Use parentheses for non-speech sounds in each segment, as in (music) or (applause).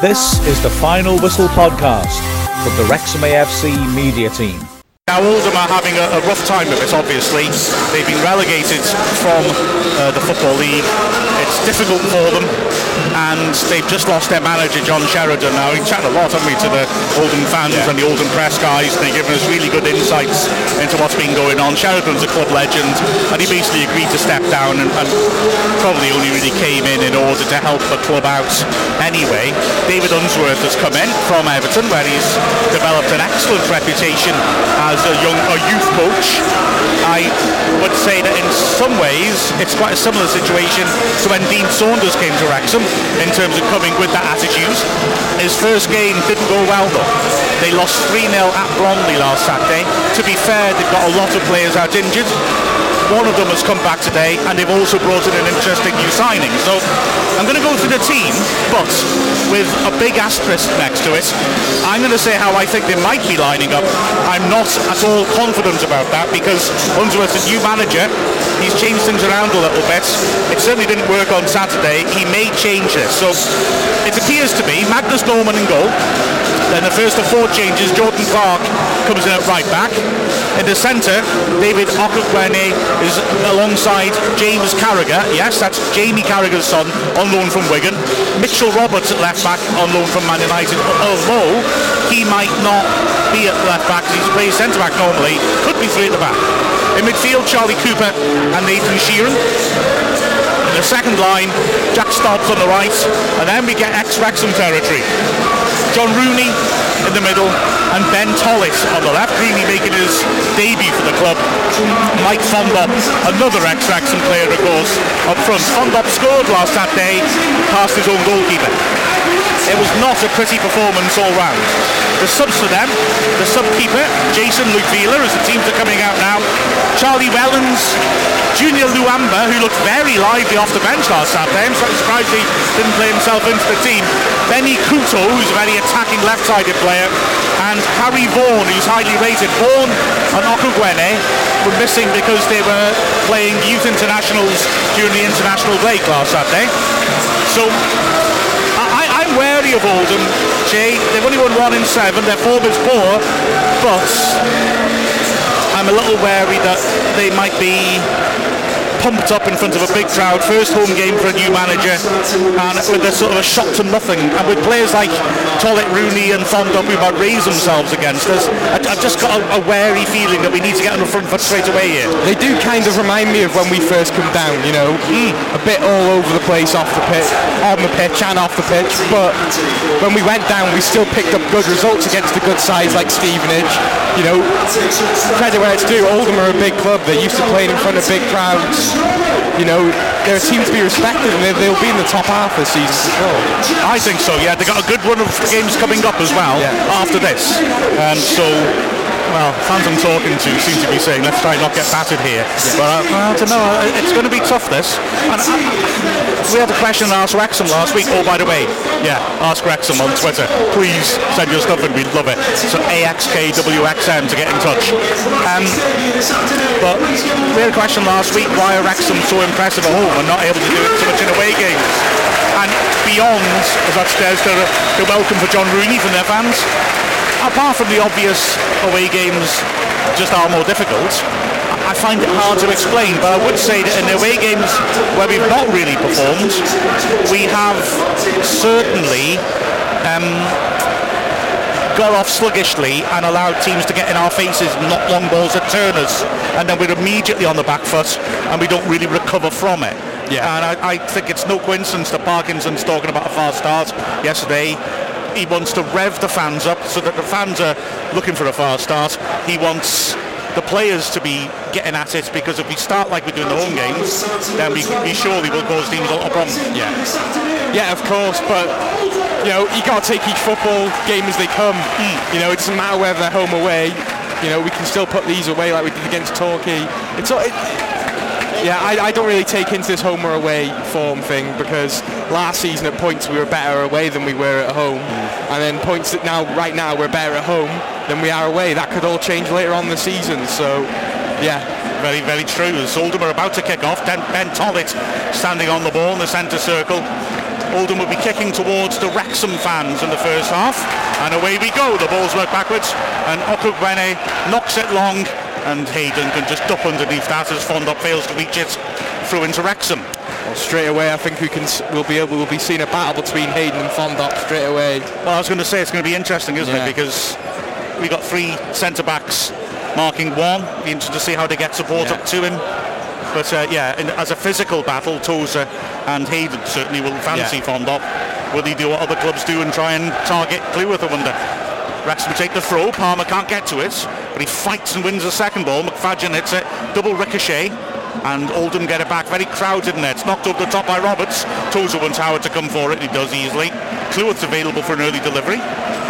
This is the Final Whistle podcast from the Wrexham AFC media team. Now Oldham are having a, a, rough time of it, obviously. They've been relegated from uh, the Football League. It's difficult for them and they've just lost their manager John Sheridan now. We've chatted a lot, haven't we, to the Oldham fans yeah. and the Oldham press guys. They've given us really good insights into what's been going on. Sheridan's a club legend and he basically agreed to step down and, and probably only really came in in order to help the club out anyway. David Unsworth has come in from Everton where he's developed an excellent reputation as a young a youth coach. I would say that in some ways it's quite a similar situation to when Dean Saunders came to Wrexham in terms of coming with that attitude. His first game didn't go well though. They lost 3-0 at Bromley last Saturday. To be fair, they've got a lot of players out injured. One of them has come back today and they've also brought in an interesting new signing. So I'm going to go through the team, but with a big asterisk next to it. I'm going to say how I think they might be lining up. I'm not at all confident about that because Unsworth's a new manager. He's changed things around a little bit. It certainly didn't work on Saturday. He may change this. So it appears to be Magnus Norman in goal. Then the first of four changes, Jordan Clarke comes in at right back. In the centre, David Okagbue is alongside James Carragher. Yes, that's Jamie Carragher's son on loan from Wigan. Mitchell Roberts at left back on loan from Man United. Although he might not be at left back, he's plays centre back normally. Could be three at the back. In midfield, Charlie Cooper and Nathan Sheron. In the second line, Jack Stobbs on the right, and then we get ex-Wrexham territory. John Rooney in the middle, and Ben Tollitt on the left. Rooney making his debut for the club. Mike Fondop, another ex-Wrexham player, of course, up front. Fondop scored last Saturday past his own goalkeeper. It was not a pretty performance all round. The subs for them, the sub-keeper, Jason Luke as the teams are coming out now. Charlie Wellens, Junior Luamba, who looked very lively off the bench last Saturday. I'm surprised he didn't play himself into the team. Benny Couto, who's a very attacking left-sided player, and Harry Vaughan, who's highly rated. Vaughan and Okagbue were missing because they were playing youth internationals during the international break last Saturday. So I, am wary of Oldham. Jay, they've only won one in seven. Their form is poor, but I'm a little wary that they might be pumped up in front of a big crowd. First home game for a new manager, and with a sort of a shot to nothing, and with players like Tollitt, Rooney, and Fondop who might raise themselves against us, I, have just got a, a, wary feeling that we need to get on the front foot straight away here. They do kind of remind me of when we first come down. You know, mm. a bit all over the place off the pitch, on the pitch, and off the pitch. But when we went down, we still picked up good results against the good sides like Stevenage. You know, credit where it's due. Oldham are a big club. They're used to playing in front of big crowds you know, they're a team to be respected and they'll be in the top half this season. I think so, yeah. They've got a good run of games coming up as well yeah. after this. And so well, fans I'm talking to seem to be saying, let's try not get battered here. But uh, I don't know, it's going to be tough this. And I, we had a question on Ask Wrexham last week. Oh, by the way, yeah, Ask Wrexham on Twitter. Please send your stuff and we'd love it. So AXKWXM to get in touch. Um, but we had a question last week, why are Wrexham so impressive at home and not able to do it so much in away games? And beyond, as upstairs, the welcome for John Rooney from their fans apart from the obvious away games just are more difficult, I find it hard to explain, but I would say that in the away games where we've not really performed, we have certainly um, got off sluggishly and allowed teams to get in our faces, not long balls at turners, and then we're immediately on the back foot and we don't really recover from it. Yeah. And I, I think it's no coincidence that Parkinson's talking about a fast start yesterday he wants to rev the fans up so that the fans are looking for a fast start. He wants the players to be getting at it because if we start like we do in the home games, then we, we surely will cause teams a lot of problems. Yeah, yeah, of course, but you know you got to take each football game as they come. Mm. You know, it doesn't matter whether they're home or away. You know, we can still put these away like we did against Torquay. It's it, yeah, I, I, don't really take into this home or away form thing because last season at points we were better away than we were at home, mm. and then points that now right now we're better at home than we are away. That could all change later on the season. So, yeah. Very, very true. As Oldham are about to kick off, Ben, ben Tollitt standing on the ball in the centre circle. Oldham will be kicking towards the Wrexham fans in the first half. And away we go. The ball's worked backwards. And Okagbue knocks it long. And Hayden can just duck underneath that as Fondop fails to reach it through into Wrexham. Well, straight away, I think we can we'll be able we'll be seeing a battle between Hayden and Fondop straight away. Well, I was going to say it's going to be interesting, isn't Yeah. it? Because we got three centre backs marking one. Be interesting to see how they get support Yeah. up to him. But uh, yeah, in, as a physical battle, Tozer and Hayden certainly will fancy Yeah. Fondop. Will he do what other clubs do and try and target Cleworth, I wonder? Wrexham take the throw. Palmer can't get to it, he fights and wins the second ball. McFadzean hits it, double ricochet, and Oldham get it back. Very crowded there. It's knocked over the top by Roberts. Tozer wants Howard to come for it. He does easily. Cleworth's available for an early delivery.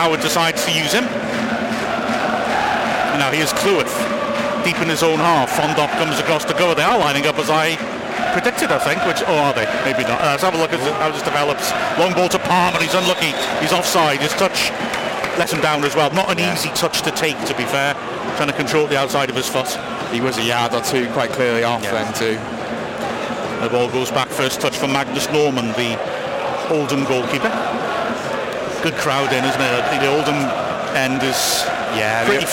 Howard decides to use him. And now here's Cleworth, deep in his own half. Fondop comes across to go. They are lining up as I predicted, I think. Which, oh, are they? Maybe not. Uh, let's have a look at how this develops. Long ball to Palmer. He's unlucky. He's offside. His touch let him down as well. Not an Yeah. easy touch to take, to be fair. Trying to control the outside of his foot. He was a yard or two quite clearly off Yeah. then too. The ball goes back. First touch from Magnus Norman, the Oldham goalkeeper. Good crowd in, isn't it? The Oldham end is Yeah, pretty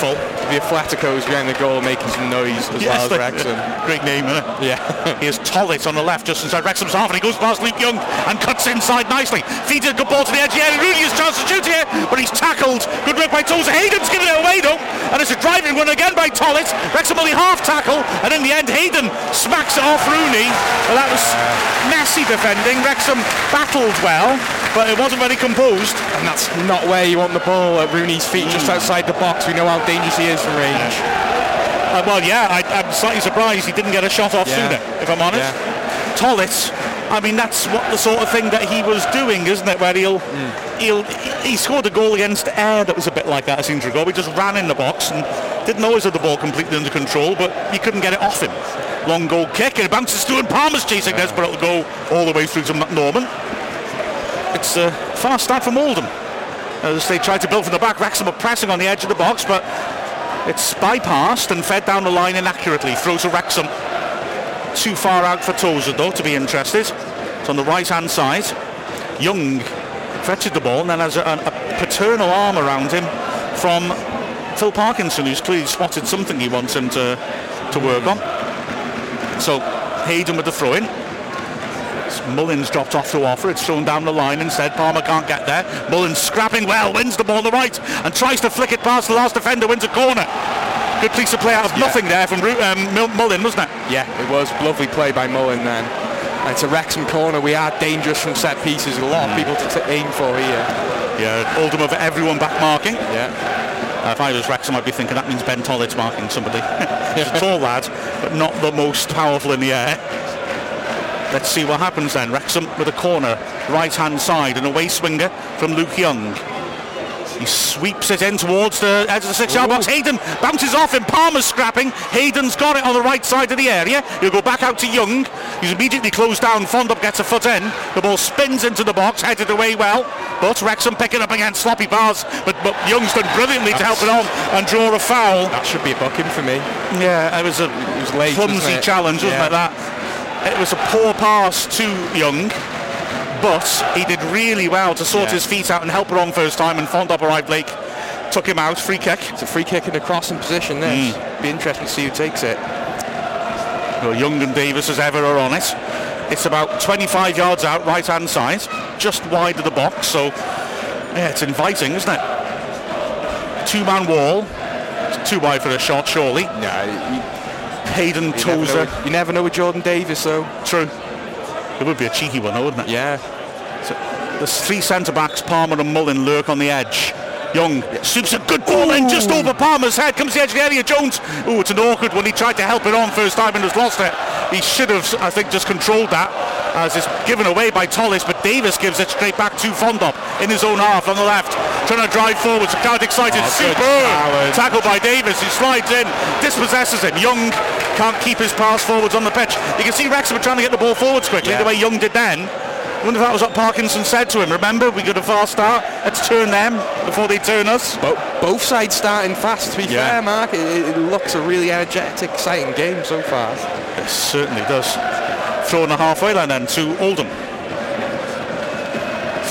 the, the Athletico's behind the goal making some noise as well as Wrexham. Great name, isn't it? Yeah. (laughs) Here's Tollitt on the left, just inside Wrexham's half, and he goes past Luke Young and cuts inside nicely. Feeds a good ball to the edge here. Rooney has a chance to shoot here, but he's tackled. Good work by Tozer. Hayden's given it away though, and it's a driving one again by Tollitt. Wrexham only half tackle, and in the end, Hayden smacks it off Rooney. Well, that was messy defending. Wrexham battled well, but it wasn't very composed. And that's not where you want the ball at Rooney's feet, just mm. outside the box. We know how dangerous he is from range. Uh, well, yeah, I, I'm slightly surprised he didn't get a shot off Yeah. sooner, if I'm honest. Yeah. Tollitt, I mean, that's what the sort of thing that he was doing, isn't it? Where he'll, he'll, he scored a goal against Air that was a bit like that a season ago. He just ran in the box and didn't always have the ball completely under control, but he couldn't get it off him. Long goal kick, and it bounces through, and Palmer's chasing this, but it'll go all the way through to Norman. It's a fast start from Oldham. As they try to build from the back, Wrexham are pressing on the edge of the box, but it's bypassed and fed down the line inaccurately. Throws to Wrexham. Too far out for Tozer though to be interested. It's on the right hand side. Young fetches the ball and then has a, a paternal arm around him from Phil Parkinson, who's clearly spotted something he wants him to, to work on. So Hayden with the throw in. Mullins dropped off to offer. It's thrown down the line instead. Palmer can't get there. Mullins scrapping well, wins the ball on the right and tries to flick it past the last defender, wins a corner. Good piece of play out of nothing there from um, Mullin, wasn't it? Yeah, it was lovely play by Mullin then. It's a Wrexham corner. We are dangerous from set pieces. A lot of people to t- aim for here. Yeah, Oldham of everyone back marking. Yeah. Uh, if I was Wrexham, I'd be thinking that means Ben Tollitt's marking somebody. (laughs) He's a tall lad, but not the most powerful in the air. Let's see what happens then. Wrexham with a corner, right-hand side, and away swinger from Luke Young. He sweeps it in towards the edge of the six-yard box. Hayden bounces off him. Palmer's scrapping. Hayden's got it on the right side of the area. He'll go back out to Young. He's immediately closed down. Fondop gets a foot in. The ball spins into the box, headed away well. But Wrexham picking up against sloppy bars. But, but Young's done brilliantly to help it on and draw a foul. That should be a booking for me. Yeah, it was a It was late, clumsy it? challenge, wasn't Yeah. it? That it was a poor pass to Young, but he did really well to sort Yeah. his feet out and help on first time. And Fondop arrived late, took him out, free kick. It's a free kick in the crossing position. This mm. be interesting to see who takes it. Well, Young and Davies as ever are on it. It's about 25 yards out, right hand side, just wide of the box. So yeah, it's inviting, isn't it? Two man wall. It's too wide for a shot, surely. Yeah, Hayden you, Tozer. know, you never know with Jordan Davies though. True. It would be a cheeky one, though, wouldn't it? Yeah. There's three centre backs, Palmer and Mullin lurk on the edge. Young swoops a good ball in just over Palmer's head. Comes the edge of the area. Jones. Oh, it's an awkward one. He tried to help it on first time and has lost it. He should have, I think, just controlled that as it's given away by Tollis, but Davies gives it straight back to Fondop in his own half on the left. Trying to drive forwards. The crowd excited. Oh, Superb tackle by Davies. He slides in, dispossesses him. Young can't keep his pass forwards on the pitch. You can see Wrexham are trying to get the ball forwards quickly, Yeah. the way Young did then. I wonder if that was what Parkinson said to him. Remember, we got a fast start. Let's turn them before they turn us. Bo- both sides starting fast. To be Yeah. fair, Mark, it, it looks a really energetic, exciting game so far. It certainly does. Throwing a halfway line then to Oldham.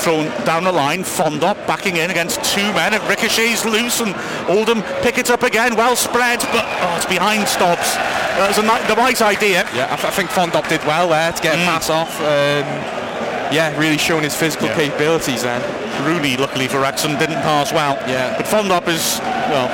Thrown down the line. Fondop backing in against two men. It ricochets loose and Oldham pick it up again. Well spread, but oh, it's behind Stobbs. That was a, ni- the right idea. Yeah, I, th- I think Fondop did well there to get a pass off. Um, yeah, really showing his physical Yeah. capabilities then. Rooney, luckily for Wrexham, didn't pass well. Yeah. But Fondop is, well,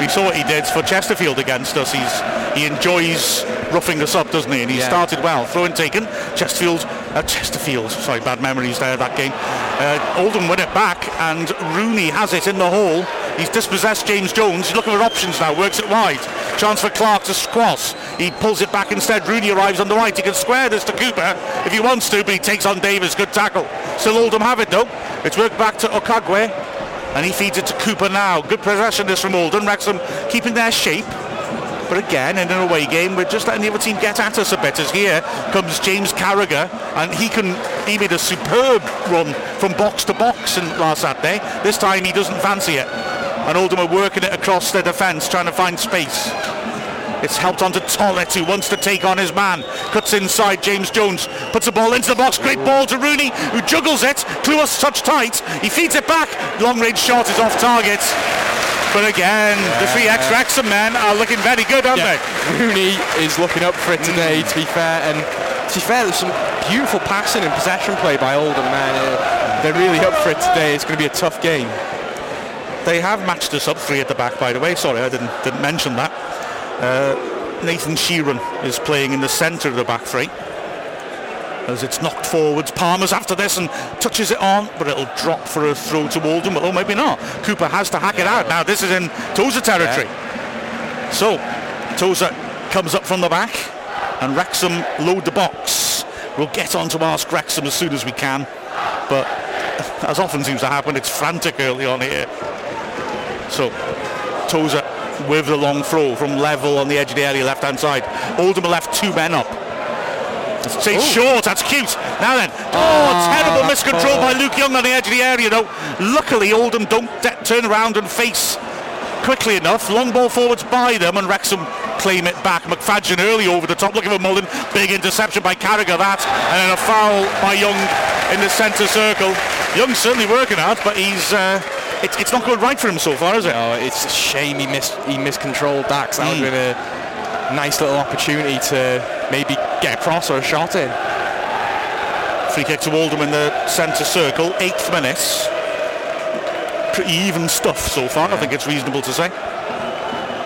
we saw what he did for Chesterfield against us. He's He enjoys roughing us up, doesn't he? And he Yeah. started well. Throw in taken. Chesterfield, uh, Chesterfield, sorry, bad memories there, that game. Uh, Oldham win it back and Rooney has it in the hole. He's dispossessed James Jones. He's looking for options now. Works it wide. Chance for Clarke to cross. He pulls it back instead. Rooney arrives on the right. He can square this to Cooper if he wants to, but he takes on Davies. Good tackle. Still Oldham have it though. It's worked back to Okagbue. And he feeds it to Cooper now. Good possession this from Oldham. Wrexham keeping their shape. But again, in an away game, we're just letting the other team get at us a bit. As here comes James Carragher, and he can he made a superb run from box to box in last Saturday. This time he doesn't fancy it, and Oldham are working it across their defence, trying to find space. It's helped on to Tollitt, who wants to take on his man. Cuts inside, James Jones puts the ball into the box. Great ball to Rooney, who juggles it. Cluas touch tight. He feeds it back. Long range shot is off target. But again, the three ex-Wrexham men are looking very good, aren't Yeah, they? Rooney is looking up for it today, to be fair. And to be fair, there's some beautiful passing and possession play by Oldham, man. Uh, they're really up for it today. It's going to be a tough game. They have matched us up three at the back, by the way. Sorry, I didn't didn't mention that. Uh, Nathan Sheron is playing in the centre of the back three. As it's knocked forwards, Palmer's after this and touches it on, but it'll drop for a throw to Oldham. But oh, maybe not. Cooper has to hack it out. Now this is in Tozer territory. So Tozer comes up from the back, and Wrexham load the box. We'll get on to ask Wrexham as soon as we can, but (laughs) as often seems to happen, it's frantic early on here. So Tozer with the long throw from level on the edge of the area left hand side. Oldham left two men up. Say short, that's cute. Now then, oh, terrible miscontrol by Luke Young on the edge of the area though. Luckily Oldham don't de- turn around and face quickly enough. Long ball forwards by them and Wrexham claim it back. McFadzean early over the top looking for Mullin. Big interception by Carragher that. And then a foul by Young in the centre circle. Young's certainly working hard, but he's uh, it, it's not going right for him so far, is it? Oh, it's a shame he mis he miscontrolled Dax. That would have been a nice little opportunity to maybe get a cross or a shot in. Free kick to Oldham in the centre circle, eighth minutes. Pretty even stuff so far, I think it's reasonable to say.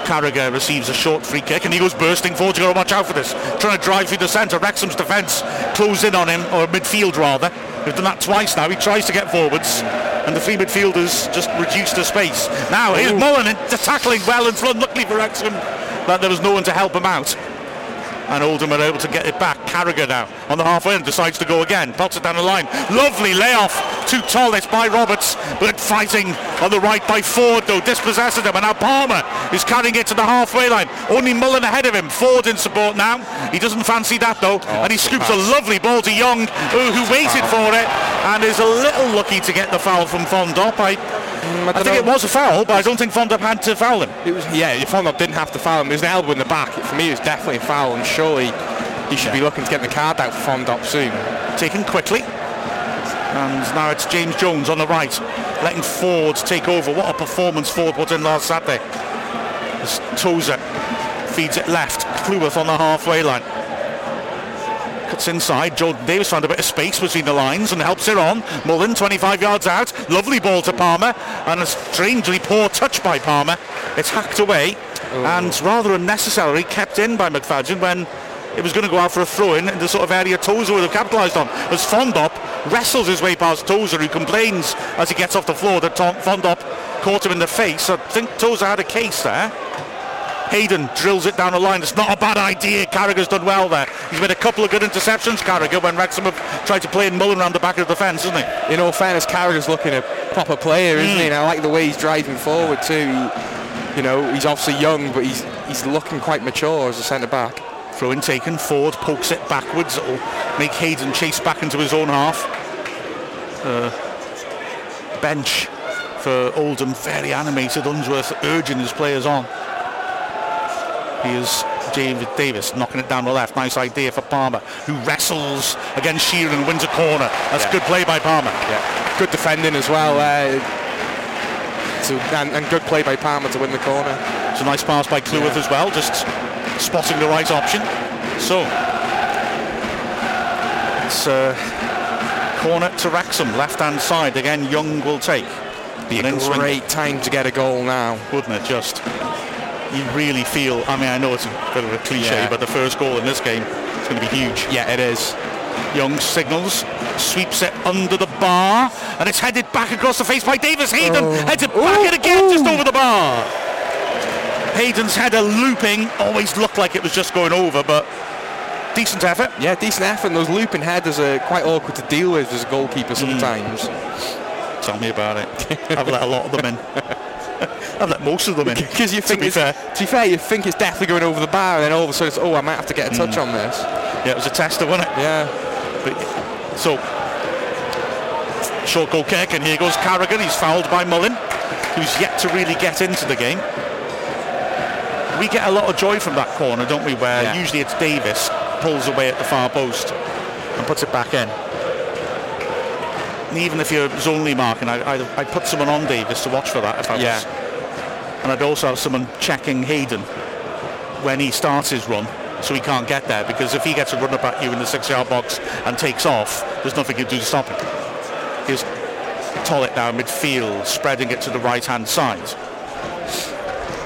Carragher receives a short free kick and he goes bursting forward. You've got to watch out for this. Trying to drive through the centre. Wrexham's defence close in on him, or midfield rather. They've done that twice now. He tries to get forwards and the three midfielders just reduce the space. Now here's Mullin in- tackling well and front. Luckily for Wrexham that there was no one to help him out and Oldham are able to get it back. Carragher now on the halfway end decides to go again. Pots it down the line. Lovely layoff to Tollitt by Roberts, but fighting on the right by Forde though, dispossesses him. And now Palmer is carrying it to the halfway line. Only Mullin ahead of him. Forde in support now. He doesn't fancy that though, oh, and he scoops a lovely ball to Young, who, who waited uh-huh. for it and is a little lucky to get the foul from Fondop. I, Mm, I don't think it was a foul, but I don't think Fondop had to foul him. It was yeah. Fondop didn't have to foul him. There's an elbow in the back. For me, it was definitely a foul, and surely he should be looking to get the card out for Fondop soon. taken quickly. And now it's James Jones on the right, letting Forde take over. What a performance Forde put in last Saturday. As Tozer feeds it left, Cleworth on the halfway line. Cuts inside, Jordan Davies found a bit of space between the lines and helps it on. Mullin 25 yards out, lovely ball to Palmer and a strangely poor touch by Palmer. It's hacked away oh. and rather unnecessarily kept in by McFadzean when it was going to go out for a throw-in in the sort of area Tozer would have capitalised on. As Fondop wrestles his way past Tozer, who complains as he gets off the floor that Tom Fondop caught him in the face. I think Tozer had a case there. Hayden drills it down the line. It's not a bad idea. Carragher's done well there. He's made a couple of good interceptions, Carragher, when Wrexham have tried to play in Mullin around the back of the fence, isn't he? In all fairness, Carragher's looking a proper player, isn't he? And I like the way he's driving forward too. You know, he's obviously young, but he's he's looking quite mature as a centre back. Throw in taken. Forde pokes it backwards. It'll make Hayden chase back into his own half. Uh, bench for Oldham, very animated. Unsworth urging his players on. Here's David Davis knocking it down the left. Nice idea for Palmer, who wrestles against Sheron and wins a corner. That's Yeah. good play by Palmer. Yeah. good defending as well. Uh, to, and, and, good play by Palmer to win the corner. It's a nice pass by Cleworth yeah. as well, just spotting the right option. So it's uh, corner to Wrexham, left-hand side. Again, Young will take. Be a great time to get a goal now, wouldn't it? Just you really feel. I mean, I know it's a bit of a cliche, yeah. but the first goal in this game is going to be huge. Yeah, it is. Young signals, sweeps it under the bar, and it's headed back across the face by Davis Hayden. Oh. Heads it back Ooh. in again, Ooh. just over the bar. Hayden's header looping, always looked like it was just going over, but decent effort. Yeah, decent effort. And those looping headers are quite awkward to deal with as a goalkeeper sometimes. Mm. Tell me about it. I've let a lot of them in. (laughs) I've let most of them in. (laughs) Because you think, to be, fair. to be fair, you think it's definitely going over the bar, and then all of a sudden it's, oh, I might have to get a touch mm. on this. Yeah, it was a tester, wasn't it? Yeah. But, so, short goal kick, and here goes Carragher. He's fouled by Mullin, who's yet to really get into the game we get a lot of joy from that corner, don't we? Where yeah. usually it's Davis pulls away at the far post and puts it back in. And even if you're zonally marking, I, I, I'd put someone on Davis to watch for that if I yeah. was. And I'd also have someone checking Hayden when he starts his run so he can't get there because if he gets a run up at you in the six yard box and takes off, there's nothing you can do to stop him. Here's Tollitt now midfield, spreading it to the right hand side.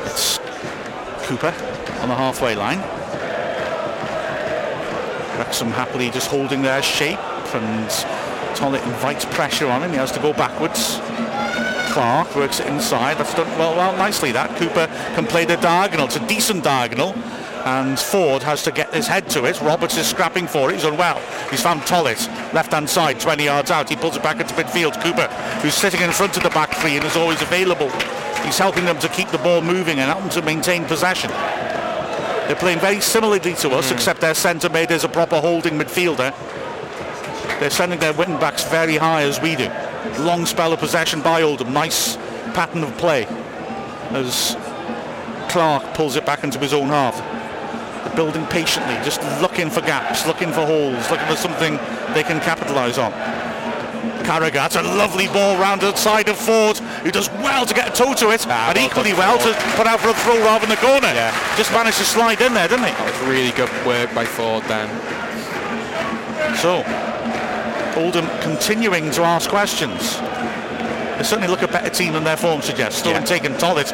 It's Cooper on the halfway line. Wrexham happily just holding their shape and Tollitt invites pressure on him. He has to go backwards. Clarke works it inside. That's done well, well nicely. That Cooper can play the diagonal. It's a decent diagonal. And Forde has to get his head to it. Roberts is scrapping for it. He's done unwell. He's found Tollitt, left-hand side, 20 yards out. He pulls it back into midfield. Cooper, who's sitting in front of the back three and is always available He's helping them to keep the ball moving and helping to maintain possession. They're playing very similarly to us, mm. except their centre mid is a proper holding midfielder. They're sending their wing backs very high as we do. Long spell of possession by Oldham. Nice pattern of play as Clarke pulls it back into his own half. They're building patiently, just looking for gaps, looking for holes, looking for something they can capitalise on. Carragher. a lovely ball round the side of Forde, who does well to get a toe to it, ah, and equally well to put out for a throw rather than the corner. Yeah. Just managed to slide in there, didn't he? That was really good work by Forde then. So, Oldham continuing to ask questions. They certainly look a better team than their form suggests. Still yeah. taking Tollitt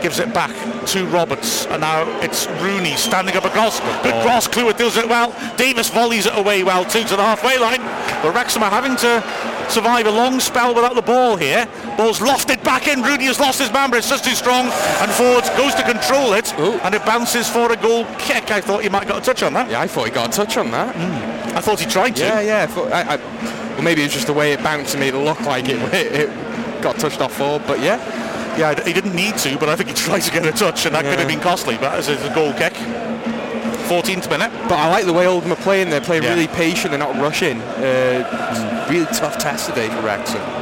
gives it back to Roberts, and now it's Rooney standing up across. Good cross, Cleworth does it well. Davis volleys it away well too to the halfway line. But Wrexham are having to survive a long spell without the ball here. Ball's lofted back in. Rooney has lost his man, but it's just too strong. And Forde goes to control it, Ooh. and it bounces for a goal kick. I thought he might have got a touch on that. Yeah, I thought he got a touch on that. Mm. I thought he tried to. Yeah, yeah. I thought, I, I, well, maybe it's just the way it bounced and made it look like it, (laughs) it, it got touched off Forde, but yeah. Yeah, he didn't need to, but I think he tried to get a touch, and that yeah. could have been costly. But as a goal kick. 14th minute. But I like the way Oldham are playing. They're playing yeah. really patient. They're not rushing. Uh, really tough test today for Wrexham.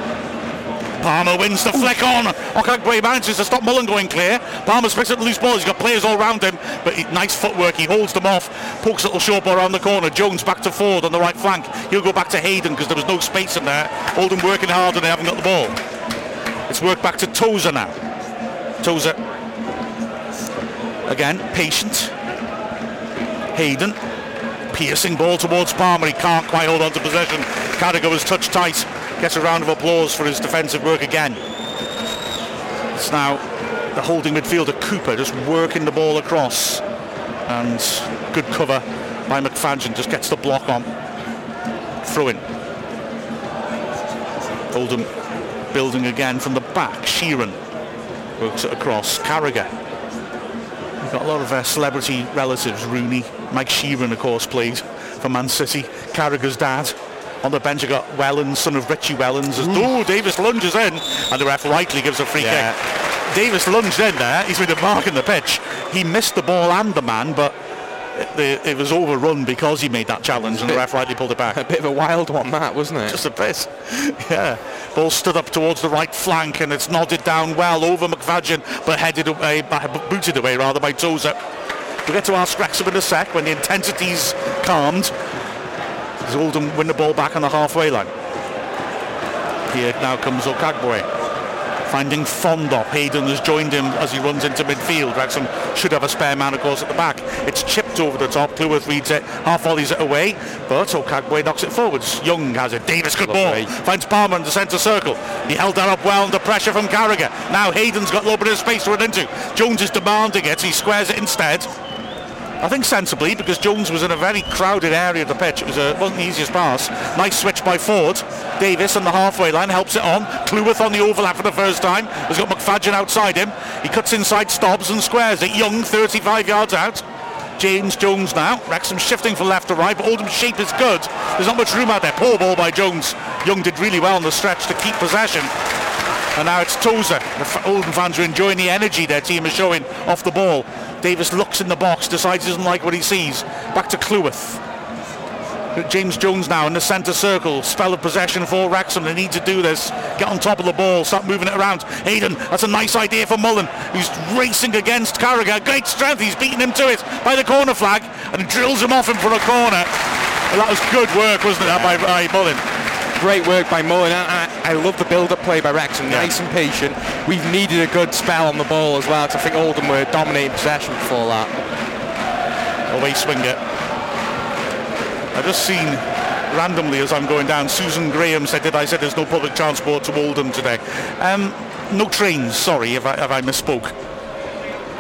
Palmer wins the flick on. Okagbue manages to stop Mullin going clear. Palmer picks up the loose ball. He's got players all around him, but he, nice footwork. He holds them off. Pokes a little short ball around the corner. Jones back to Forde on the right flank. He'll go back to Hayden because there was no space in there. Oldham working hard and they haven't got the ball. It's worked back to Tozer now. Tozer again, patient. Hayden. Piercing ball towards Palmer. He can't quite hold on to possession. Carragher was touched tight. Gets a round of applause for his defensive work again. It's now the holding midfielder Cooper just working the ball across. And good cover by McFadzean. Just gets the block on. Throw in. Oldham building again from the back. Sheron works it across. Carragher We've Got a lot of uh, celebrity relatives. Rooney, Mike Sheron, of course, played for Man City. Carragher's dad. On the bench, you've got Wellens, son of Richie Wellens. As, oh, Davies lunges in, and the ref rightly gives a free yeah. kick. Davies lunged in there. He's made a mark in the pitch. He missed the ball and the man, but it, it, was overrun because he made that challenge, and the ref rightly pulled it back. A bit of a wild one, that wasn't it? Just a bit. (laughs) Yeah. Ball stood up towards the right flank, and it's nodded down well over McFadzean, but headed away, booted away rather by Tozer. We'll get to ask Wrexham in a sec when the intensity's calmed. As Oldham win the ball back on the halfway line. Here now comes Okagbue. Finding Fondop. Hayden has joined him as he runs into midfield. Wrexham should have a spare man, of course, at the back. It's chipped over the top. Cleworth reads it. Half volleys it away. But Okagbue knocks it forwards. Young has it. Davies good ball. Finds Palmer in the centre circle. He held that up well under pressure from Carragher. Now Hayden's got a little bit of space to run into. Jones is demanding it. He squares it instead. I think sensibly because Jones was in a very crowded area of the pitch. It was a, wasn't the easiest pass. Nice switch by Forde. Davies on the halfway line helps it on. Cleworth on the overlap for the first time. He's got McFadzean outside him. He cuts inside, stops and squares it. Young 35 yards out. James Jones now. Wrexham shifting from left to right, but Oldham's shape is good. There's not much room out there. Poor ball by Jones. Young did really well on the stretch to keep possession. And now it's Tozer. The Oldham fans are enjoying the energy their team is showing off the ball. Davies looks in the box, decides he doesn't like what he sees. Back to Cleworth. James Jones now in the centre circle. Spell of possession for Wrexham. They need to do this. Get on top of the ball. Start moving it around. Hayden, that's a nice idea for Mullin, He's racing against Carragher. Great strength. He's beating him to it by the corner flag and drills him off him for a corner. Well, that was good work, wasn't it, that by, by Mullin? Great work by Mullin. I, I, I love the build-up play by Wrexham. Yeah. Nice and patient. We've needed a good spell on the ball as well. I think Oldham were dominating possession before that. Away swing it. I've just seen randomly as I'm going down, Susan Graham said that I said there's no public transport to Oldham today. Um, no trains, sorry if I, if I misspoke.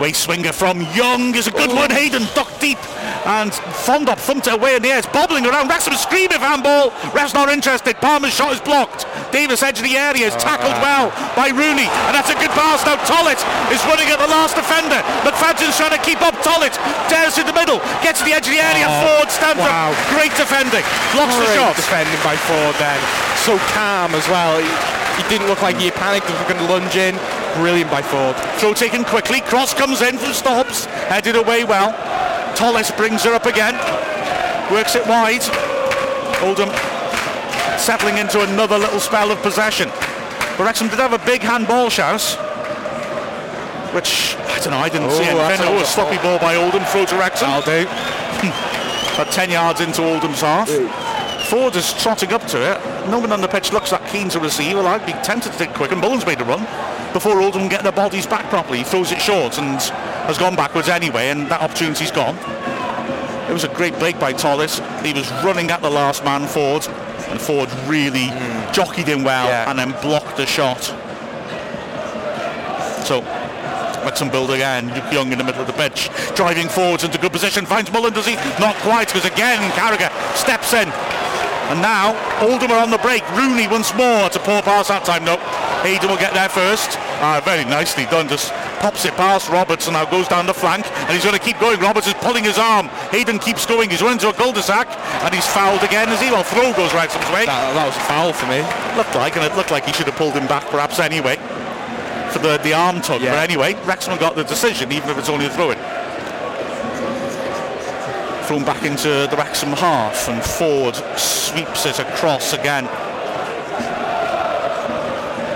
Waste swinger from Young is a good Ooh. one. Hayden ducked deep and Fondop thumped it away in the air. It's bobbling around. Wrexham scream if handball. Ref's not interested. Palmer's shot is blocked. Davies edge of the area is tackled uh, well by Rooney and that's a good pass. Now Tollitt is running at the last defender. McFadzean's trying to keep up Tollitt. Dares in the middle. Gets to the edge of the area. Oh, Forde stands wow. up. Great defending. Blocks Great the shot. defending by Forde then. So calm as well. He, he didn't look like he panicked. He was going to lunge in. Brilliant by Forde. Throw taken quickly. Cross comes in from stops. Headed away well. Tolles brings her up again. Works it wide. Oldham settling into another little spell of possession. But Wrexham did have a big handball shout. Which, I don't know, I didn't oh, see anything. Oh, a sloppy ball by Oldham. Throw to Wrexham. I'll do. (laughs) About 10 yards into Oldham's half. Forde is trotting up to it. No one on the pitch looks that keen to receive. Well, I'd be tempted to take quick, and Mullins made a run before Oldham get their bodies back properly. He throws it short and has gone backwards anyway, and that opportunity's gone. It was a great break by Tolles. He was running at the last man, Forde, and Forde really mm. jockeyed him well yeah. and then blocked the shot. So Wrexham build again. Luke Young in the middle of the pitch, driving forwards into good position. Finds Mullin, does he? Not quite, because again Carragher steps in. And now are on the break. Rooney once more. to poor pass that time. No, Hayden will get there first. Ah, very nicely done. Just pops it past Roberts and now goes down the flank and he's going to keep going. Roberts is pulling his arm. Hayden keeps going. He's running to a cul-de-sac and he's fouled again as he well. Throw goes right some way. That, that was a foul for me. Looked like, and it looked like he should have pulled him back perhaps anyway for the, the arm tug. Yeah. But anyway, Wrexham got the decision, even if it's only a throw-in. Thrown back into the Wrexham half and Forde sweeps it across again.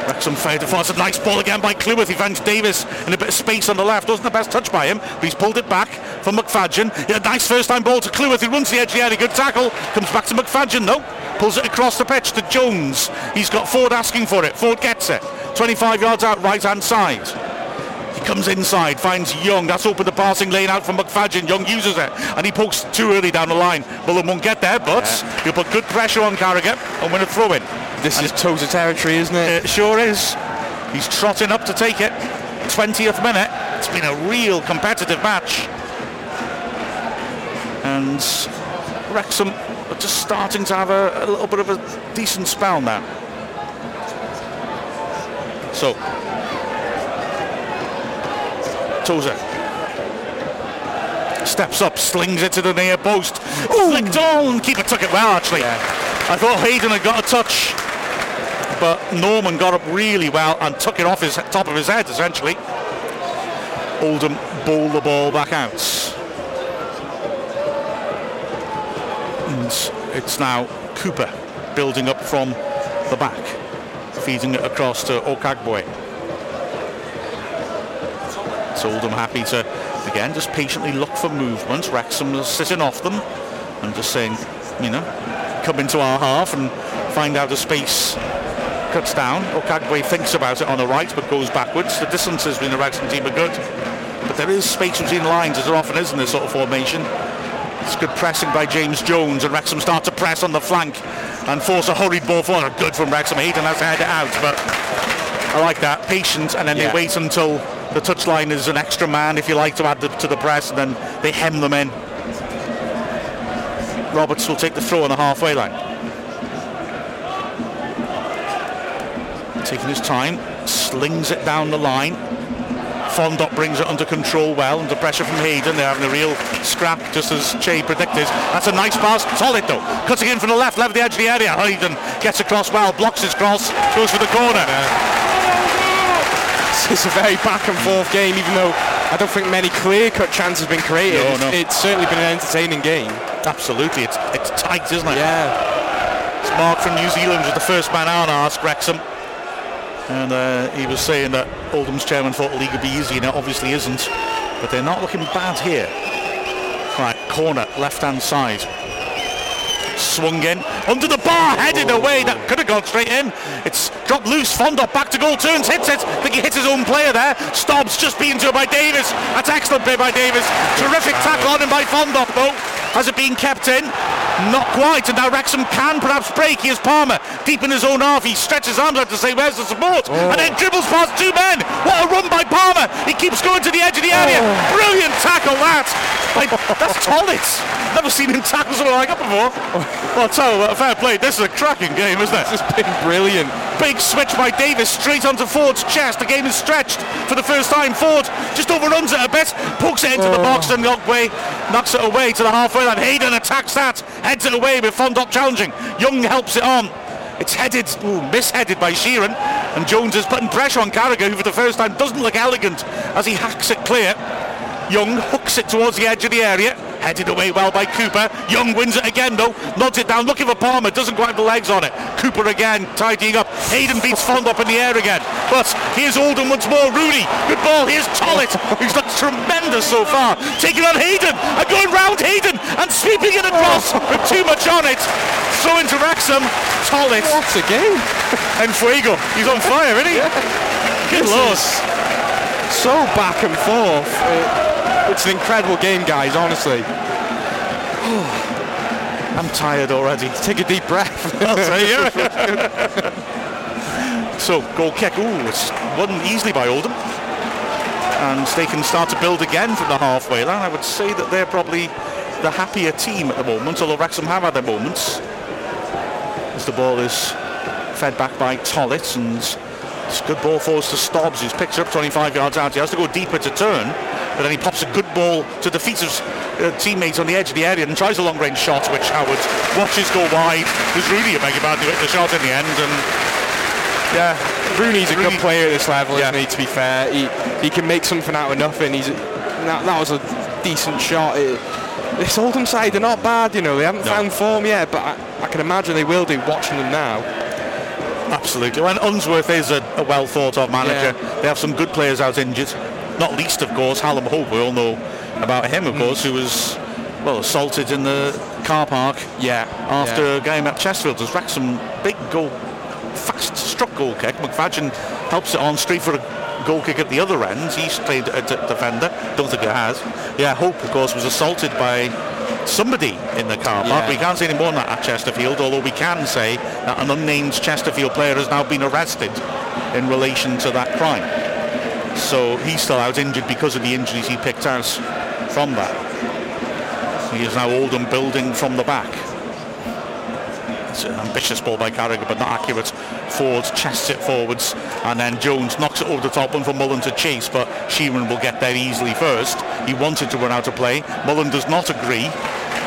Wrexham fade to force a nice ball again by Cleworth. He finds Davies in a bit of space on the left. Wasn't the best touch by him, but he's pulled it back for McFadzean. A nice first time ball to Cleworth. He runs the edge of the area. Good tackle. Comes back to McFadzean though. Pulls it across the pitch to Jones. He's got Forde asking for it. Forde gets it. 25 yards out right hand side. Comes inside, finds Young. That's open the passing lane out from McFadzean. Young uses it, and he pokes too early down the line. Mullin won't get there, but yeah. he'll put good pressure on Carragher and win a throw in. This and is Tozer territory, isn't it? It sure is. He's trotting up to take it. 20th minute. It's been a real competitive match. And Wrexham are just starting to have a, a little bit of a decent spell now. So, Tozer steps up, slings it to the near post, Ooh. flicked on. Keeper took it well, actually. Yeah. I thought Hayden had got a touch, but Norman got up really well and took it off his top of his head, essentially. Oldham ball the ball back out. And it's now Cooper building up from the back feeding it across to Okagbue. Oldham happy to, again, just patiently look for movement. Wrexham is sitting off them and just saying, you know, come into our half and find out a space cuts down. Okagbue thinks about it on the right, but goes backwards. The distances between the Wrexham team are good. But there is space between lines, as there often is in this sort of formation. It's good pressing by James Jones, and Wrexham start to press on the flank and force a hurried ball forward. Good from Wrexham. Hayden has to head it out, but I like that. Patient, and then Yeah. they wait until the touchline is an extra man, if you like, to add the, to the press, and then they hem them in. Roberts will take the throw on the halfway line. Taking his time, slings it down the line. Fondop brings it under control well, under pressure from Hayden. They're having a real scrap, just as Che predicted. That's a nice pass. Solid though. Cutting in from the left, left of the edge of the area. Hayden gets across well, blocks his cross, goes for the corner. (laughs) It's a very back and forth game, even though I don't think many clear-cut chances have been created. No, It's- no. It's certainly been an entertaining game. Absolutely, it's it's tight, isn't it? Yeah. It's Mark from New Zealand was the first man on asked Wrexham. And uh, he was saying that Oldham's chairman thought the league would be easy, and it obviously isn't. But they're not looking bad here. Right, corner, left-hand side. Swung in, under the bar, headed away. That could have gone straight in. It's dropped loose. Fondop back to goal, turns, hits it. I think he hits his own player there. Stobbs just beaten to it by Davies. That's excellent play by Davies. Terrific tackle on him by Fondop, though. Has it been kept in? Not quite. And now Wrexham can perhaps break. Here's Palmer, deep in his own half. He stretches his arms out to say, where's the support? Oh. And then dribbles past two men. What a run by Palmer. He keeps going to the edge of the area. Oh. Brilliant tackle, that. By, that's Tollitt. Never seen him tackle something like that before. (laughs) Well, you uh, what, fair play. This is a cracking game, isn't it? This has been brilliant. Big switch by Davies straight onto Forde's chest. The game is stretched for the first time. Forde just overruns it a bit, pokes it into the oh. box and Okagbue knocks it away to the halfway line. Hayden attacks that, heads it away with Fondop challenging. Young helps it on. It's headed, ooh, misheaded by Sheron. And Jones is putting pressure on Carragher, who for the first time doesn't look elegant as he hacks it clear. Young hooks it towards the edge of the area. Headed away well by Cooper. Young wins it again though. Nods it down, looking for Palmer. Doesn't quite have the legs on it. Cooper again, tidying up. Hayden beats Fondop in the air again. But here's Alden once more. Rooney, good ball. Here's Tollitt, who's looked tremendous so far. Taking on Hayden and going round Hayden and sweeping it across with too much on it. Throw into Wrexham. Tollitt What a game. and Fuego. He's on fire, isn't he? Good loss. So back and forth. It- it's an incredible game, guys, honestly. (sighs) I'm tired already. Take a deep breath. I'll tell you. (laughs) (laughs) so goal kick. Ooh, it's won easily by Oldham. And they can start to build again from the halfway line. I would say that they're probably the happier team at the moment, although Wrexham have had their moments. As the ball is fed back by Tollitt and it's a good ball forwards to Stobbs who's picked it up 25 yards out. He has to go deeper to turn, but then he pops a good ball to defeat his uh, teammates on the edge of the area and tries a long range shot which Howard watches go wide. There's really a pardon, hit the shot in the end and yeah, Rooney's a Rooney- good player at this level, Yeah. isn't he? To be fair, he he can make something out of nothing. He's that, that was a decent shot. It, this Oldham side, they're not bad, you know. They haven't No. found form yet, but I, I can imagine they will do. Watching them now, Absolutely. And Unsworth is a, a well thought of manager. Yeah. They have some good players out injured. Not least, of course, Hallam Hope. We all know about him, Mm. of course, who was well assaulted in the car park yeah. after yeah. a game at Chesterfield. There's Wrexham big goal, fast struck goal kick. McFadzean helps it on straight for a goal kick at the other end. He's played a d- defender. Don't think it has. Yeah, Hope, of course, was assaulted by somebody in the car park. Yeah. We can't say any more than that at Chesterfield, although we can say that an unnamed Chesterfield player has now been arrested in relation to that crime. So he's still out injured because of the injuries he picked out from that. He is now Oldham building from the back. It's an ambitious ball by Carragher, but not accurate. Forde chests it forwards, and then Jones knocks it over the top one for Mullin to chase, but Sheron will get there easily first. He wanted to run out of play. Mullin does not agree,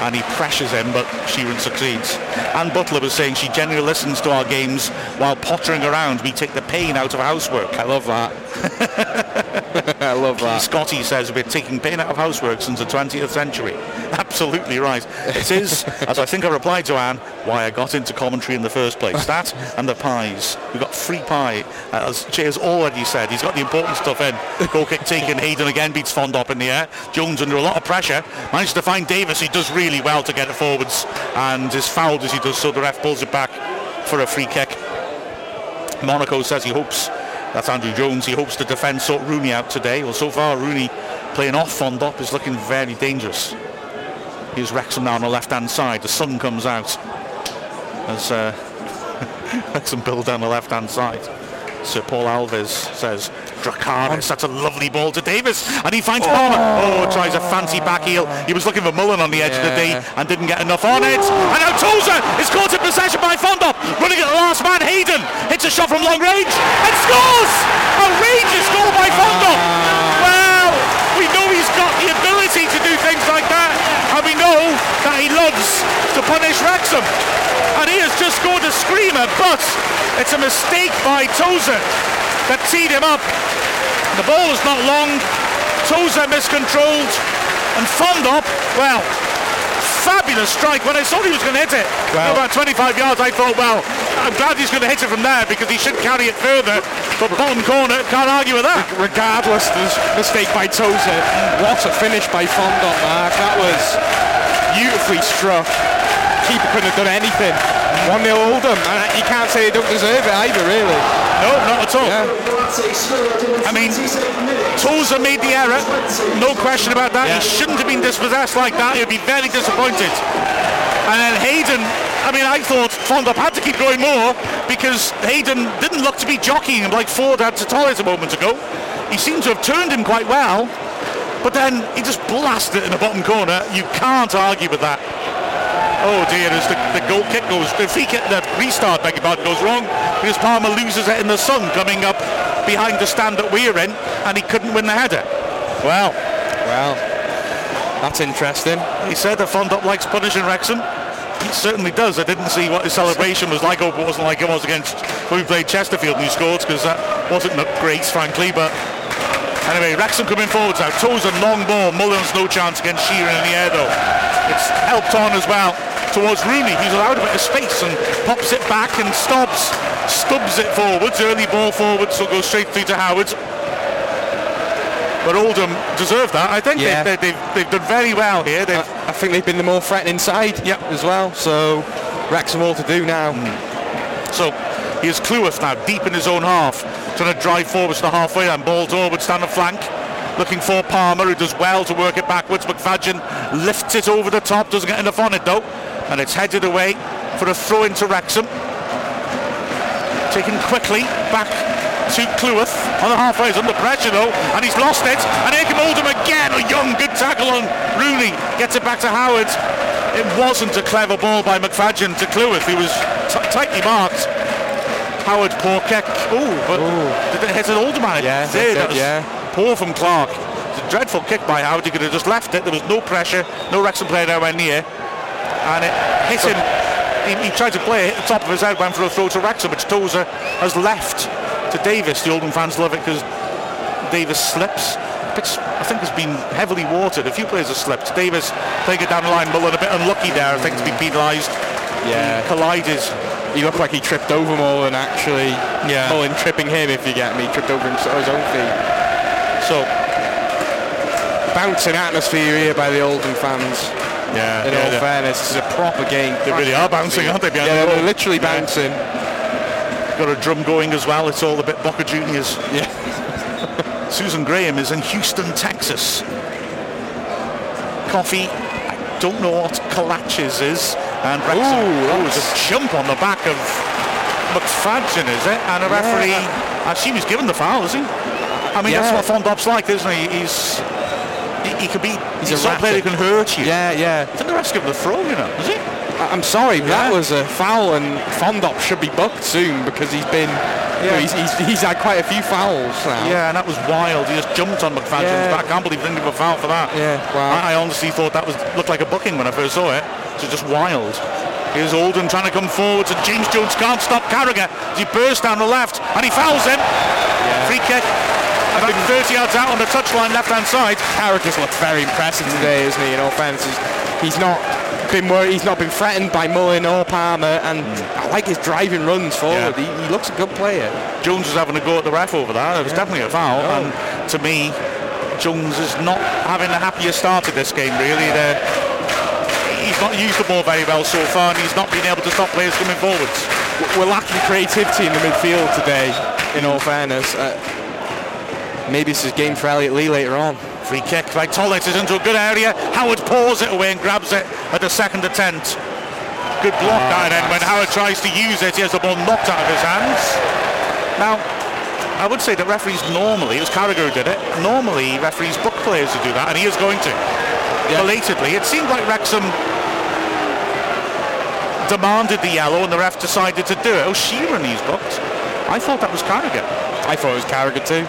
and he pressures him, but Sheron succeeds. Anne Butler was saying she generally listens to our games while pottering around. We take the pain out of housework. I love that. (laughs) I love that. (laughs) Scotty says we're taking pain out of housework since the 20th century. (laughs) Absolutely right. It is, (laughs) as I think I replied to Anne, why I got into commentary in the first place. That and the pies. We've got free pie. Uh, As Jay has already said, he's got the important stuff in. Goal kick taken. Hayden again beats Fondop in the air. Jones under a lot of pressure. Manages to find Davies. He does really well to get it forwards and is fouled as he does so. The ref pulls it back for a free kick. Monaco says he hopes, that's Andrew Jones, he hopes to defend sort Rooney out today. Well, so far Rooney playing off Fondop is looking very dangerous. Here's Wrexham now on the left-hand side. The sun comes out as uh, (laughs) Wrexham build down the left-hand side. Sir Paul Alves says, Dracarys, oh. that's a lovely ball to Davies, and he finds Palmer. Oh. oh, tries a fancy back heel. He was looking for Mullin on the edge of the D and didn't get enough on it. And now Tozer is caught in possession by Fondop, running at the last man. Hayden hits a shot from long range and scores! Outrageous goal by Fondop. Well, we know he's got the ability to do things like that, and we know that he loves to punish Wrexham. And he has just scored a screamer, but it's a mistake by Tozer that teed him up. The ball is not long. Tozer miscontrolled. And Fondop, well, fabulous strike. When I saw he was going to hit it Well- about 25 yards, I thought, well, I'm glad he's going to hit it from there because he should carry it further. But bottom corner, can't argue with that. Regardless, the mistake by Tozer. What a finish by Fondop, Mark. That was beautifully struck. Keeper couldn't have done anything. 1 0 Oldham. And you can't say they don't deserve it either, really. No, not at all. Yeah. I mean, Tozer made the error, no question about that. Yeah. He shouldn't have been dispossessed like that. He'd be very disappointed. And then Hayden, I mean, I thought Fondop had to keep going more because Hayden didn't look to be jockeying him like Forde had to Torres a moment ago. He seemed to have turned him quite well, but then he just blasted it in the bottom corner. You can't argue with that. Oh dear, as the, the goal kick goes, the free kick, the restart, beg your pardon, goes wrong because Palmer loses it in the sun coming up behind the stand that we're in and he couldn't win the header. Well, Well, that's interesting. he said that Fondop likes punishing Wrexham. He certainly does. I didn't see what his celebration was like. I hope it wasn't like it was against when we played Chesterfield and he scored because that wasn't great, frankly. But anyway, Wrexham coming forwards now. Toes and long ball. Mullin's no chance against Sheron in the air though. It's helped on as well towards Rooney. He's allowed a bit of space and pops it back and stops, stubs it forwards. Early ball forwards, so goes straight through to Howard. But Oldham deserve that. I think Yeah. they, they, they've, they've done very well here. They've, I think they've been the more threatening side Yep. as well. So Wrexham all to do now. Hmm. So here's Cleworth now deep in his own half, trying to drive forwards to halfway and ball forwards down the flank. Looking for Palmer, who does well to work it backwards. McFadzean lifts it over the top, doesn't get enough on it though, and it's headed away for a throw into Wrexham. Taken quickly back to Cleworth on the halfway. He's under pressure though, and he's lost it. And here come Oldham again. A young good tackle on Rooney. Gets it back to Howard. It wasn't a clever ball by McFadzean to Cleworth. He was t- tightly marked. Howard, poor kick. Oh, but did it hit an Oldham man? Yeah, It did. it, yeah. Poor from Clarke. It's a dreadful kick by Howard. He could have just left it. There was no pressure. No Wrexham player anywhere near. And it hit him. He, he tried to play it at the top of his head, went for a throw to Wrexham, which Tozer has left to Davies. The Oldham fans love it because Davies slips. Pitch, I think, has been heavily watered. A few players have slipped. Davies playing it down the line, Mullin a bit unlucky there. I think to be penalised. Yeah. Collided. He looked like he tripped over Mullin actually. Yeah. Mullin tripping him, if you get me, tripped over himself, his own feet. So, Bouncing atmosphere here by the Oldham fans. Yeah, In yeah, all they- fairness, this is a proper game. They really are bouncing, aren't they, behind Yeah, the they're literally Yeah. bouncing. got a drum going as well. It's all a bit Boca Juniors. Yeah. (laughs) Susan Graham is in Houston, Texas. Coffee. I don't know what kolaches is. And Wrexham. Ooh, oh, a jump on the back of McFadzean, is it? And a referee. I assume he's given the foul, is he? I mean, Yeah. that's what Fondop's like, isn't he? He's. He, he can be. He's, a a player who can hurt you. Yeah, yeah. I think the ref's given the throw, you know. Is he? I- I'm sorry, but that was a foul, and Fondop should be booked soon because he's been, you know, Yeah. he's, he's, he's had quite a few fouls now. Yeah, and that was wild. He just jumped on McFadzean's Yeah. back. I can't believe he didn't give a foul for that. Yeah, wow. I, I honestly thought that was looked like a booking when I first saw it. It was just wild. Here's Oldham trying to come forward, and James Jones can't stop Carragher he bursts down the left, and he fouls him. Free kick. About 30 yards out on the touchline, left-hand side. Carragher's looked very impressive today, isn't he? In all fairness, he's, not been worried, he's not been threatened by Mullin or Palmer, and I like his driving runs forward. Yeah. He, he looks a good player. Jones was having a go at the ref over that. It was Yeah. definitely a foul. No. And to me, Jones is not having the happiest start of this game, really. The, he's not used the ball very well so far, and he's not been able to stop players coming forwards. we're lacking creativity in the midfield today. In all fairness, uh, maybe this is game for Elliot Lee later on. Free kick by Tollitt is into a good area. Howard paws it away and grabs it at the second attempt. Good block Oh, now then when Howard tries to use it. He has the ball knocked out of his hands. Now, I would say that referees normally, it was Carragher who did it, normally referees book players to do that, and he is going to. Belatedly. It seemed like Wrexham demanded the yellow and the ref decided to do it. Oh, Sheron he's booked. I thought that was Carragher. I thought it was Carragher too.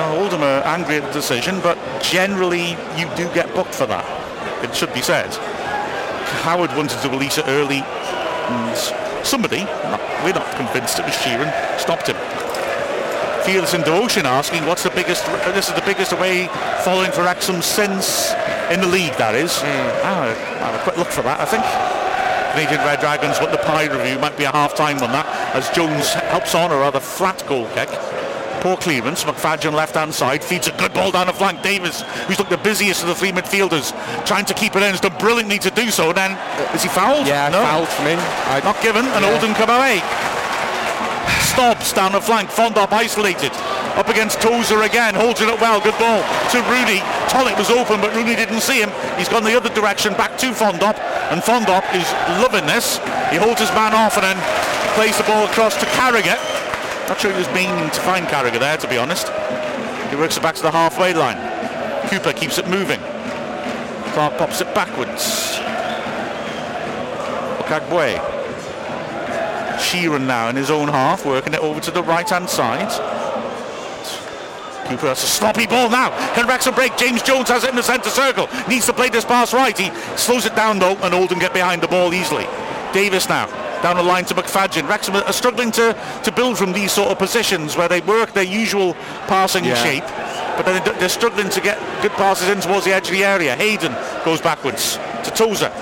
Are angry at the decision, but generally you do get booked for that. It should be said. Howard wanted to release it early, mm, and somebody, not, we're not convinced it was Sheron, stopped him. Fearless in Devotion asking, what's the biggest, this is the biggest away following for Wrexham since, in the league that is. I'll, I'll have a quick look for that, I think. Canadian Red Dragons want the pie review, might be a half-time on that, as Jones helps on a rather flat goal kick. Poor clearance, McFadzean left hand side, feeds a good ball down the flank. Davies, who's looked the busiest of the three midfielders, trying to keep it in, has done brilliantly to do so. Then, uh, is he fouled? Yeah, no. fouled from him. I, Not given, and Yeah. Come away. Stobbs down the flank, Fondop isolated. Up against Tozer again, holds it up well, good ball to Rooney. Tollitt was open, but Rooney didn't see him. He's gone the other direction, back to Fondop, and Fondop is loving this. He holds his man off and then plays the ball across to Carragher. Not sure he was meaning to find Carragher there, to be honest. He works it back to the halfway line. Cooper keeps it moving. Clarke pops it backwards. Okagbue. Sheron now in his own half, working it over to the right-hand side. Cooper has a sloppy ball now. Can Wrexham break? James Jones has it in the centre circle. Needs to play this pass right. He slows it down though, and Oldham get behind the ball easily. Davies now down the line to McFadzean. Wrexham are struggling to, to build from these sort of positions where they work their usual passing Yeah. shape, but then they're struggling to get good passes in towards the edge of the area. Hayden goes backwards to Tozer.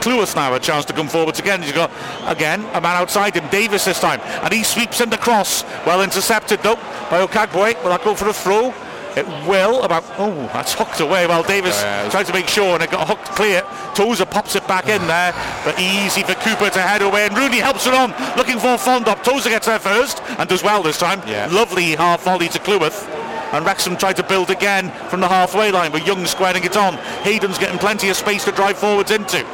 Cleworth now a chance to come forwards again. He's got again a man outside him, Davies this time, and he sweeps in the cross. Well intercepted though by Okagbue. Will that go for a throw? It will. About oh, that's hooked away. Well, Davies yeah. tried to make sure, and it got hooked clear. Tozer pops it back in there, but easy for Cooper to head away, and Rooney helps it on, looking for Fondop. Tozer gets there first and does well this time. Yeah. Lovely half volley to Cleworth. And Wrexham tried to build again from the halfway line, but Young squaring it on. Hayden's getting plenty of space to drive forwards into.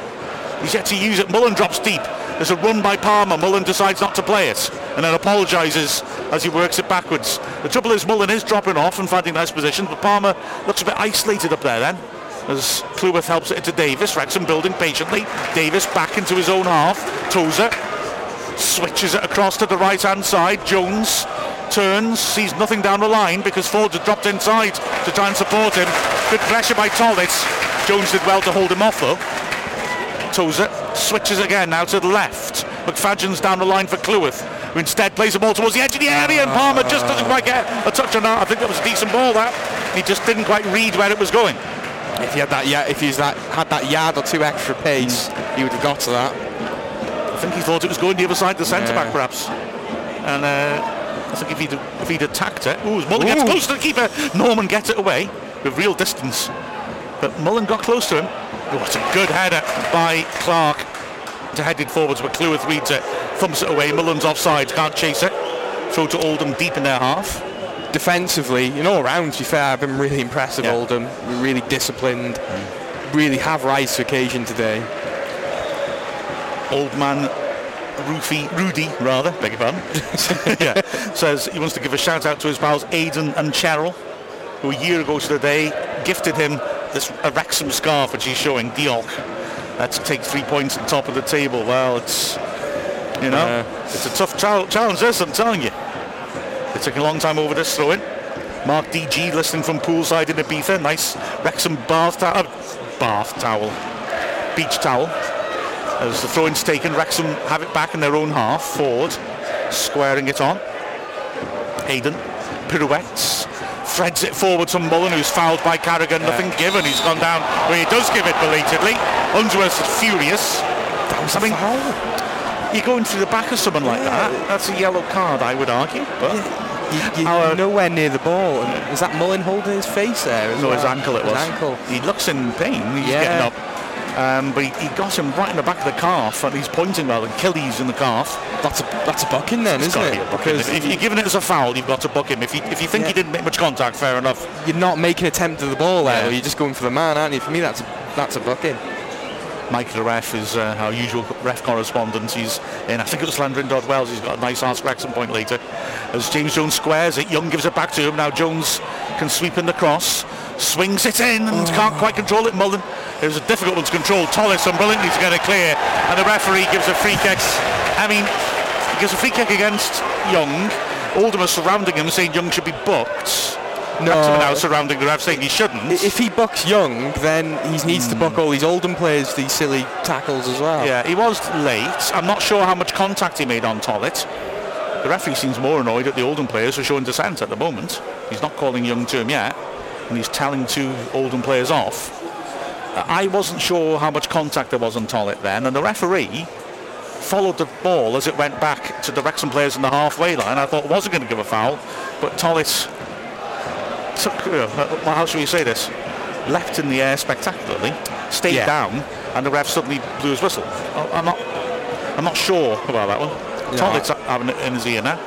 He's yet to use it. Mullin drops deep. There's a run by Palmer. Mullin decides not to play it and then apologises as he works it backwards. The trouble is Mullin is dropping off and finding nice positions, but Palmer looks a bit isolated up there then. As Cleworth helps it into Davies. Wrexham building patiently. Davies back into his own half. Tozer switches it across to the right hand side. Jones turns, sees nothing down the line because Forde had dropped inside to try and support him. Good pressure by Tollitz. Jones did well to hold him off though. Tozer switches again now to the left. McFadzean's down the line for Cleworth, who instead plays the ball towards the edge of the area, and Palmer just doesn't quite get a touch on that. I think that was a decent ball. That he just didn't quite read where it was going. if he had that, yeah, if he's that had that yard or two extra pace, he would have got to that. I think he thought it was going the other side, the centre Yeah. back perhaps. And uh, I think if he'd if he'd attacked it, ooh, Mullin gets Ooh. close to the keeper. Norman gets it away with real distance, but Mullin got close to him. It's a good header by Clarke to head it forwards, but Cleworth reads it, thumps it away. Mullin's offside, can't chase it. Throw to Oldham deep in their half. Defensively, in all rounds, to be fair, I've been really impressed with Yeah. Oldham. Really disciplined. Really have rise to occasion today. Old man Rufy, Rudy, rather, beg your pardon, (laughs) yeah, says he wants to give a shout out to his pals Aidan and Cheryl, who a year ago to the day gifted him this a Wrexham scarf, which he's showing, Diolch. Let's take three points at the top of the table. Well, it's, you know, it's a tough chal- challenge, this, I'm telling you. It took a long time over this throw-in. Mark DG listening from poolside in Ibiza. Nice Wrexham bath towel. Uh, bath towel. Beach towel. As the throw-in's taken, Wrexham have it back in their own half. Forde squaring it on. Hayden pirouettes. Threads it forward to Mullin, who's fouled by Carragher. Nothing given. He's gone down where he does give it belatedly. Unsworth is furious. I mean, you're going through the back of someone like that. That's a yellow card, I would argue. But you, you're nowhere near the ball. And is that Mullin holding his face there? no, his ankle it His was. ankle. He looks in pain. He's Yeah. getting up. Um, but he, he got him right in the back of the calf, and he's pointing well, Achilles in the calf. That's a that's a booking then, It's isn't it? be. Because if, you're giving it as a foul, you've got to book him. If you, if you think Yeah. he didn't make much contact, fair enough. you're not making an attempt at the ball there. Yeah. You're just going for the man, aren't you? For me, that's a, that's a booking. Mike the ref is uh, our usual ref correspondent. He's in, I think it was Llandrindod Wells. He's got a nice Ask Wrexham point later. As James Jones squares it, Young gives it back to him. Now Jones can sweep in the cross, swings it in and can't quite control it. Mullin. It was a difficult one to control. Tollis brilliantly to get it clear. And the referee gives a free kick. I mean, he gives a free kick against Young. Oldham are surrounding him saying Young should be booked. No. Now surrounding the ref saying he shouldn't. If he bucks Young, then he needs to hmm. buck all these Oldham players, these silly tackles as well. Yeah, he was late. I'm not sure how much contact he made on Tollitt. The referee seems more annoyed at the Oldham players for showing dissent at the moment. He's not calling Young to him yet, and he's telling two Oldham players off. I wasn't sure how much contact there was on Tollitt then, and the referee followed the ball as it went back to the Wrexham players in the halfway line. I thought wasn't going to give a foul, but Tollitt took, uh, how should we say this? Left in the air spectacularly, stayed Yeah. down, and the ref suddenly blew his whistle. I- I'm not, I'm not sure about that one. Tollitt's having it in his ear now.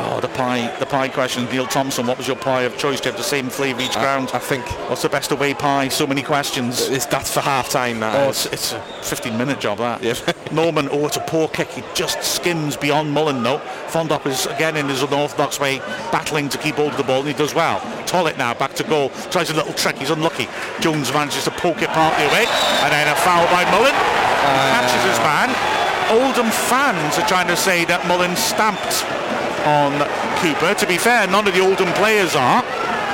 Oh, the pie, the pie question. Neil Thompson, what was your pie of choice? Do you have the same flavour each ground? I think What's the best away pie? So many questions. it's, that's for half time. now. Oh, it's, it's a 15 minute job that. Yeah. (laughs) Norman, oh, it's a poor kick. He just skims beyond Mullin though. Fondop is again in his unorthodox way, battling to keep hold of the ball, and he does well. Tollitt now back to goal. Tries a little trick. He's unlucky. Jones manages to poke it partly away, and then a foul by Mullin. He catches his uh. man. Oldham fans are trying to say that Mullin stamped on Cooper. To be fair, none of the Oldham players are.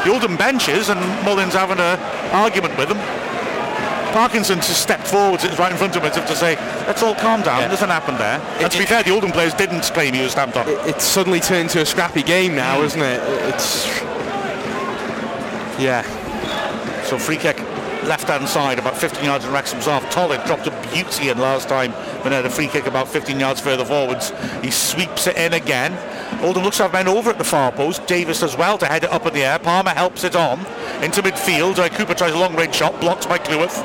The Oldham benches, and Mullin's having an argument with them. Parkinson just stepped forward, it's right in front of him, as if to say, let's all calm down, Yeah. nothing happened there. And to be fair, the Oldham players didn't claim he was stamped on. it's suddenly turned to a scrappy game now, hmm. isn't it? It's yeah. So free kick, left-hand side, about 15 yards in Wrexham's off. Tollitt dropped a beauty in last time when he had a free kick about 15 yards further forwards. He sweeps it in again. Oldham looks to have men over at the far post. Davies as well to head it up in the air. Palmer helps it on into midfield. Uh, Cooper tries a long-range shot, blocked by Cleworth.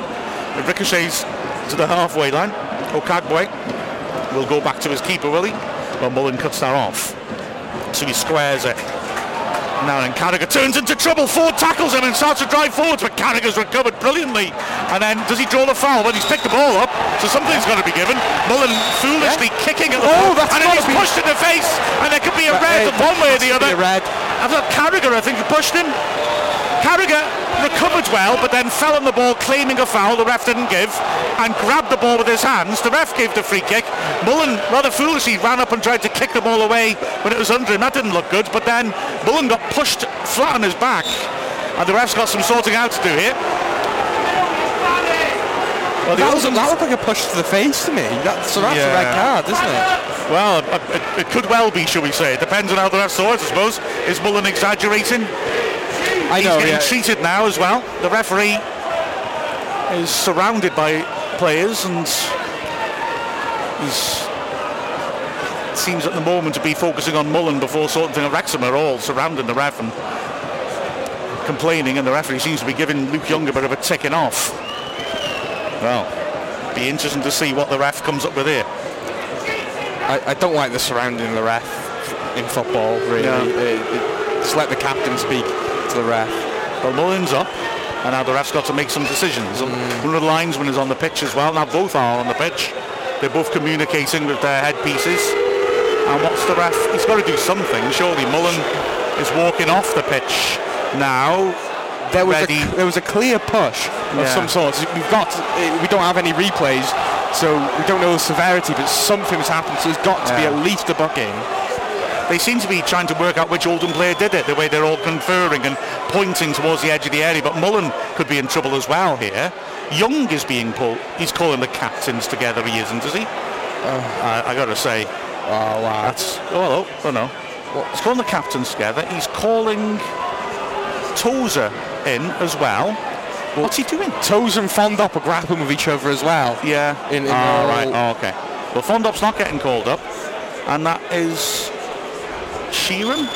It ricochets to the halfway line. Okagbue will go back to his keeper, will he? Well, Mullin cuts that off. So he squares it. Now then Carragher turns into trouble. Forde tackles him and starts to drive forwards, but Carragher's recovered brilliantly. And then does he draw the foul? Well, he's picked the ball up, so something's got to be given. Mullin foolishly kicking at the Oh, ball, and then he's be- pushed in the face, and there could be a red Hey, one way or the other. red. I thought Carragher, I think, pushed him. Carragher recovered well, but then fell on the ball, claiming a foul the ref didn't give, and grabbed the ball with his hands. The ref gave the free kick. Mullin, rather foolishly, ran up and tried to kick the ball away when it was under him. That didn't look good, but then Mullin got pushed flat on his back, and the ref's got some sorting out to do here. Well, That, was, that looked like a push to the face to me. That, so that's a red card, isn't it? Well, it, it- it could well be, shall we say. It depends on how the ref saw it, I suppose. Is Mullin exaggerating? I He's getting Yeah. treated now as well. The referee is surrounded by players and he's seems at the moment to be focusing on Mullin before sorting thing. Wrexham are all surrounding the ref and complaining, and the referee seems to be giving Luke Young a bit of a ticking off. Well, be interesting to see what the ref comes up with here. I, I don't like the surrounding the ref in football. Really, Yeah. It- it- just let the captain speak to the ref. But Mullin's up, and now the ref's got to make some decisions. And mm. One of the linesmen is on the pitch as well. Now both are on the pitch. They're both communicating with their headpieces. And what's the ref? He's got to do something. Surely Mullin is walking off the pitch now. There was Ready. a there was a clear push of Yeah. some sort. We've got we don't have any replays, so we don't know the severity, but something's happened. So there's got to be at least a booking. They seem to be trying to work out which Oldham player did it, the way they're all conferring and pointing towards the edge of the area. But Mullin could be in trouble as well here. Young is being pulled. He's calling the captains together, he isn't, is he? Uh. I, I got to say, Oh wow! That's oh hello. Oh no. He's calling the captains together. He's calling Tozer in as well. What's he doing? Tozer and Fondop are grappling with each other as well. Yeah. In- in oh, right. Oh, okay. Well, Fondop's not getting called up, and that is Sheron.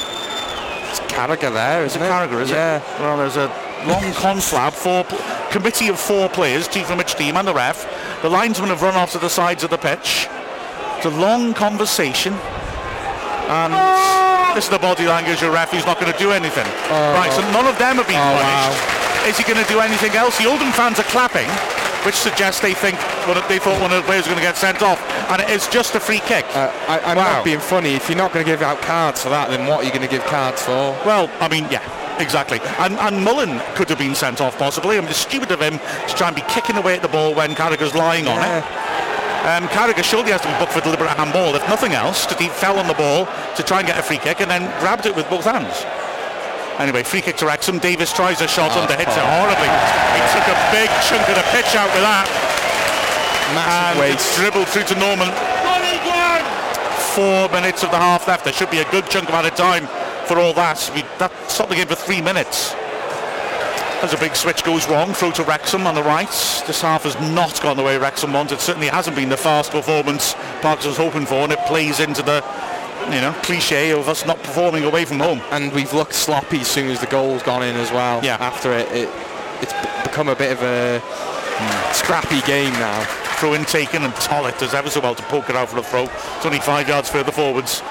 It's Carragher there, isn't it? Carragher, is yeah. it? Well, there's a long conflab. Four. committee of four players, two from each team and the ref. The linesmen have run off to the sides of the pitch. It's a long conversation. And this is the body language of ref who's not going to do anything. Oh. Right, so none of them have been Oh, punished. Is he going to do anything else? The Oldham fans are clapping, which suggests they think one of, they thought one of the players was going to get sent off, and it is just a free kick. Uh, I, I'm Wow. not being funny. If you're not going to give out cards for that, then what are you going to give cards for? Well, I mean, yeah, exactly. And, and Mullin could have been sent off possibly. I mean, it's stupid of him to try and be kicking away at the ball when Carragher's lying on it. Um, Carragher surely has to be booked for deliberate handball, if nothing else, because he fell on the ball to try and get a free kick and then grabbed it with both hands. Anyway, free kick to Wrexham. Davies tries a shot and under, hits it horribly. He took a big chunk of the pitch out with that Massive and it's dribbled through to Norman. Four minutes of the half left. There should be a good chunk of added time for all that. We, that stopped the game for three minutes. As a big switch goes wrong, throw to Wrexham on the right. This half has not gone the way Wrexham wanted. It certainly hasn't been the fast performance Parks was hoping for, and it plays into the, you know, cliche of us not performing away from home. And we've looked sloppy as soon as the goal's gone in as well. Yeah. After it, it it's become a bit of a scrappy game now. Throw in taken and Tollitt does ever so well to poke it out for a throw. It's only five yards further forwards.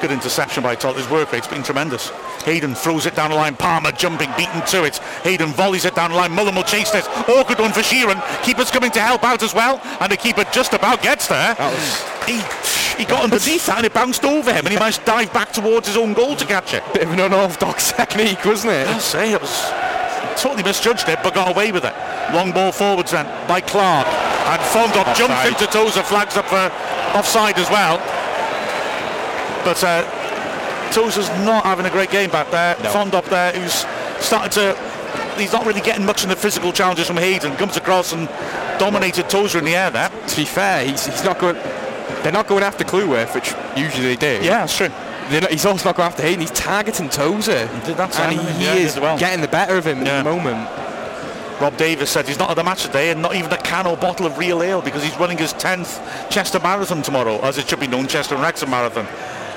Good interception by Tollitt. His work rate's been tremendous. Hayden throws it down the line. Palmer jumping, beaten to it. Hayden volleys it down the line. Mullin will chase this. Oh, Awkward one for Sheron. Keeper's coming to help out as well. And the keeper just about gets there. That was He, he got underneath that and it bounced over him and he managed to dive back towards his own goal to catch it. bit of an unorthodox (laughs) technique, wasn't it? I say it was totally misjudged it, but got away with it. Long ball forwards then by Clarke, and Fondop jumps into Tozer, flags up for offside as well. But uh, Tozer's not having a great game back there. No. Fondop there, who's started to. He's not really getting much in the physical challenges from Hayden. Comes across and dominated Tozer in the air there. To be fair, he's, he's not going. They're not going after Cleworth, which usually they do. Yeah, that's true. Not, he's also not going after Hayden. He's targeting Tozer. did that and time, he, yeah, he he is well. getting the better of him Yeah. at the moment. Rob Davis said he's not at the match today and not even a can or bottle of real ale because he's running his 10th Chester Marathon tomorrow, as it should be known, Chester and Wrexham Marathon.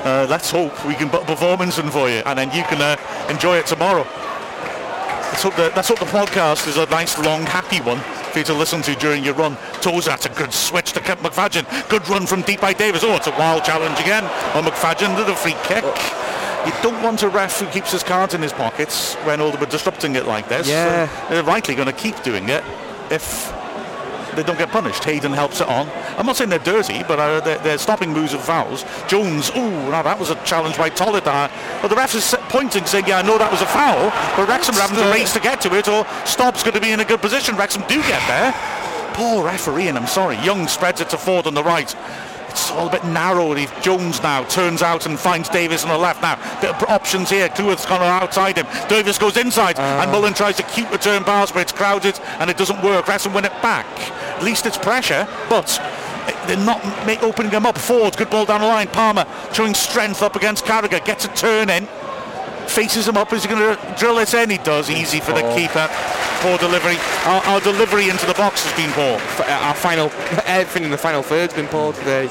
Uh, let's hope we can put a performance in for you and then you can uh, enjoy it tomorrow. Let's hope, the, let's hope the podcast is a nice, long, happy one for you to listen to during your run. Tozer, that's a good switch to Kent McFadzean. Good run from deep by Davies. Oh, it's a wild challenge again oh, on McFadzean. Did a free kick. Oh. You don't want a ref who keeps his cards in his pockets when are disrupting it like this. Yeah. So they're likely going to keep doing it if they don't get punished. Hayden helps it on. I'm not saying they're dirty, but uh, they're, they're stopping moves of fouls. Jones, ooh, now that was a challenge by. Uh, but the ref is pointing, saying, yeah, I know that was a foul, but Wrexham having to race to get to it, or Stobb's going to be in a good position. Wrexham do get there. Poor referee, and I'm sorry. Young spreads it to Forde on the right. It's all a bit narrow. If Jones now turns out and finds Davies on the left. Now, bit of options here. Cleworth's gone outside him. Davies goes inside, and ah. Mullin tries to cute return pass, but it's crowded and it doesn't work. Wrexham win it back. At least it's pressure, but they're not make, opening them up. Forde, good ball down the line. Palmer showing strength up against Carragher. Gets a turn in. Faces him up. Is he going to drill it in? He does. Easy for the Oh. keeper. Poor delivery. Our, our delivery into the box has been poor. Uh, Our final, (laughs) everything in the final third's been poor today.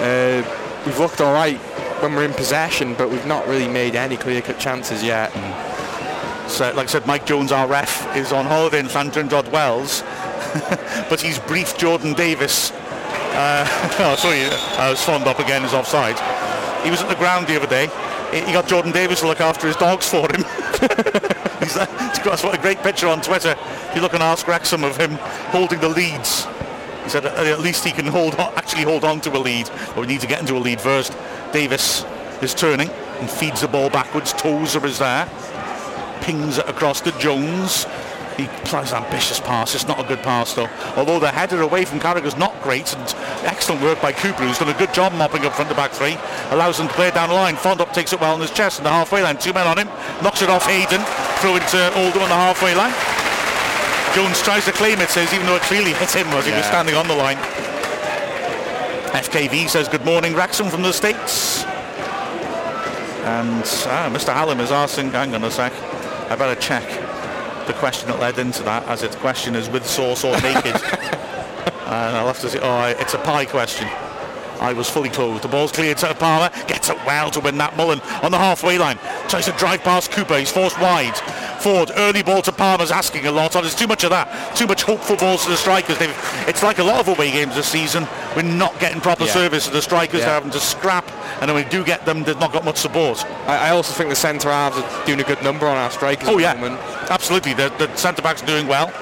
Uh, we've looked all right when we're in possession, but we've not really made any clear-cut chances yet. So, like I said, Mike Jones, our ref, is on holiday in Llandrindod Wells, (laughs) but he's briefed Jordan Davies. Uh, (laughs) oh, sorry, I was Fondop again, is offside. He was at the ground the other day. He got Jordan Davies to look after his dogs for him. (laughs) (laughs) That's what a great picture on Twitter. If you look and ask Wrexham of him holding the leads. He said at least he can hold on, actually hold on to a lead, but we need to get into a lead first. Davies is turning and feeds the ball backwards. Tozer is there pings it across to Jones. He plays an ambitious pass. It's not a good pass though. Although the header away from Carragher's not great and excellent work by Cooper who's done a good job mopping up front the back three. Allows them to play down the line. Fondop takes it well on his chest in the halfway line. Two men on him. Knocks it off Hayden. Throw it to Oldham on the halfway line. Jones tries to claim it, says even though it clearly hit him as he was standing on the line. FKV says good morning Wrexham from the States. And ah, Mr. Hallam is asking, hang on a sec, I better check the question that led into that, as its question is with sauce or naked. (laughs) and I'll have to say, oh, it's a pie question. I was fully clothed. The ball's cleared to Palmer. Gets it well to win that Mullin on the halfway line. Tries to drive past Cooper. He's forced wide. Forde, early ball to Palmer's asking a lot. There's too much of that. Too much hopeful balls to the strikers. They've, it's like a lot of away games this season. We're not getting proper Yeah. service to the strikers. Yeah. They're having to scrap. And when we do get them, they've not got much support. I, I also think the centre halves are doing a good number on our strikers Oh, at yeah. the moment. Absolutely. The, the centre-backs are doing well.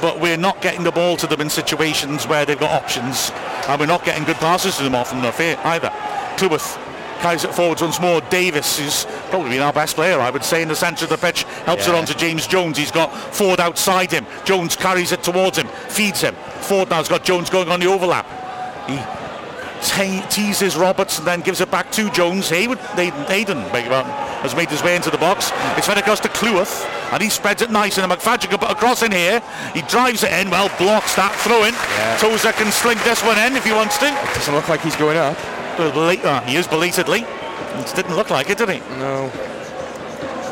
But we're not getting the ball to them in situations where they've got options. And we're not getting good passes to them often enough either. Cleworth carries it forwards once more. Davies, who's probably been our best player, I would say, in the centre of the pitch, helps it on to James Jones. He's got Forde outside him. Jones carries it towards him, feeds him. Forde now's got Jones going on the overlap. He te- teases Roberts and then gives it back to Jones. Haywood, Hayden, Hayden beg your has made his way into the box. It's fed across to Cleworth and he spreads it nice and McFadzean can put a cross in here. He drives it in, well blocks that throw in. Yeah. Tozer can sling this one in if he wants to. It doesn't look like he's going up. Uh, he is belatedly. It didn't look like it, did he? No.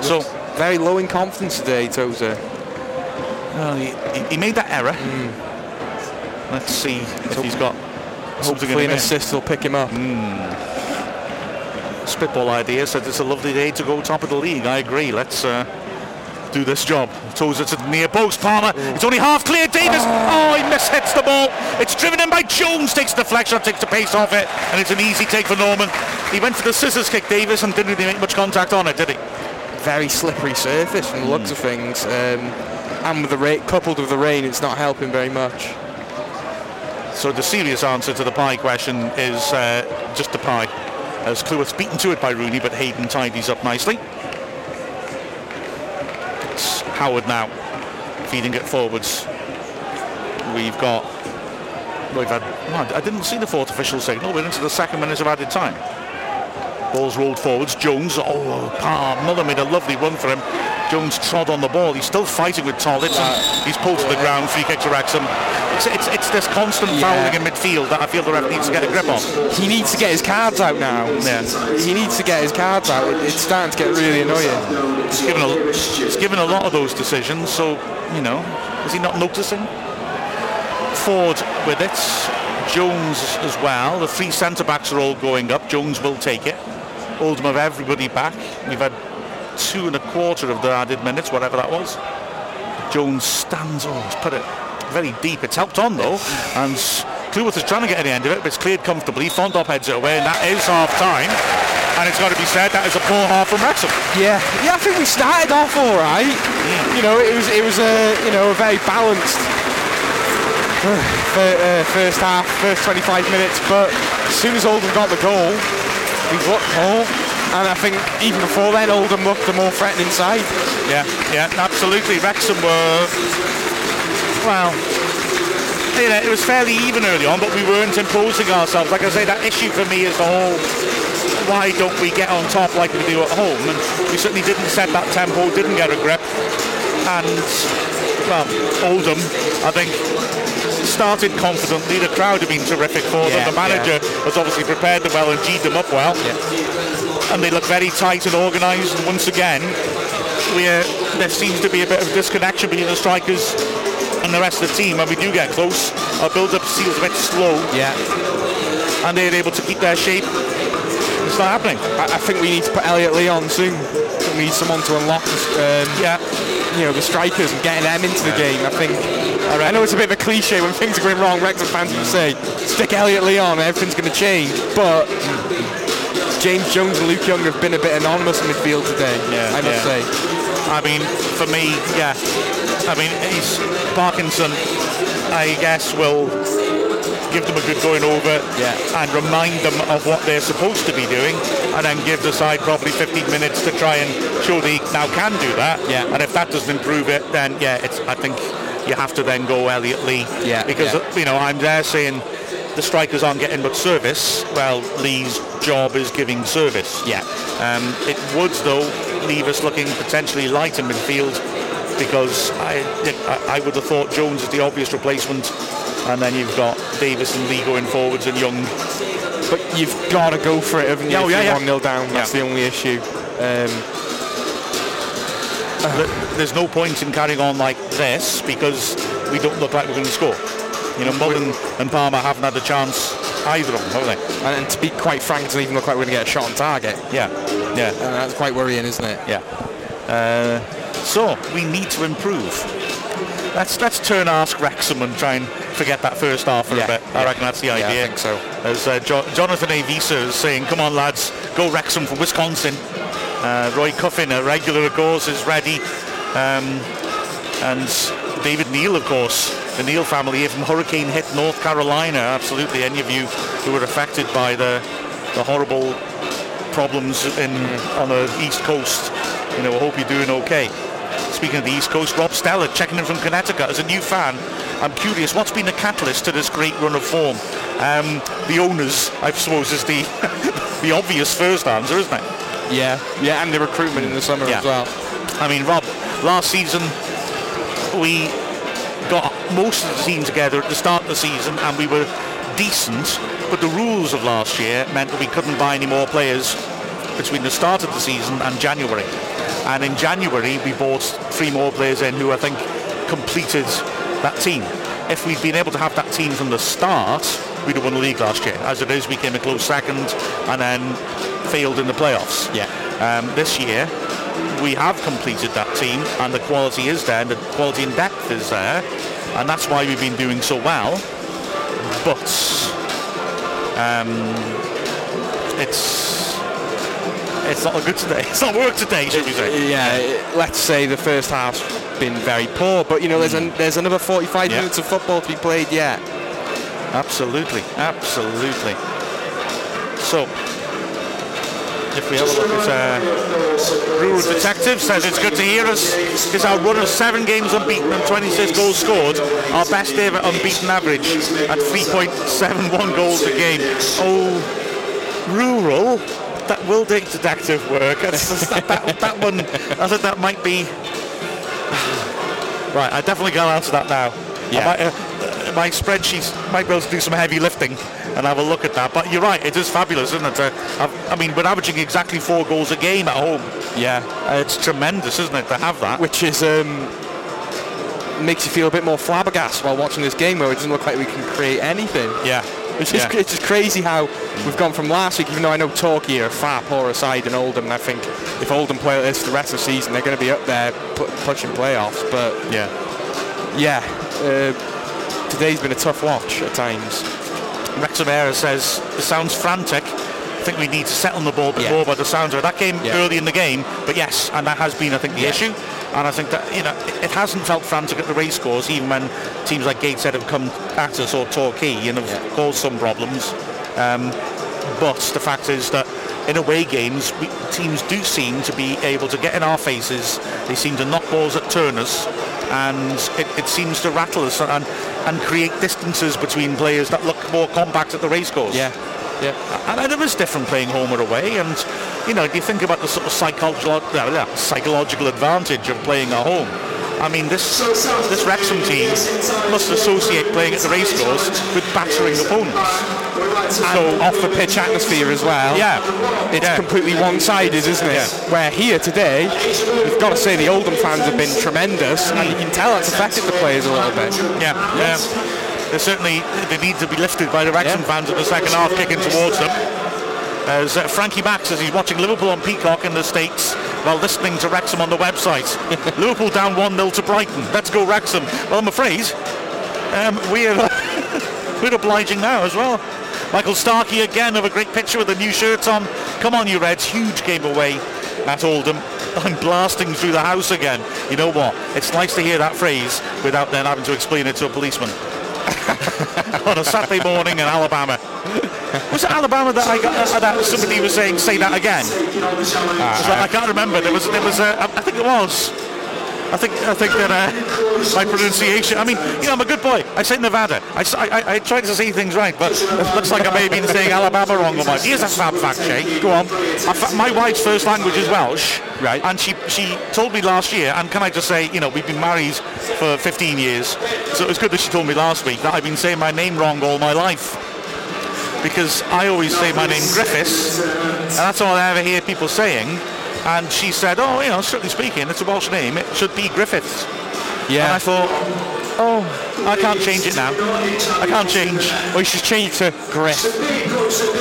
So Very low in confidence today, Tozer. well, he, he- made that error. Hmm. Let's see if he's got Hopefully an assist will pick him up. spitball idea said it's a lovely day to go top of the league. I agree. Let's uh, do this job. Throws it to the near post. Palmer. It's only half clear. Davies. Oh, he mishits the ball. It's driven in by Jones. Takes the deflection, takes the pace off it, and it's an easy take for Norman. He went for the scissors kick, Davies, and didn't really make much contact on it, did he? Very slippery surface from the looks of things. Um, and with the rain, coupled with the rain, it's not helping very much. So the serious answer to the pie question is uh, just the pie. As Cleworth's beaten to it by Rooney, but Hayden tidies up nicely. Howard now, feeding it forwards. We've got. We've had. I didn't see the fourth official signal. We're into the second minute of added time. Ball's rolled forwards. Jones. Oh, ah, Mullin made a lovely run for him. Jones trod on the ball. He's still fighting with and He's pulled to the ground. Free kick to Wrexham. It's, it's, it's this constant Yeah. fouling in midfield that I feel the ref needs to get a grip on. He needs to get his cards out now. Yeah. He needs to get his cards out. It- It's starting to get really annoying. He's given a, he's given a lot of those decisions, so, you know, is he not noticing? Forde with it. Jones as well. The three centre-backs are all going up. Jones will take it. Oldham have everybody back. We've had two and a quarter of the added minutes, whatever that was. Jones stands, oh, he's put it very deep. It's helped on though, and Cleworth is trying to get at the end of it, but it's cleared comfortably. Fondop heads it away, and that is half time. And it's got to be said that is a poor half from Wrexham. Yeah, yeah. I think we started off all right. You know, it was it was a you know a very balanced uh, first half, first 25 minutes. But as soon as Oldham got the goal, we looked more. And I think even before then, Oldham looked the more threatening side. Yeah, yeah, absolutely. Wrexham were, well, you know, it was fairly even early on, but we weren't imposing ourselves. Like I say, that issue for me is the whole, why don't we get on top like we do at home? And we certainly didn't set that tempo, didn't get a grip. And, well, Oldham, I think, started confidently. The crowd have been terrific for Yeah, them. The manager has obviously prepared them well and G'd them up well. And they look very tight and organised. And once again, where there seems to be a bit of disconnection between the strikers and the rest of the team. When we do get close, our build-up seems a bit slow, Yeah. and they're able to keep their shape. It's not happening. I, I think we need to put Elliot Lee on soon. We need someone to unlock um, Yeah, you know, the strikers and getting them into the game. I think. I know it's a bit of a cliche when things are going wrong. Wrexham fans will say, "Stick Elliot Lee on, everything's going to change." But James Jones and Luke Young have been a bit anonymous in midfield today. Yeah, I must yeah. say. I mean, for me, yeah. I mean, he's Parkinson. I guess will give them a good going over Yeah. and remind them of what they're supposed to be doing, and then give the side probably 15 minutes to try and show they now can do that. Yeah. And if that doesn't improve it, then yeah, it's. I think you have to then go Elliot Lee. Yeah, Because yeah. you know I'm there saying the strikers aren't getting much service. Well, Lee's job is giving service. Yeah. Um, it would, though, leave us looking potentially light in midfield because I, I I would have thought Jones is the obvious replacement, and then you've got Davies and Lee going forwards and Young. But you've got to go for it, haven't you? Yeah, oh, if yeah, you're yeah. one 0 down. That's Yeah. the only issue. Um, Th- There's no point in carrying on like this because we don't look like we're going to score. You know, Mullin and Palmer haven't had a chance either of them, have they? and, and to be quite frank, it doesn't even look like we're going to get a shot on target. Yeah, yeah. And that's quite worrying, isn't it? Yeah. Uh, So we need to improve. Let's let's turn ask Wrexham and try and forget that first half for Yeah, a bit. I reckon that's the Yeah, I think so. As uh, jo- Jonathan A. Visa is saying, come on lads, go Wrexham from Wisconsin. Uh, Roy Cuffin, a regular of course, is ready. Um, and David Neal, of course, the Neal family here from Hurricane hit North Carolina. Absolutely, any of you who were affected by the the horrible problems in on the East Coast, you know, I hope you're doing okay. Speaking of the East Coast, Rob Stella checking in from Connecticut as a new fan. I'm curious, what's been the catalyst to this great run of form? Um, the owners, I suppose, is the (laughs) the obvious first answer, isn't it? Yeah, yeah, and the recruitment in the summer Yeah. as well. I mean, Rob, last season we got most of the team together at the start of the season and we were decent, but the rules of last year meant that we couldn't buy any more players between the start of the season and January. And in January we bought three more players in who I think completed that team. If we'd been able to have that team from the start, we'd have won the league last year. As it is, we came a close second and then failed in the playoffs. Yeah. Um, this year, we have completed that team and the quality is there and the quality and depth is there and that's why we've been doing so well but um, it's it's not a good today (laughs) it's not work today should we say Yeah, it- let's say the first half's been very poor, but you know, there's an, there's another 45 Yeah. minutes of football to be played yet. absolutely absolutely so if we have a look at uh, Rural Detective says it's good to hear us because our run of seven games unbeaten and 26 goals scored, our best ever unbeaten average at 3.71 goals a game. Oh, Rural, that will take detective work. (laughs) That, that, that one, I think that might be... (sighs) Right, I definitely can't answer that now. Yeah. might, uh, my spreadsheets might be able to do some heavy lifting and have a look at that. But you're right, it is fabulous, isn't it? Uh, I've- mean, we're averaging exactly four goals a game at home. Yeah, Uh, it's tremendous, isn't it, to have that? which is um, makes you feel a bit more flabbergasted while watching this game, where it doesn't look like we can create anything. Yeah. It's just, Yeah. it's just crazy how we've gone from last week, even though I know Torquay are far poorer side than Oldham, and I think if Oldham play like this the rest of the season, they're going to be up there pu- pushing playoffs. But Yeah. yeah, uh, today's been a tough watch at times. Wrexham Era says it sounds frantic. I think we need to settle the ball before Yeah. by the sounds of it. That came Yeah. early in the game, but yes, and that has been, I think, the Yeah. issue. And I think that you know it, it hasn't felt frantic at the race course, even when teams like Gateshead have come at us or Torquay and have caused some problems. Um, but the fact is that in away games, we, teams do seem to be able to get in our faces. They seem to knock balls at turners, and it, it seems to rattle us and, and create distances between players that look more compact at the racecourse. Yeah, yeah. And it is different playing home or away. And you know, do you think about the sort of psychological, uh, psychological advantage of playing at home? I mean, this this Wrexham team must associate playing at the racecourse with battering the opponents. So off the pitch atmosphere as well. Yeah, It's yeah. completely one-sided, isn't it? Yeah. Where here today, you've got to say the Oldham fans have been tremendous, and you can tell it's affected the players a little bit. Yeah, yeah. They certainly they need to be lifted by the Wrexham Yeah. fans at the second half, kicking towards them. As uh, Frankie Max as he's watching Liverpool on Peacock in the States while listening to Wrexham on the website. (laughs) Liverpool down 1-0 to Brighton. Let's go Wrexham. Well, I'm afraid um, we're, (laughs) we're obliging now as well. Michael Starkey again of a great picture with the new shirts on. Come on, you Reds. Huge game away at Oldham. (laughs) I'm blasting through the house again. You know what? It's nice to hear that phrase without then having to explain it to a policeman. on a Saturday morning in Alabama. Was it Alabama that I got uh, that somebody was saying say that again? That- I can't remember. There was there was a, I think it was. I think I think that uh, my pronunciation. I mean, you know, I'm a good boy. I say Nevada. I, I, I try to say things right, but it looks like I may have been saying Alabama wrong. On my here's a fab fact, Shay. Go on. Fa- my wife's first language is Welsh, Right. And she she told me last year. And can I just say, you know, we've been married for 15 years, so it was good that she told me last week that I've been saying my name wrong all my life because I always say my name Griffiths, and that's all I ever hear people saying. And she said, "Oh, you know, strictly speaking, it's a Welsh name. It should be Griffiths." Yeah. And I thought, "Oh, I can't change it now. I can't change." Well, you should change to Griff.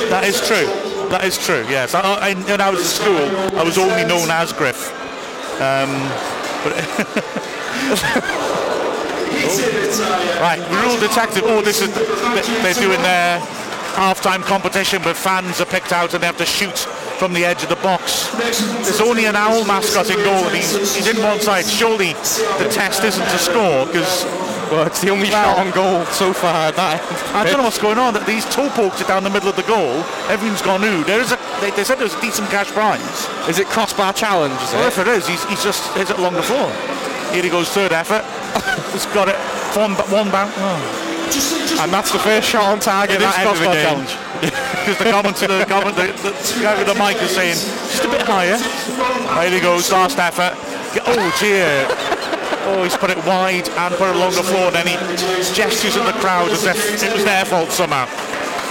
That is true. That is true. Yes. I, I, when I was at school, I was only known as Griff. Um, (laughs) Right, Rule Detective. Oh, this is they're doing their half-time competition where fans are picked out and they have to shoot from the edge of the box. There's only an owl mascot in goal and he's, he's in one side. Surely the test isn't to score because Well, it's the only Well- shot on goal so far. That I don't know what's going on. That these toe pokes are down the middle of the goal. Everything's gone new. There is a. They, they said was a decent cash prize. Is it crossbar challenge? Is Well, it? if it is, he's, he's just hits it along the floor. Here he goes, third effort. (laughs) He's got it. One, one bounce. Oh. And that's the first shot on target. It is That end of the game. challenge. (laughs) Because the commentator, the, comment, the, the guy with the mic is saying, just a bit higher. Here he goes, last effort. Oh dear. Oh, he's put it wide and put it along the floor. And then he gestures at the crowd as if it was their fault somehow.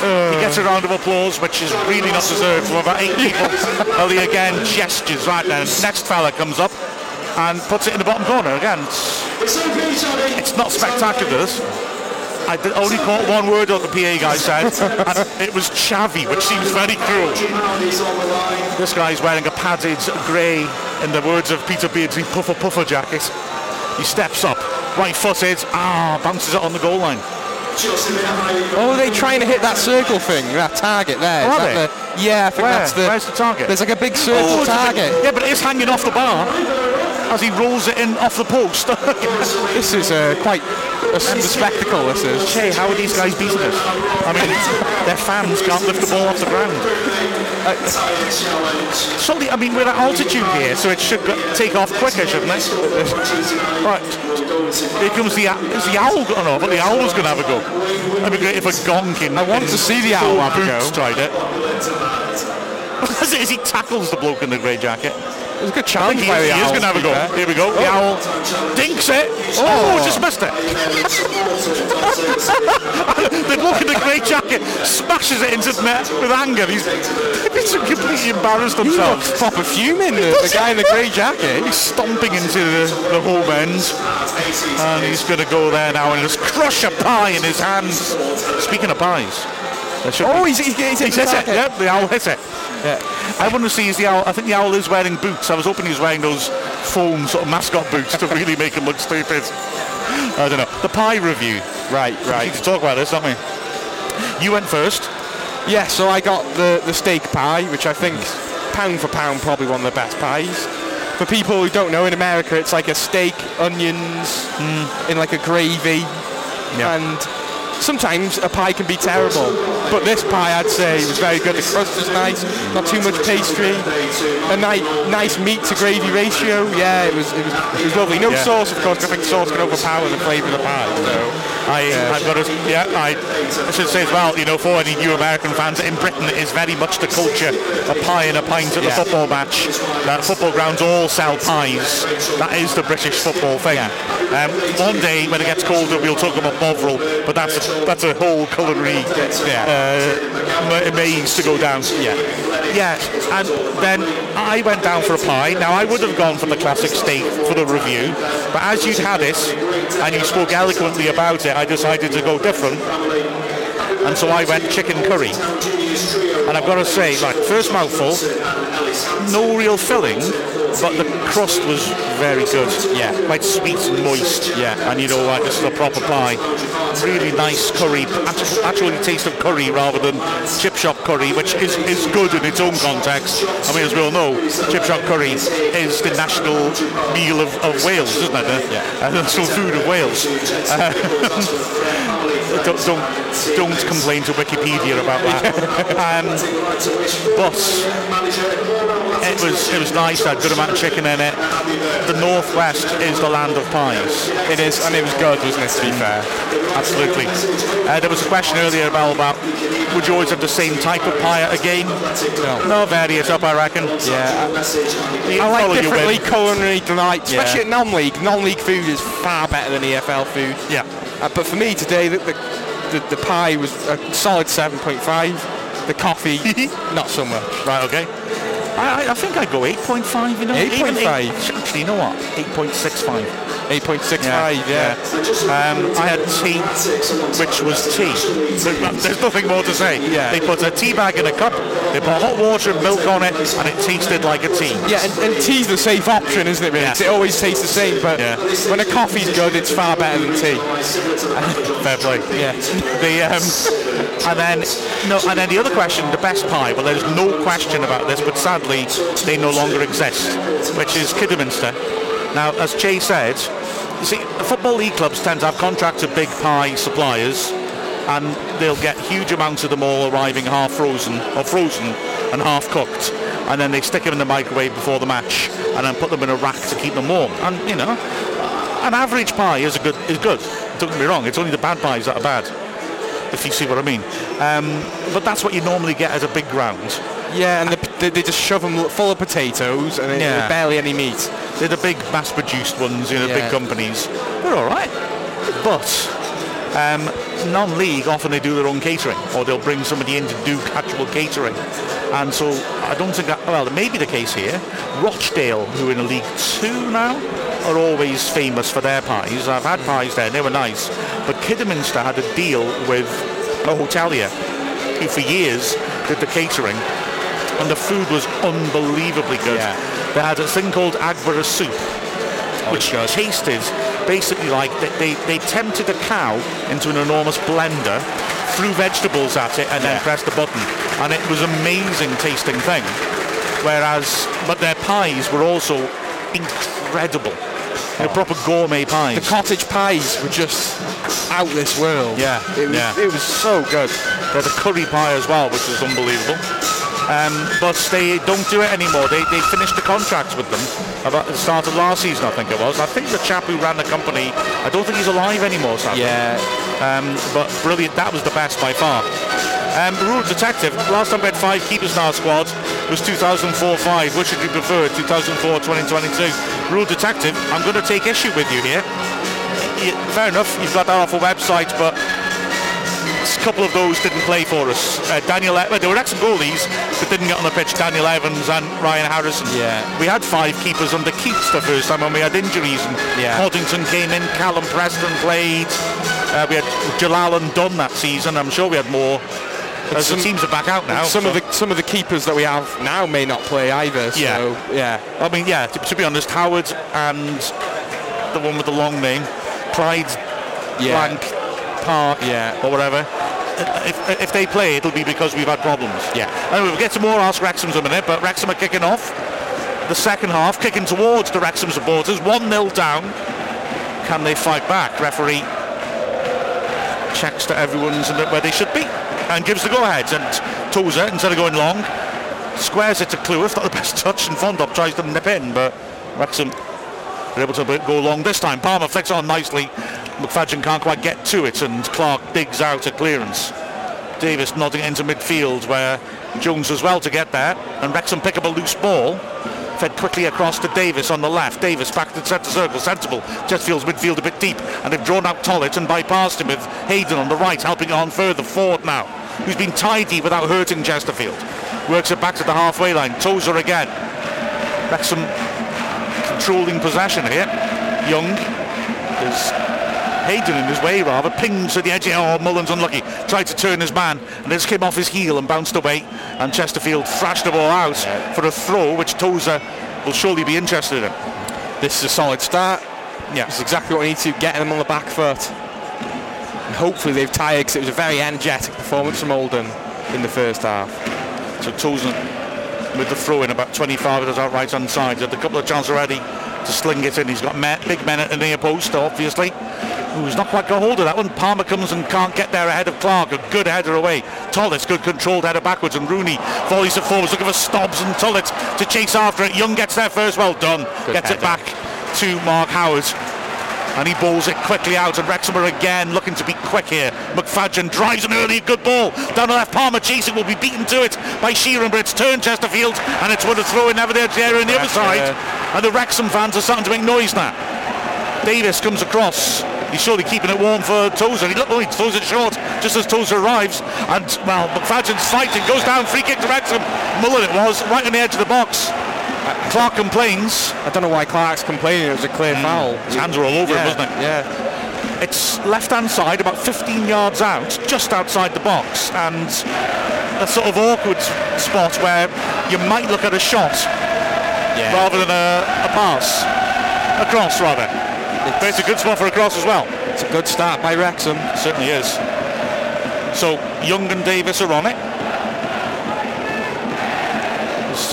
He gets a round of applause, which is really not deserved from about eight people. (laughs) well, he again gestures right then. Next fella comes up and puts it in the bottom corner again. It's, it's not spectacular. I only caught one word what the PA guy said, and it was chavvy, which seems very cruel. This guy's wearing a padded grey, in the words of Peter Beardsley, puffer puffer jacket. He steps up, right footed, ah, bounces it on the goal line. Oh, are they trying to hit that circle thing, that target there? Oh, that the- yeah, I think Where? that's the. Where's the target? There's like a big circle Oh, it's a bit- target. yeah, but it is hanging off the bar as he rolls it in off the post. (laughs) This is uh, quite a, a spectacle. This is. Che, how are these guys beating us? I mean, their fans can't lift the ball off the ground. Uh, Surely, I mean, we're at altitude here, so it should go- take off quicker, shouldn't it? Right. Here comes the, owl- is the owl going off? Well, the owl's going to have a go. That'd be great if a gonkin. I want to see the owl have a go. tried it. (laughs) As he tackles the bloke in the grey jacket. There's a good he, by the he is Owls, going to have a go. Here we go. The owl dinks it. Oh. oh, just missed it. (laughs) the bloke in the grey jacket smashes it into the net with anger. He's, he's completely embarrassed himself. looks proper fuming. The, the guy in the grey jacket. He's stomping into the, the home end. And he's going to go there now and just crush a pie in his hands. Speaking of pies. Oh, he's, he's, he's, He's hit it. Yep, the owl hit it. Yeah. I want to see is the owl. I think the owl is wearing boots. I was hoping he was wearing those foam sort of mascot boots to really make him look stupid. I don't know. The pie review. Right, We right. need to talk about this, don't we? You went first. Yeah, so I got the, the steak pie, which I think pound for pound probably one of the best pies. For people who don't know, in America it's like a steak, onions, hmm. in like a gravy, Yeah. and sometimes a pie can be terrible. But this pie, I'd say, was very good. The crust was nice, not too much pastry, a nice, nice meat to gravy ratio. Yeah, it was, it was, it was lovely. No Yeah. sauce, of course. I think sauce can overpower the flavour of the pie. So I, I've got to, yeah, I, I should say as well, you know, for any new American fans, in Britain it is very much the culture, a pie and a pint at Yeah. the football match. That football grounds all sell pies. That is the British football thing. Um, one day when it gets colder, we'll talk about Bovril, but that's a, that's a whole culinary uh, maze to go down. Yeah. Yeah, and then I went down for a pie. Now I would have gone for the classic steak for the review, but as you'd had it and you spoke eloquently about it, I decided to go different, and so I went chicken curry. And I've got to say, like first mouthful, no real filling, but the crust was very good. Yeah. quite sweet and moist. Yeah. and you know, like this is a proper pie. Really nice curry, actually, taste of curry rather than chip shop curry, which is, is good in its own context. I mean, as we all know, chip shop curry is the national meal of, of Wales, isn't it? Yeah. (laughs) The national food of Wales. Uh, (laughs) don't, don't don't complain to Wikipedia about that. (laughs) um, but it was it was nice. Had a good amount of chicken in it. The northwest is the land of pies. It is, and it was good, wasn't it, to be fair? Absolutely. Uh, there was a question earlier about, about would you always have the same type of pie at a game? No. No, vary it up, I reckon. Yeah, You I like follow your different whim. league culinary delight, especially Yeah. at non-league. Non-league food is far better than EFL food. Yeah. Uh, but for me today, the, the, the, the pie was a solid 7.5. The coffee, (laughs) not so much. Right, okay. I, I- I think I'd go 8.5, you know. 8.5? Actually, you know what? 8.65. 8.65, yeah. Um, I had tea, which was tea. There's, there's nothing more to say. Yeah. They put a tea bag in a cup, they put hot water and milk on it, and it tasted like a tea. Yeah, and, and tea's the safe option, isn't it? Really? Yeah. It always tastes the same, but Yeah. when a coffee's good, it's far better than tea. (laughs) Fair play. Yeah. The um, and then no, and then the other question, the best pie. Well, there's no question about this, but sadly they no longer exist, which is Kidderminster. Now, as Jay said, you see, football league clubs tend to have contracts with big pie suppliers, and they'll get huge amounts of them all arriving half frozen or frozen and half cooked. And then they stick them in the microwave before the match, and then put them in a rack to keep them warm. And you know, an average pie is a good is good. Don't get me wrong. It's only the bad pies that are bad, if you see what I mean. Um, but that's what you normally get at a big ground. Yeah, and the, they, they just shove them full of potatoes and yeah. barely any meat. They're the big mass-produced ones, you know, Yeah. big companies. They're all right, but um, non-league often they do their own catering, or they'll bring somebody in to do actual catering. And so I don't think that, well, it may be the case here. Rochdale, who are in League Two now, are always famous for their pies. I've had pies there, and they were nice. But Kidderminster had a deal with a hotelier who for years did the catering, and the food was unbelievably good. Yeah. They had a thing called Aggborough soup, oh, which tasted basically like they, they, they tempted a cow into an enormous blender, threw vegetables at it, and then pressed the button. And it was an amazing tasting thing. Whereas, but their pies were also incredible. They're oh. proper gourmet pies. The cottage pies were just out this world. Yeah, it was, yeah. it was so good. They had a curry pie as well, which was unbelievable. Um, but they don't do it anymore. They, they finished the contracts with them about the start of last season, I think it was. I think the chap who ran the company, I don't think he's alive anymore, sadly. Yeah, Um, but brilliant. That was the best by far. Um, Rule Detective, last time we had five keepers in our squad was 2004-5. Which would you prefer, 2004-2022? Rule Detective, I'm going to take issue with you here. Fair enough, you've got that off a website, but couple of those didn't play for us. Uh, Daniel, well, they were excellent goalies, but didn't get on the pitch. Daniel Evans and Ryan Harrison. Yeah. We had five keepers under Keates the first time when we had injuries, and Yeah. Hoddington came in, Callum Preston played. Uh, we had Jalal and Dunn that season. I'm sure we had more. As some- the teams are back out now. some so- of the some of the keepers that we have now may not play either. So Yeah. yeah, I mean, yeah. To, to be honest, Howard and the one with the long name, Clyde yeah, Blank Park, Yeah. or whatever. If, if they play, it'll be because we've had problems. Yeah. Anyway, we'll get to more Ask Wrexham's in a minute, but Wrexham are kicking off. The second half, kicking towards the Wrexham supporters, 1-0 down. Can they fight back? Referee checks that everyone's where they should be and gives the go-ahead. And Tozer, instead of going long, squares it to Cleworth, not the best touch, and Fondop tries to nip in, but Wrexham are able to go long this time. Palmer flicks on nicely. McFadzean can't quite get to it, and Clarke digs out a clearance. Davies nodding into midfield, where Jones as well to get there, and Wrexham pick up a loose ball. Fed quickly across to Davies on the left. Davies back to centre circle, sensible. Chesterfield's midfield a bit deep, and they've drawn out Tollitt and bypassed him with Hayden on the right, helping on further forward now. Who's been tidy without hurting Chesterfield. Works it back to the halfway line. Tozer again. Wrexham controlling possession here. Young is Hayden in his way rather, pings to the edge. Oh, Mullin's unlucky. Tried to turn his man and this came off his heel and bounced away. And Chesterfield thrashed the ball out for a throw, which Tozer will surely be interested in. this is a solid start. Yeah. It's exactly what we need to get them on the back foot. And hopefully they've tired because it was a very energetic performance from Oldham in the first half. So Tozer with the throw in about 25 of us out right hand side. Had a couple of chances already to sling it in. He's got me- big men at the near post, obviously. Who's not quite got hold of that one. Palmer comes and can't get there ahead of Clarke. A good header away. Tullis, good controlled header backwards. And Rooney volleys it forwards, looking for Stobbs and Tollitt to chase after it. Young gets there first. Well done. Good gets it back to Mark Howard. And he balls it quickly out, and Wrexham are again looking to be quick here. McFadzean drives an early good ball down the left. Palmer chasing will be beaten to it by Sheron, but it's turned Chesterfield, and it's one to throw in never there to the area on the other side. And the Wrexham fans are starting to make noise now. Davies comes across. He's surely keeping it warm for Tozer. He, oh, he throws it short just as Tozer arrives. And, well, McFadzean's fighting, goes down, free kick to Wrexham. Mullin it was, right on the edge of the box. Clarke complains. I don't know why Clarke's complaining. It was a clear mm. foul. His hands were all over yeah, him, wasn't it? Yeah. It's left hand side, about 15 yards out, just outside the box, and a sort of awkward spot where you might look at a shot Yeah. rather than a, a pass. A cross, rather. But it's a good spot for a cross as well. It's a good start by Wrexham. Certainly is. So Young and Davies are on it.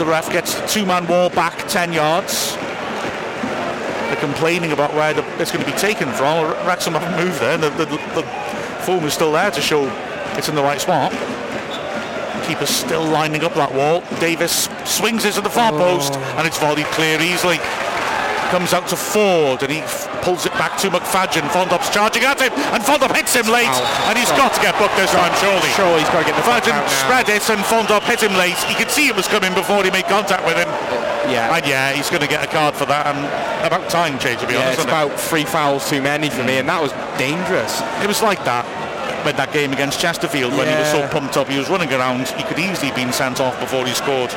Ref gets the two-man wall back 10 yards. They're complaining about where the, it's going to be taken from. Wrexham haven't moved there. The, the, the foam is still there to show it's in the right spot. Keeper's still lining up that wall. Davies swings it to the far post and it's volleyed clear easily. Comes out to Forde and he pulls it back to McFadzean. Fondop's charging at him and Fondop hits him late Ow. and he's got to get booked this time surely. Sure, he's got to get the McFadzean spread it and Fondop hit him late. He could see it was coming before he made contact with him. Yeah. And yeah, he's going to get a card for that and about time change to be yeah, honest. it's isn't it? about three fouls too many for me, and that was dangerous. It was like that with that game against Chesterfield when he was so pumped up. He was running around. He could easily have been sent off before he scored.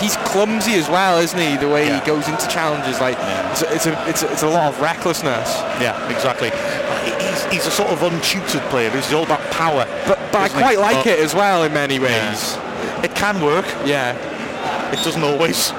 He's clumsy as well, isn't he? The way Yeah. he goes into challenges, like Yeah. it's, a, it's, a, it's, a, it's a lot of recklessness. Yeah, exactly. He's, he's a sort of untutored player. He's all about power. But but I quite like But- it as well in many ways. It can work. Yeah. It doesn't always.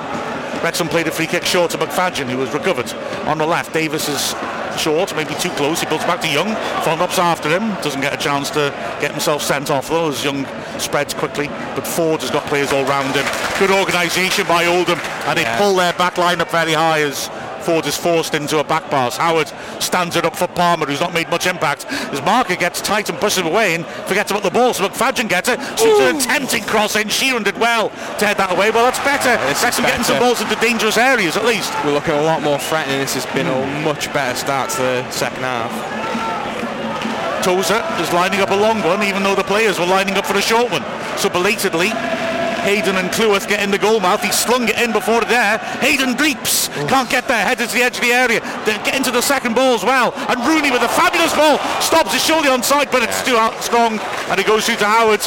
Wrexham played a free kick short to McFadzean, who was recovered. On the left, Davies is short, maybe too close. He pulls back to Young. Fondop's after him. Doesn't get a chance to get himself sent off though, as Young spreads quickly. But Forde has got players all round him. Good organisation by Oldham, and they pull their back line up very high as Forde is forced into a back pass. Howard stands it up for Palmer, who's not made much impact. His marker gets tight and pushes him away and forgets about the ball. So McFadzean gets it. Shoots an tempting cross in. Sheron did well to head that away. Well, that's better. This is Wrexham getting some balls into dangerous areas at least. We're looking a lot more threatening. This has been a much better start to the second half. Tozer is lining up a long one, even though the players were lining up for a short one. So belatedly, Hayden and Cleworth get in the goal mouth. He slung it in before there. Hayden leaps, can't get there, heads to the edge of the area. They get into the second ball as well. And Rooney with a fabulous ball stops it surely on side, but it's too out strong, and it goes through to Howard.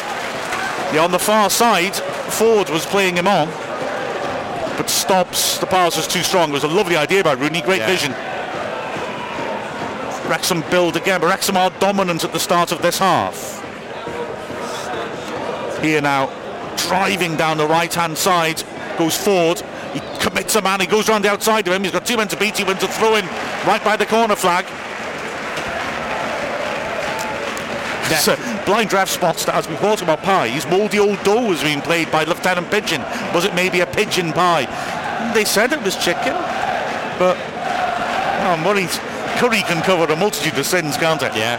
Yeah, on the far side, Forde was playing him on, but stops. The pass was too strong. It was a lovely idea by Rooney. Great Yeah. vision. Wrexham build again, but Wrexham are dominant at the start of this half. Here now, driving down the right-hand side, goes forward. He commits a man. He goes round the outside of him. He's got two men to beat. He wins a throw in right by the corner flag. So, blind draft spots that, as we've talked about pies, mouldy old dough was being played by Lieutenant Pigeon. Was it maybe a pigeon pie? They said it was chicken, but oh, I'm worried. Curry can cover a multitude of sins, can't it? Yeah.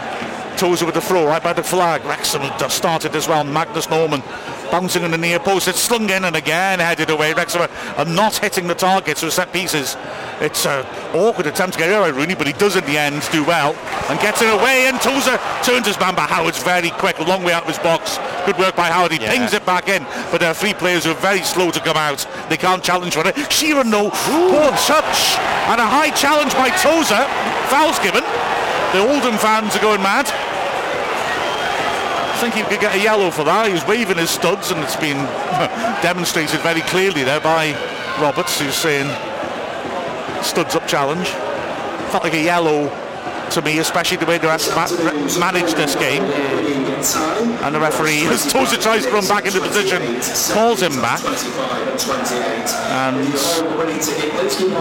Tozer with the throw right by the flag. Wrexham started as well. Magnus Norman bouncing in the near post. It's slung in and again headed away. Wrexham are not hitting the targets with set pieces. It's an awkward attempt to get it by Rooney, but he does in the end do well and gets it away. And Tozer turns his man, but Howard's very quick, a long way out of his box. Good work by Howard. He Yeah. pings it back in, but there are three players who are very slow to come out. They can't challenge for it. Sheron, no, poor touch and a high challenge by Tozer. Foul's given. The Oldham fans are going mad. I think he could get a yellow for that. He was waving his studs, and it's been (laughs) demonstrated very clearly there by Roberts, who's saying studs up challenge. Felt like a yellow to me, especially the way the ref- ma- re- managed this game. And the referee, as (laughs) Tozer tries to run back into position, calls him back. And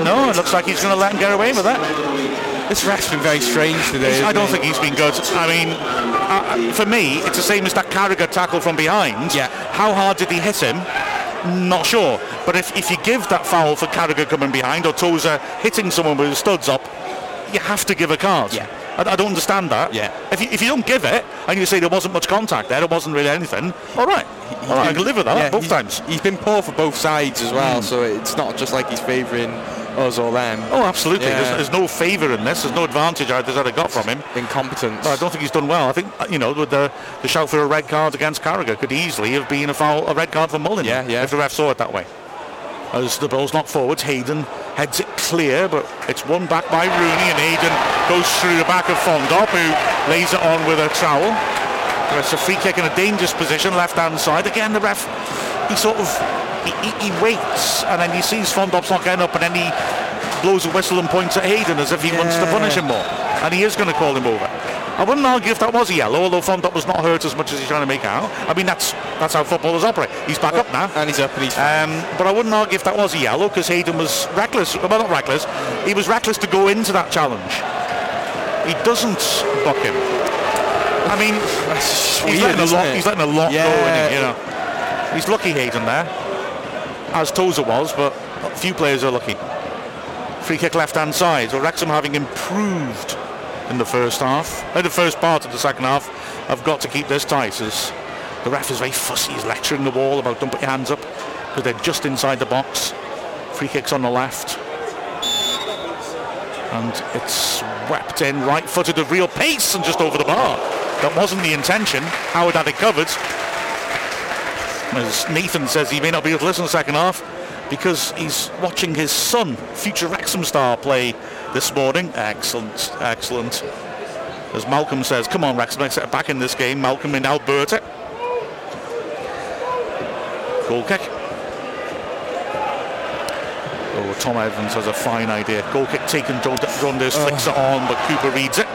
no, it looks like he's going to let him get away with it. This ref's been very strange today. I don't think he's been good. I mean, uh, for me, it's the same as that Carragher tackle from behind. Yeah. How hard did he hit him? Not sure. But if, if you give that foul for Carragher coming behind or Tozer hitting someone with his studs up, you have to give a card. Yeah. I, I don't understand that. Yeah. If you, if you don't give it and you say there wasn't much contact there, there wasn't really anything, all right. All right, I can live with that Yeah, both he's- times. He's been poor for both sides as well, so it's not just like he's favouring us or them. Oh, absolutely. Yeah. There's, there's no favour in this. There's no advantage either that I got from him. Incompetence. But I don't think he's done well. I think you know with the, the shout for a red card against Carragher could easily have been a foul, a red card for Mullin. Yeah, yeah. If the ref saw it that way. As the ball's knocked forwards, Hayden heads it clear, but it's won back by Rooney, and Hayden goes through the back of Fondop, who lays it on with a trowel. It's a free kick in a dangerous position, left hand side. Again, the ref, he sort of he, he, waits and then he sees Fondop's not getting up and then he blows a whistle and points at Hayden as if he wants to punish him more. And he is going to call him over. I wouldn't argue if that was a yellow, although Fondop was not hurt as much as he's trying to make out. I mean, that's that's how footballers operate. He's back up now. And he's up and he's Um, but I wouldn't argue if that was a yellow because Hayden was reckless. Well, not reckless. He was reckless to go into that challenge. He doesn't buck him. I mean, he's, weird, letting a lot, he's letting a lot go, Yeah. isn't he, you know. He's lucky Hayden there, as Tozer was, but few players are lucky. Free kick left hand side. So Wrexham having improved in the first half, in the first part of the second half, have got to keep this tight as the ref is very fussy. He's lecturing the wall about don't put your hands up because they're just inside the box. Free kicks on the left. And it's swept in right footed of real pace and just over the bar. That wasn't the intention. Howard had it covered. As Nathan says, he may not be able to listen to the second half because he's watching his son, future Wrexham star, play this morning. Excellent, excellent. As Malcolm says, come on Wrexham, let's get back in this game. Malcolm in Alberta. Goal kick. Oh, Tom Evans has a fine idea. Goal kick taken, John Rondes flicks it oh. on, but Cooper reads it.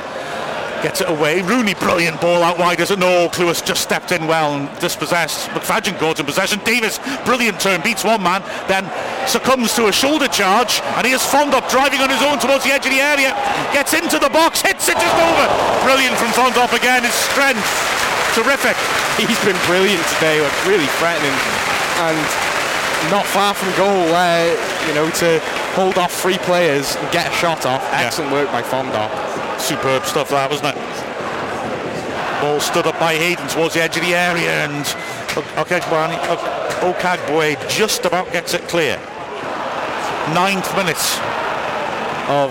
Gets it away. Rooney, brilliant ball out wide, isn't no. Lewis just stepped in well and dispossessed. McFadzean caught in possession. Davies, brilliant turn, beats one man, then succumbs to a shoulder charge, and he is Fondop driving on his own towards the edge of the area. Gets into the box, hits it just over. Brilliant from Fondop again. His strength, terrific. he's been brilliant today, like really threatening and not far from goal. You know, to hold off three players and get a shot off. Excellent work by Fondop. Superb stuff that, wasn't it? Ball stood up by Hayden towards the edge of the area and Okagbani- Ok- Okagbue just about gets it clear. Ninth minute of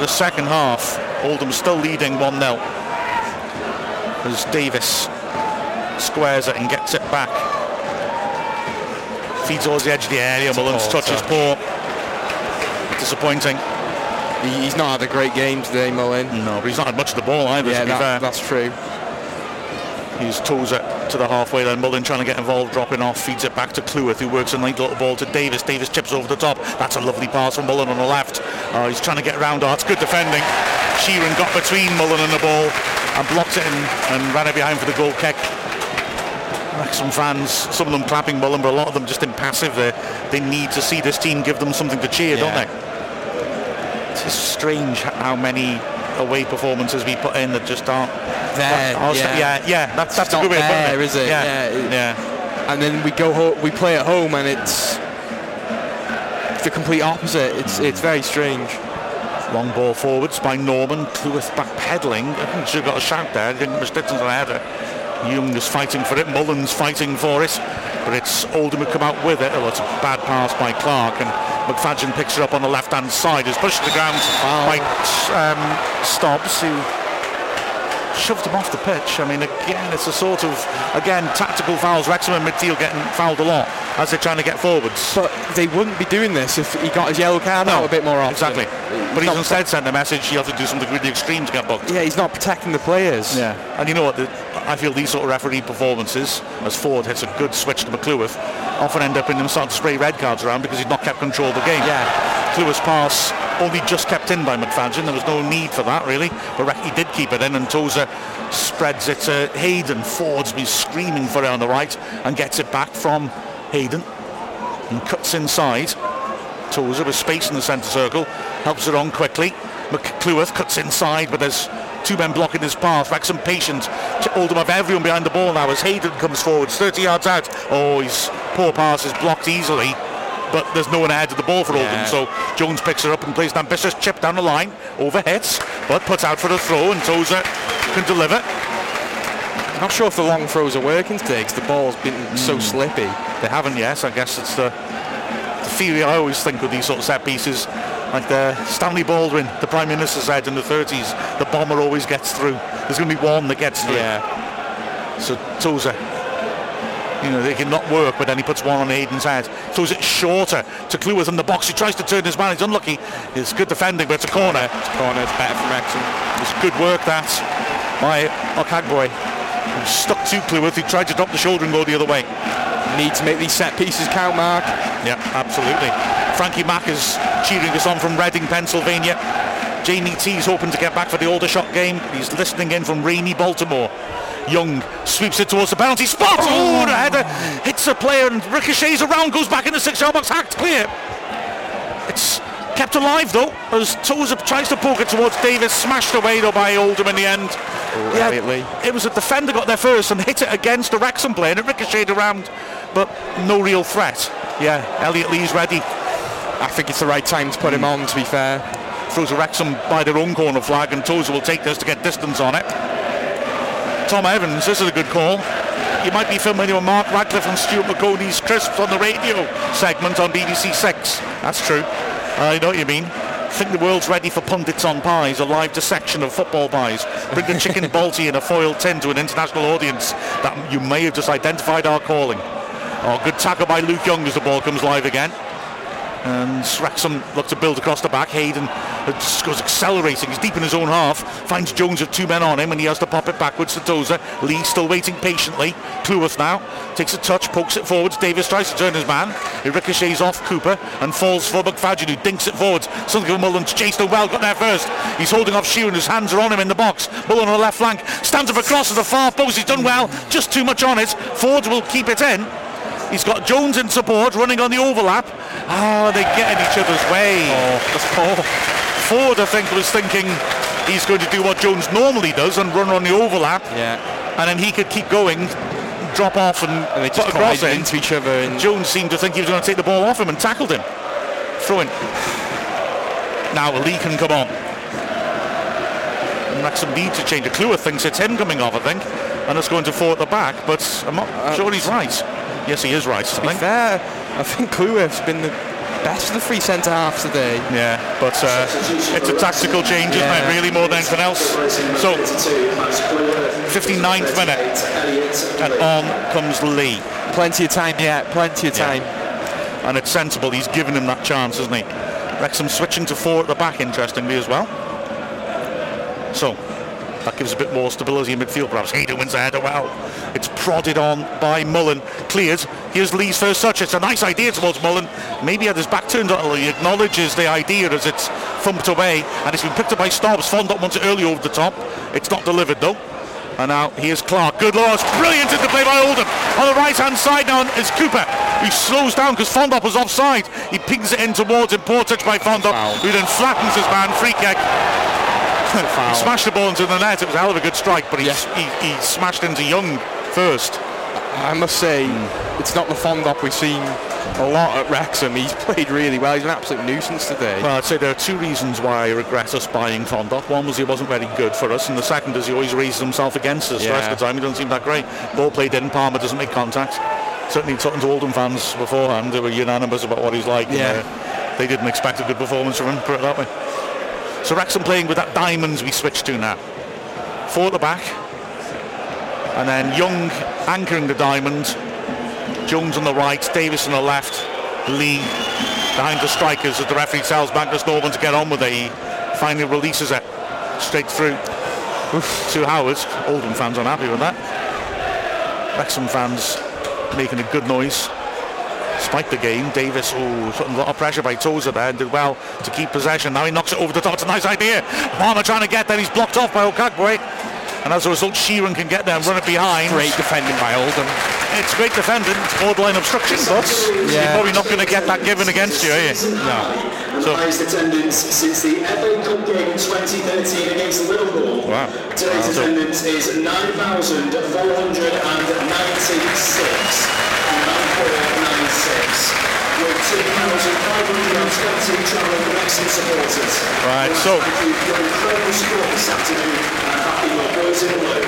the second half. Oldham still leading 1-0 as Davies squares it and gets it back. Feeds towards the edge of the area. Mullin's touches touch. poor. Disappointing. He, he's not had a great game today, Mullin. No, but he's not had much of the ball either, Yeah, to be that, fair. that's true. He's toes it to the halfway line. Mullin trying to get involved, dropping off, feeds it back to Cleworth, who works a nice little ball to Davies. Davies chips over the top. That's a lovely pass from Mullin on the left. Oh, he's trying to get around. Oh, it's good defending. Sheron got between Mullin and the ball and blocked it and, and ran it behind for the goal kick. Some fans, some of them clapping Mullin, but a lot of them just impassive. They they need to see this team give them something to cheer, Yeah. don't they? It's strange how many away performances we put in that just aren't There, I'll yeah. yeah, yeah, that's, that's a good not way there, it. is it? Yeah, Yeah, yeah. and then we go ho- we play at home and it's the complete opposite. It's it's very strange. Long ball forwards by Norman. Cleworth backpedaling. I think he should have got a shout there. Didn't much distance on the header. Young is fighting for it. Mullin's fighting for it. But it's Oldham who come out with it. Oh, it's a bad pass by Clarke. And McFadzean picks it up on the left-hand side. Is pushed to the ground by um, Stobbs, who shoved him off the pitch. I mean, again, it's a sort of, again, tactical fouls. Wrexham in midfield getting fouled a lot as they're trying to get forwards. But they wouldn't be doing this if he got his yellow card out a bit more often. Exactly. But he's not- instead sent a message you have to do something really extreme to get booked. Yeah, he's not protecting the players. Yeah. And you know what? The, I feel these sort of referee performances, as Forde hits a good switch to McCluith, often end up in them starting to spray red cards around because he's not kept control of the game. Yeah. Clue's pass only just kept in by McFadzean. There was no need for that really, but he did keep it in. And Tozer spreads it to Hayden. Forde's been screaming for it on the right and gets it back from Hayden and cuts inside. Tozer with space in the centre circle, helps it on quickly. McCluith cuts inside, but there's two men blocking his path. Wrexham patient. Oldham have everyone behind the ball now as Hayden comes forward, 30 yards out. Oh, his poor pass is blocked easily, but there's no one ahead of the ball for Yeah. Oldham. So Jones picks it up and plays an ambitious chip down the line, Overheads. but puts out for the throw, and Tozer can deliver. Not sure if the long throws are working today because the ball's been Hmm. so slippy. They haven't yet. I guess it's the, the theory I always think with these sort of set pieces. Like the uh, Stanley Baldwin, the Prime Minister said in the 30s, the bomber always gets through. There's going to be one that gets through. Yeah. So Tozer, you know, they can not work, but then he puts one on Aiden's head. Throws it shorter to Cleworth in the box. He tries to turn his man. He's unlucky. It's good defending, but it's a corner. It's a corner. It's better from Wrexham. It's good work that by Okagbue. Stuck to Cleworth. He tried to drop the shoulder and go the other way. Need to make these set pieces count, Mark. Yeah, absolutely. Frankie Mack is cheering us on from Reading, Pennsylvania. Jamie T's hoping to get back for the Aldershot game. He's listening in from rainy Baltimore. Young sweeps it towards the penalty spot. Oh, the header hits a player and ricochets around, goes back in the six-yard box, hacked clear. It's kept alive though, as Tozer tries to poke it towards Davies, smashed away though by Oldham in the end. Oh, yeah. It was a defender got there first and hit it against the Wrexham player and it ricocheted around, but no real threat. Yeah, Elliot Lee's ready. I think it's the right time to put him on, to be fair. Throws a Wrexham by their own corner flag and Tozer will take this to get distance on it. Tom Evans, this is a good call. You might be familiar with Mark Radcliffe and Stuart Maconie's Crisps on the radio segment on BBC Six. That's true. I know what you mean. think the world's ready for pundits on pies, a live dissection of football pies. Bring the chicken (laughs) balti in a foil tin to an international audience that you may have just identified our calling. Oh, good tackle by Luke Young as the ball comes live again. And Wrexham look to build across the back. Hayden goes accelerating. He's deep in his own half. Finds Jones with two men on him and he has to pop it backwards to Tozer. Lee still waiting patiently. Cleworth now takes a touch, pokes it forwards. Davies tries to turn his man. He ricochets off Cooper and falls for McFadzean who dinks it forwards. Something Mullin's chased him well, got there first. He's holding off Sheron whose hands are on him in the box. Mullin on the left flank stands up across at the far post. He's done well. Just too much on it. Forde will keep it in. He's got Jones in support, running on the overlap. Oh, they get in each other's way. Oh, that's poor. Forde, I think, was thinking he's going to do what Jones normally does and run on the overlap. Yeah. And then he could keep going, drop off and, and they put across it into each other. And Jones seemed to think he was going to take the ball off him and tackled him. Throwing. Now Lee can come on. Wrexham need to change. The Cleworth thinks it's him coming off, I think, and it's going to four at the back. But I'm not uh, sure he's right. Yes, he is right. To be fair, I think Cleworth's been the best of the three centre halves today. Yeah, but uh, it's a tactical change, yeah. isn't it? Really, more than anything else. So, 59th minute, and on comes Lee. Plenty of time, yeah, plenty of time. Yeah. And it's sensible. He's given him that chance, isn't he? Wrexham switching to four at the back, interestingly as well. So, that gives a bit more stability in midfield. Perhaps Hayden wins the header well. It's prodded on by Mullin. Cleared. Here's Lee's first touch. It's a nice idea towards Mullin. Maybe had his back turned. He acknowledges the idea as it's thumped away. And it's been picked up by Stobbs. Fondop wants it early over the top. It's not delivered though. And now here's Clarke. Good loss. Brilliant into play by Oldham. On the right hand side now is Cooper. He slows down because Fondop was offside. He pings it in towards him. Poor touch by Fondop, who then flattens his man. Free kick he smashed the ball into the net. It was a hell of a good strike, but he, he, he smashed into Young first. I must say, it's not the Fondop we've seen a lot at Wrexham. He's (laughs) played really well. He's an absolute nuisance today. Well, I'd say there are two reasons why I regret us buying Fondop. One was he wasn't very good for us, and the second is he always raises himself against us. Yeah. The rest of the time, he doesn't seem that great. Ball played in, Palmer doesn't make contact. Certainly talking to Oldham fans beforehand, they were unanimous about what he's like. Yeah. And, uh, they didn't expect a good performance from him, put it that way. So Wrexham playing with that diamonds we switched to now. Four at the back. And then Young anchoring the diamond. Jones on the right, Davies on the left, Lee behind the strikers as the referee tells Magnus Norman to get on with it. He finally releases it straight through Oof, to Howard. Oldham fans unhappy with that. Wrexham fans making a good noise spiked the game. Davies, oh, putting a lot of pressure by Tozer there and did well to keep possession. Now he knocks it over the top. It's a nice idea. Palmer trying to get there. He's blocked off by Okagbue. And as a result, Sheron can get there and run it behind. Great defending by Oldham. It's great defending. It's borderline obstruction, but yeah. you're probably not going to get that given against you, are you? No. So, highest attendance since the FA Cup game 2013 against Liverpool. Wow. Today's wow. attendance is 9,496. 9,496 with 2,520 travelling supporters. Right, so. Your this afternoon and backing your boys in blue.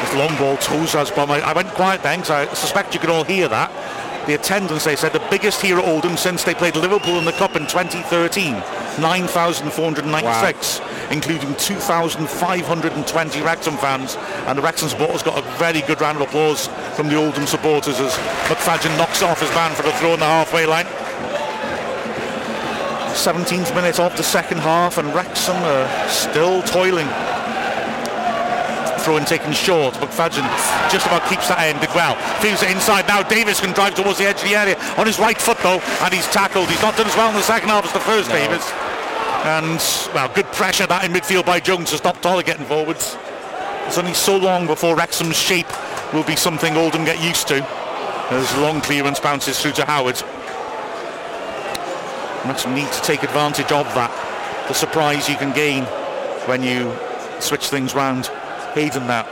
This long ball Tozer's bomb. I went quiet then because I suspect you could all hear that. The attendance, they said, the biggest here at Oldham since they played Liverpool in the Cup in 2013. 9,496, wow. Including 2,520 Wrexham fans. And the Wrexham supporters got a very good round of applause from the Oldham supporters as McFadzean knocks off his man for the throw on the halfway line. 17th minute of the second half and Wrexham are still toiling throw and taken short. McFadzean just about keeps that end well. Feels it inside now. Davies can drive towards the edge of the area on his right foot though, and he's tackled. He's not done as well in the second half as the first, Davies. And well, good pressure that in midfield by Jones to stop Toller getting forwards. It's only so long before Wrexham's shape will be something Oldham get used to. As long clearance bounces through to Howard. Wrexham need to take advantage of that. The surprise you can gain when you switch things round. Hayden that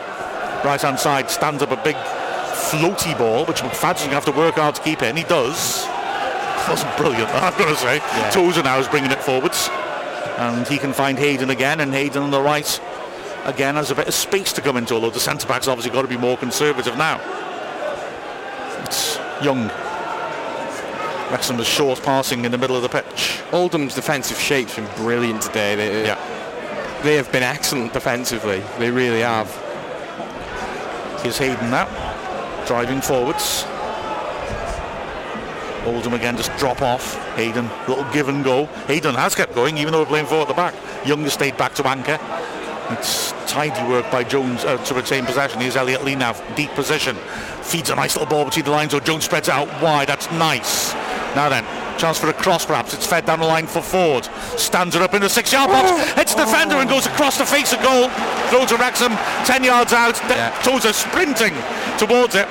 right hand side, stands up a big floaty ball, which McFadzean's going to have to work hard to keep it, and he does. (laughs) Wasn't brilliant, I've got to say. Tozer now is bringing it forwards, and he can find Hayden again, and Hayden on the right again has a bit of space to come into, although the centre back's obviously got to be more conservative now. It's Young. Wrexham was short passing in the middle of the pitch. Oldham's defensive shape's been brilliant today. They, they have been excellent defensively. They really have. Here's Hayden now, driving forwards. Oldham again just drop off. Hayden, little give and go. Hayden has kept going even though we're playing four at the back. Young has stayed back to anchor. It's tidy work by Jones uh, to retain possession. Here's Elliot Lee now, deep position. Feeds a nice little ball between the lines, so Jones spreads out wide. That's nice. Now then, chance for a cross perhaps. It's fed down the line for Forde. Stands it up in the six yard box. Hits the defender and goes across the face of goal. Throws to Wrexham, 10 yards out. Yeah. Tozer sprinting towards it.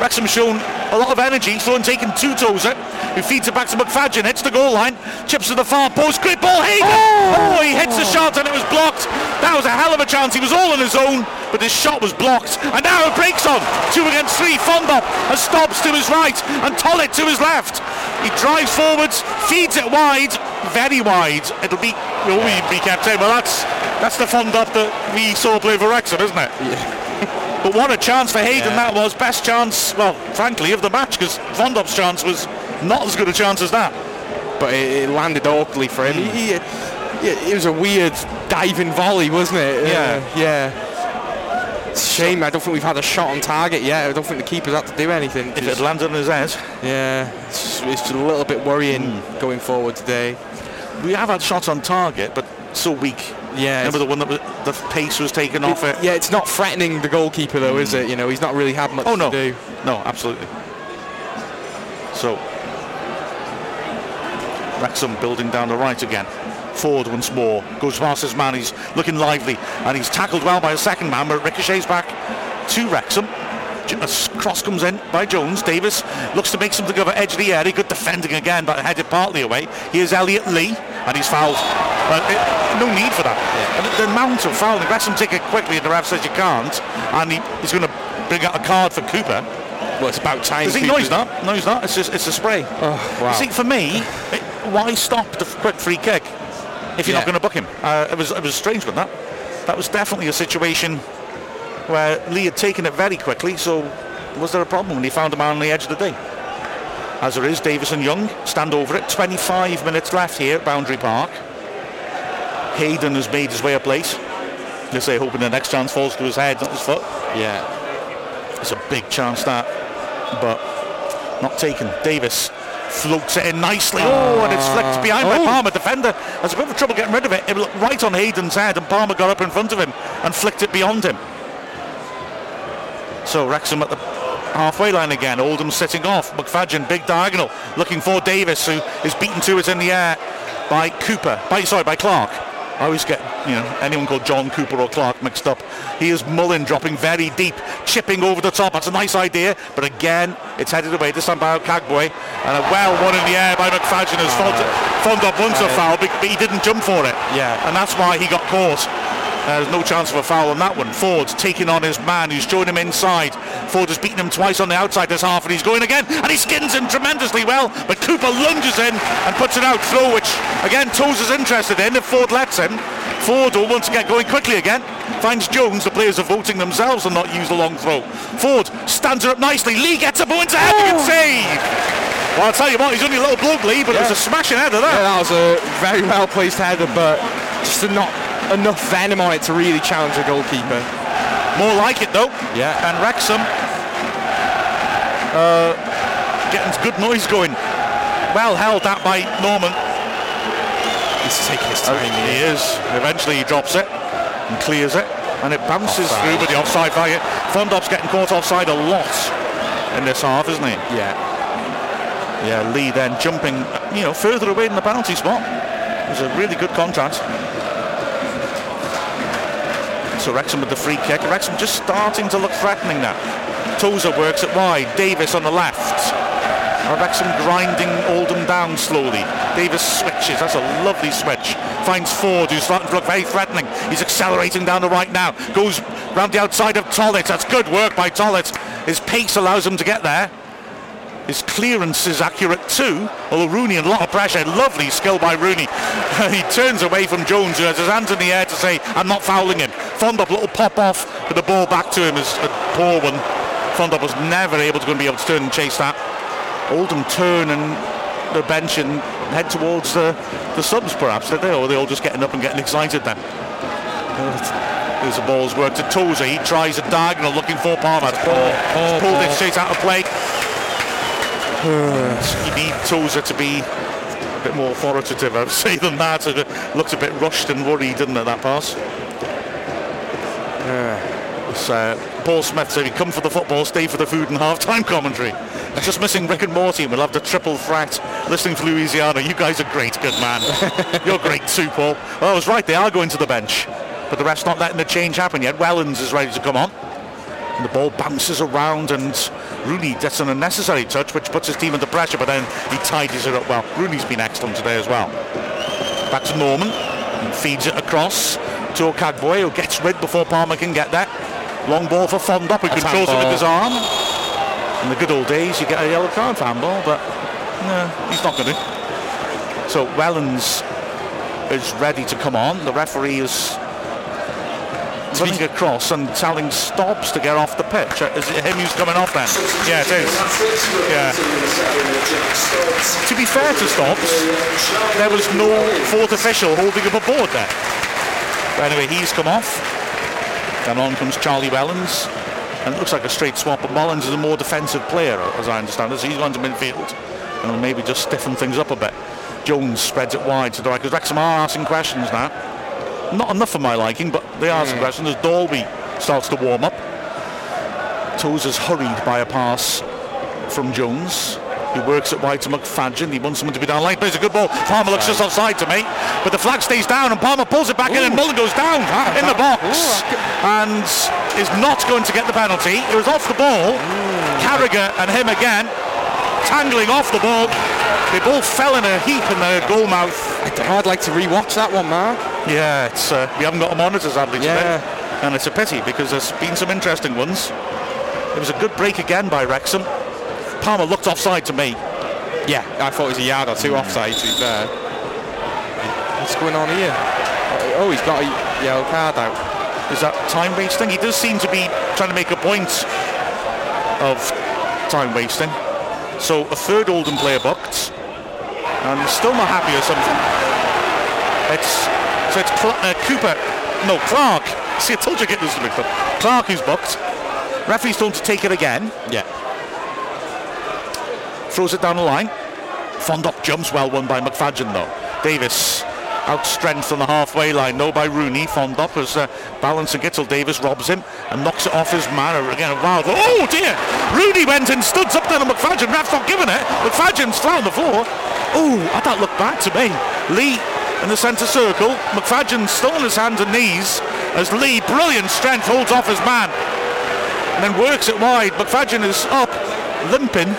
Wrexham shown a lot of energy, so and taking two Tozer, who feeds it back to McFadzean, hits the goal line, chips to the far post, great ball, Hayden! Oh! oh, he hits the shot and it was blocked. That was a hell of a chance. He was all on his own, but his shot was blocked. And now it breaks on. Two against three. Fondop and stops to his right and Tollitt to his left. He drives forwards, feeds it wide, very wide. It'll be, oh, will we be kept in? Well, that's that's the Fondop that we saw play for Wrexham, isn't it? But what a chance for Hayden Yeah. that was. Best chance, well, frankly, of the match because Fondop's chance was not as good a chance as that. But it, it landed awkwardly for him. He, he- yeah, it was a weird diving volley, wasn't it? Yeah. Uh, yeah. It's a shame. I don't think we've had a shot on target yet. I don't think the keeper's had to do anything. If it Just- had landed on his head, yeah, it's, it's just a little bit worrying Hmm. going forward today. we have had shots on target, but so weak. Yeah, Remember the one that was, the pace was taken off it? Yeah, it's not threatening the goalkeeper though, is it? You know, he's not really had much Oh no, to do. no, absolutely. So Wrexham building down the right again. Forde once more goes past his man. He's looking lively, and he's tackled well by a second man, but ricochets back to Wrexham. A cross comes in by Jones. Davies looks to make something of an edge of the area. Good defending again, but headed partly away. Here's Elliot Lee, and he's fouled. But it, no need for that. And the, amount of fouling, Wrexham take it quickly, and the ref says you can't, and he, he's going to bring out a card for Cooper. Well, it's about time. He? No, he's not. No, he's not. It's just it's a spray. Oh, wow. You see, for me, it, why stop the quick free kick if you're not going to book him? Uh, it was it was strange with that. That was definitely a situation where Lee had taken it very quickly. So was there a problem when he found a man on the edge of the day? As there is, Davies and Young stand over it. 25 minutes left here at Boundary Park. Hayden has made his way up late. They say hoping the next chance falls to his head, not his foot. Yeah. It's a big chance that, but not taken. Davies floats it in nicely. Oh, and it's flicked behind by Oh. Palmer. Defender has a bit of trouble getting rid of it. It was right on Hayden's head, and Palmer got up in front of him and flicked it beyond him. So Wrexham at the halfway line again. Oldham sitting off. McFadzean, big diagonal, looking for Davies, who is beaten to it in the air by Cooper. By sorry, by Clarke. I always get you know anyone called John Cooper or Clarke mixed up. Here's Mullin dropping very deep, chipping over the top. That's a nice idea, but again it's headed away. This time by Cagboy, and a well one in the air by McFadzean has uh, Fondop wants a foul, but he didn't jump for it. Yeah. and that's why he got caught. Uh, there's no chance of a foul on that one. Forde's taking on his man who's showing him inside. Forde has beaten him twice on the outside this half and he's going again and he skins him tremendously well. But Cooper lunges in and puts it out throw, which again Tozer's interested in if Forde lets him. Forde will to get going quickly again. Finds Jones. The players are voting themselves and not use the long throw. Forde stands it up nicely. Lee gets a point ahead. He can save. Well, I'll tell you what, he's only a little bloke, Lee, but it was a smashing header Yeah, that was a very well placed header, but just to not enough venom on it to really challenge a goalkeeper. More like it though. Yeah. And Wrexham uh, getting good noise going. Well held that by Norman. He's taking his time He is. Eventually he drops it and clears it. and it bounces Offside. through with the offside flag. Fondop's getting caught offside a lot in this half, isn't he? Yeah. Yeah, Lee then jumping, you know, further away than the penalty spot. It was a really good contact. So Wrexham with the free kick. Wrexham just starting to look threatening now. Tozer works it wide. Davies on the left. Wrexham grinding Oldham down slowly. Davies switches. That's a lovely switch. Finds Forde, who's starting to look very threatening. He's accelerating down the right now. Goes round the outside of Tollitt. That's good work by Tollitt. His pace allows him to get there. His clearance is accurate too. Although Rooney in a lot of pressure. Lovely skill by Rooney. (laughs) he turns away from Jones, who has his hands in the air to say, I'm not fouling him. Fondop, little pop off, but the ball back to him is a poor one. Fondop was never able to, be able to turn and chase that. Oldham turn and the bench and head towards the, the subs perhaps, did they? Or are they all just getting up and getting excited then? (laughs) There's the ball's work to Tozer. He tries a diagonal looking for Palmer. Oh, pulled it straight out of play. (sighs) you need Tozer to be a bit more authoritative, I would say, than that. It (laughs) looked a bit rushed and worried, didn't it, that pass? It's, uh, Paul Smith said he'd come for the football, stay for the food and half-time commentary. It's just missing Rick and Morty. We'll have the triple threat listening to Louisiana. You guys are great, good man. (laughs) You're great too, Paul. Well, I was right. They are going to the bench. But the rest not letting the change happen yet. Wellens is ready to come on. And the ball bounces around and Rooney gets an unnecessary touch which puts his team under pressure but then he tidies it up well. Rooney's been excellent today as well. Back to Norman. Feeds it across to Okagbue who gets rid before Palmer can get there. Long ball for Fondop who controls it with his arm. In the good old days you get a yellow card for handball but no, he's not going to. So Wellens is ready to come on. The referee is running across and telling stops to get off the pitch. Uh, Is it him who's coming off then? Yeah, it is. Yeah. To be fair to Stops, there was no fourth official holding up a board there. But anyway, he's come off. Then on comes Charlie Wellens. And it looks like a straight swap, but Mullins is a more defensive player, as I understand it. So he's gone to midfield and will maybe just stiffen things up a bit. Jones spreads it wide to the right, because Wrexham are asking questions now. Not enough for my liking, but they are asking hmm. questions as Dalby starts to warm up. Tozer's hurried by a pass from Jones. He works it wide to McFadzean. He wants someone to be down lane. Plays a good ball. Palmer looks just offside to me. But the flag stays down and Palmer pulls it back in and Mullin goes down in the box. And is not going to get the penalty. It was off the ball. Carragher and him again. Tangling off the ball. They both fell in a heap in the goal mouth. I'd like to re-watch that one, Mark. Yeah, it's uh, we haven't got a monitor sadly today, Yeah. and it's a pity because there's been some interesting ones. It was a good break again by Wrexham. Palmer looked offside to me. Yeah, I thought it was a yard or two offside, to be fair. What's going on here? Oh, he's got a yellow card out. Is that time wasting? He does seem to be trying to make a point of time wasting. So a third Oldham player booked, and still not happy or something. It's so it's Cl- uh, Cooper, no Clarke. (laughs) See, I told you get this to but Clarke who's booked. Referee's told to take it again. Yeah. Throws it down the line. Fondop jumps, well won by McFadzean though. Davies out strength on the halfway line, no by Rooney. Fondop is uh, balancing it till Davies robs him and knocks it off his man. Again, wild. Oh dear! Rooney went and stood up there to McFadzean. Ref's not giving it. McFadzean's flat on the floor. Oh, that looked bad to me. Lee in the centre circle. McFadzean still on his hands and knees as Lee, brilliant strength, holds off his man and then works it wide. McFadzean is up, limping.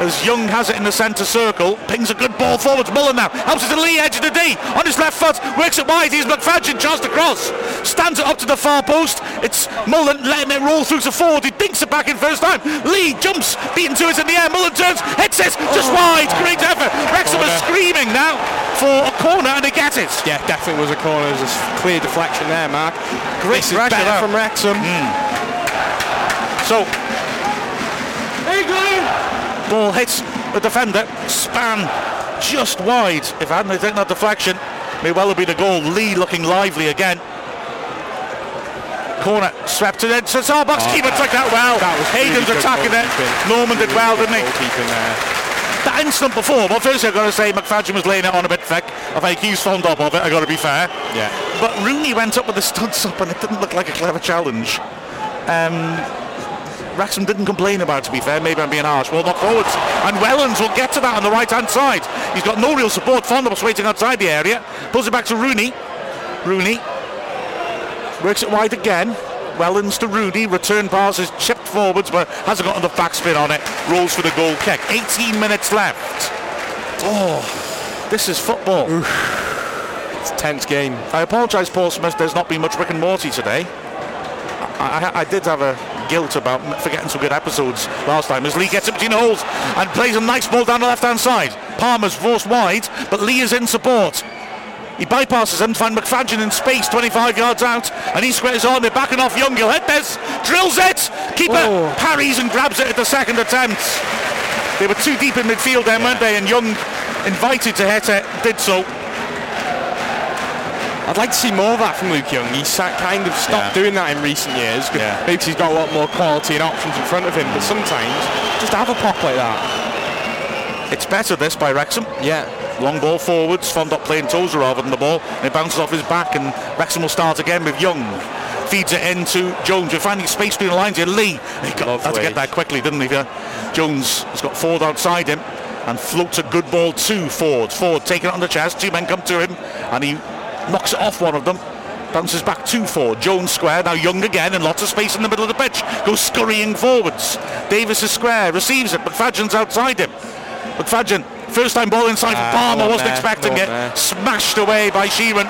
As Young has it in the centre circle, pings a good ball forward to Mullin now. Helps it to Lee, edge of the D, on his left foot, works it wide. He's McFadzean, chance to cross. Stands it up to the far post. It's Mullin letting it roll through to forward. He dinks it back in first time. Lee jumps, beaten to it in the air. Mullin turns, hits it, just oh. wide. Great effort. Wrexham is screaming now for a corner and they get it. Yeah, definitely was a corner. There's a clear deflection there, Mark. Great this is pressure better there. from Wrexham. Hmm. So ball hits the defender, span just wide. If hadn't taken that deflection, may well have been a goal. Lee looking lively again. Corner swept it into Starbucks. Oh, Keeper took that well. that was Hayden's really attacking it. Norman did well, didn't he? That instant before, well, firstly I've got to say McFadzean was laying it on a bit thick. I think he's up of it, I've got to be fair. Yeah. But Rooney went up with the studs up and it didn't look like a clever challenge. Um, Wrexham didn't complain about to be fair. Maybe I'm being harsh. Well, not forwards. And Wellens will get to that on the right-hand side. He's got no real support. Fondop's waiting outside the area. Pulls it back to Rooney. Rooney works it wide again. Wellens to Rooney. Return pass is chipped forwards, but hasn't got the backspin on it. Rolls for the goal kick. 18 minutes left. Oh, this is football. It's a tense game. I apologise, Paul Smith. There's not been much Rick and Morty today. I, I, I did have a guilt about forgetting some good episodes last time as Lee gets it between the holes and plays a nice ball down the left hand side. Palmer's forced wide, but Lee is in support. He bypasses him to find McFadzean in space 25 yards out and he squares on. They're backing off Young. He'll hit this, drills it. Keeper Oh. parries and grabs it at the second attempt. They were too deep in midfield then, weren't they? And Young, invited to hit it, did so. I'd like to see more of that from Luke Young. He's kind of stopped Yeah. doing that in recent years. Yeah. Maybe he's got a lot more quality and options in front of him. But sometimes just have a pop like that. It's better this by Wrexham. Yeah. Long ball forwards, Fondop playing Tozer rather than the ball. And it bounces off his back and Wrexham will start again with Young. Feeds it into Jones. You're finding space between the lines here. Lee. He got, had to get that quickly, didn't he? Yeah. Jones has got Forde outside him and floats a good ball to Forde. Forde taking it on the chest. Two men come to him and he knocks it off one of them. Bounces back to Forde. Jones square. Now Young again and lots of space in the middle of the pitch. Goes scurrying forwards. Davies is square. Receives it. McFadzean's outside him. McFadzean, first time ball inside for Ah, Palmer, wasn't there, expecting it. there. Smashed away by Sheron.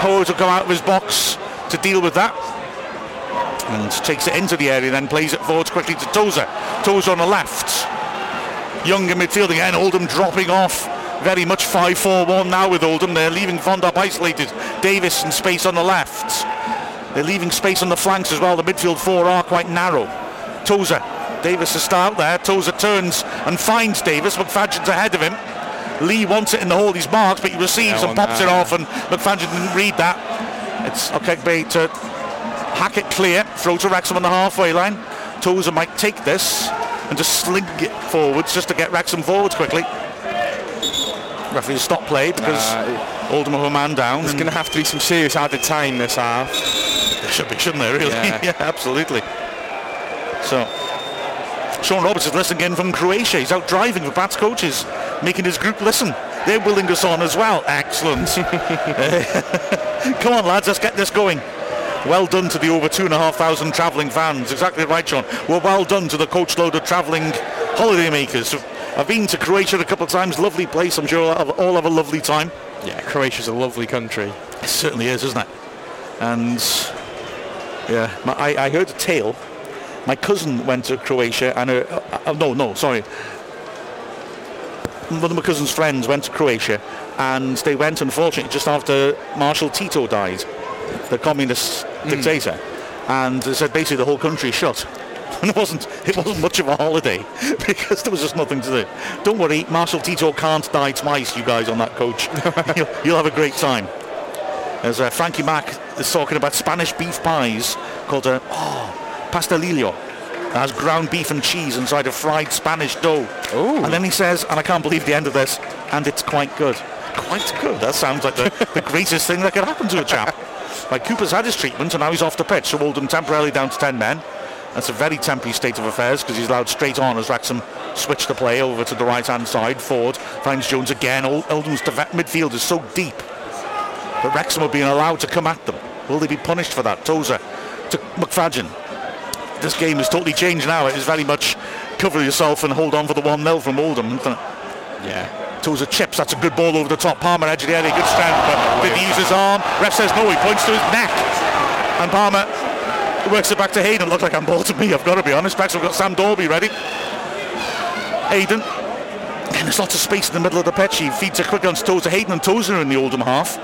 Howard will come out of his box to deal with that. And takes it into the area, then plays it forwards quickly to Tozer. Tozer on the left. Young in midfield again, Oldham dropping off. Very much 5-4-1 now with Oldham. They're leaving Fondop isolated. Davies in space on the left. They're leaving space on the flanks as well. The midfield four are quite narrow. Tozer. Davies is still out there. Tozer turns and finds Davies. McFadzean's ahead of him. Lee wants it in the hole. He's marked, but he receives Yeah, and pops it that. off. And McFadzean didn't read that. It's Okagbue to hack it clear. Throw to Wrexham on the halfway line. Tozer might take this and just sling it forwards just to get Wrexham forwards quickly. Referee stop play because Oldham have a man down. there's going to have to be some serious added time this half. there should be, shouldn't there, really? Yeah. (laughs) Yeah, absolutely. So, Sean Roberts is listening in from Croatia. He's out driving with Bats coaches, making his group listen. They're willing us on as well. Excellent. (laughs) (laughs) Come on, lads, let's get this going. Well done to the over two and a half thousand travelling fans. Exactly right, Sean. Well, well done to the coach load of travelling holiday makers. I've been to Croatia a couple of times. Lovely place. I'm sure I'll all have a lovely time. Yeah, Croatia's a lovely country. It certainly is, isn't it? And yeah, my, I, I heard a tale. My cousin went to Croatia, and her, uh, uh, no, no, sorry. One of my cousin's friends went to Croatia, and they went, unfortunately, just after Marshal Tito died, the communist dictator, and they said basically the whole country shut. And (laughs) it wasn't, it wasn't much of a holiday (laughs) because there was just nothing to do. Don't worry, Marshal Tito can't die twice, you guys on that coach. (laughs) you'll, you'll have a great time. As uh, Frankie Mack is talking about Spanish beef pies called uh, oh, pastelillo. It has ground beef and cheese inside a fried Spanish dough. Ooh. And then he says, and I can't believe the end of this, and it's quite good. Quite good. That sounds like the, the greatest thing that could happen to a chap. Like Cooper's had his treatment and now he's off the pitch, so Oldham temporarily down to 10 men. That's a very temporary state of affairs because he's allowed straight on as Wrexham switch the play over to the right hand side. Forde finds Jones again. Old- Oldham's midfield is so deep but Wrexham are being allowed to come at them. Will they be punished for that? Tozer to McFadzean. This game has totally changed now. It is very much cover yourself and hold on for the 1-0 from Oldham. Yeah. Tozer chips. That's a good ball over the top. Palmer edge of the area. Good strength. But did he use his arm? Ref says no. He points to his neck. And Palmer works it back to Hayden. Looked like I'm ball to me. I've got to be honest. Wrexham have got Sam Dalby ready. Hayden. And there's lots of space in the middle of the pitch. He feeds it quickly on Tozer. Hayden and Tozer in the Oldham half.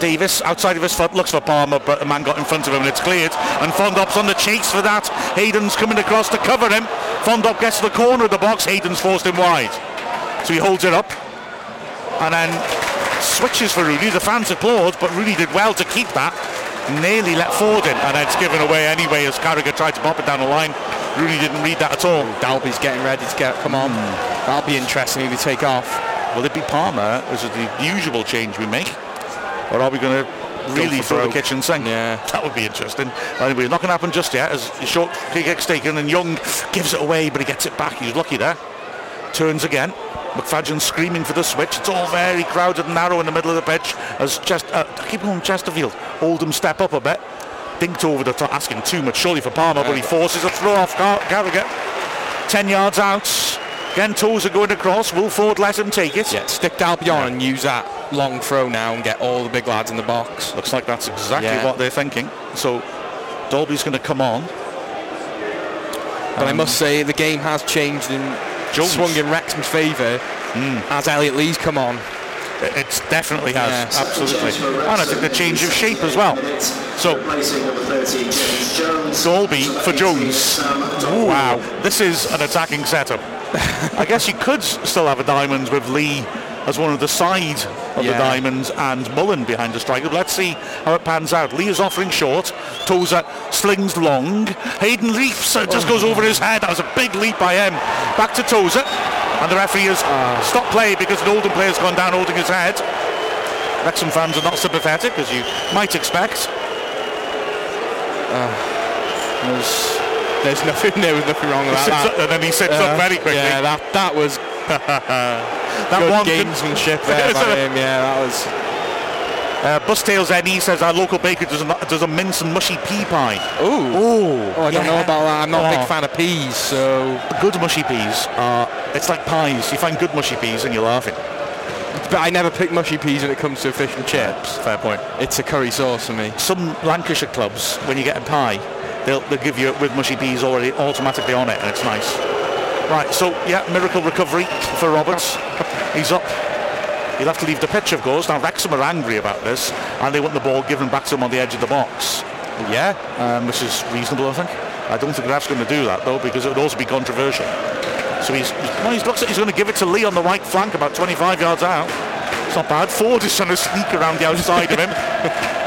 Davies outside of his foot looks for Palmer, but a man got in front of him and it's cleared. And Fondop's on the chase for that. Hayden's coming across to cover him. Fondop gets to the corner of the box. Hayden's forced him wide. So he holds it up and then switches for Rooney. The fans applaud, but Rooney did well to keep that. Nearly let Forde in, and it's given away anyway as Carragher tried to pop it down the line. Rooney didn't read that at all. Dalby's getting ready to get. Come on, hmm. that'll be interesting if they take off. Will it be Palmer? This Is the usual change we make? Or are we going to really throw the kitchen sink? Yeah. That would be interesting. Anyway, not going to happen just yet as the short kick gets taken and Young gives it away, but he gets it back. He's lucky there. Turns again. McFadzean screaming for the switch. It's all very crowded and narrow in the middle of the pitch as Chest- uh, keep calling Chesterfield. Oldham step up a bit. Dinked over the top, asking too much surely for Palmer, but he forces a throw off Carragher. 10 yards out. Again, Tozer going across. Will Forde let him take it? Yeah, stick Dalby on and use that long throw now and get all the big lads in the box. Looks like that's exactly Yeah. what they're thinking. So Dalby's going to come on. But I must say the game has changed and Jones. swung in Wrexham's favour hmm. as Elliot Lee's come on. It definitely has, Yeah. absolutely. And I think the change of shape as well. So Replacing number 13, James Jones. Dalby for Jones. Wow, this is an attacking setup. (laughs) I guess you could still have a diamond with Lee as one of the side of the diamonds and Mullin behind the striker. But let's see how it pans out. Lee is offering short. Tozer slings long. Hayden leaps. It uh, just goes over his head. That was a big leap by him. Back to Tozer. And the referee has ah. stopped play because an Oldham player's gone down holding his head. Wrexham fans are not sympathetic, as you might expect. Ah. There's- There's (laughs) nothing there was nothing wrong with that. up- and then he sits up uh-huh. very quickly. Yeah, that that was (laughs) that good one could- gamesmanship (laughs) there by (laughs) him. Yeah, that was. Uh, Bustails Eddie says our local baker does a, does a mince and mushy pea pie. Ooh. Oh, Oh, I don't know about that. I'm not a Oh. big fan of peas, so. Good mushy peas are, it's like pies. You find good mushy peas and you're laughing. But I never pick mushy peas when it comes to fish and chips. Fair point. It's a curry sauce for me. Some Lancashire clubs, when you get a pie, they'll, they'll give you it with mushy peas already automatically on it and it's nice. Right, so yeah, miracle recovery for Roberts. He's up. He'll have to leave the pitch, of course. Now Wrexham are angry about this and they want the ball given back to him on the edge of the box. Yeah. um, which is reasonable, I think. I don't think Raf's going to do that though, because it would also be controversial. So he's, well, he's looks like he's going to give it to Lee on the right flank, about 25 yards out. It's not bad. Forde is trying to sneak around the outside of him. (laughs)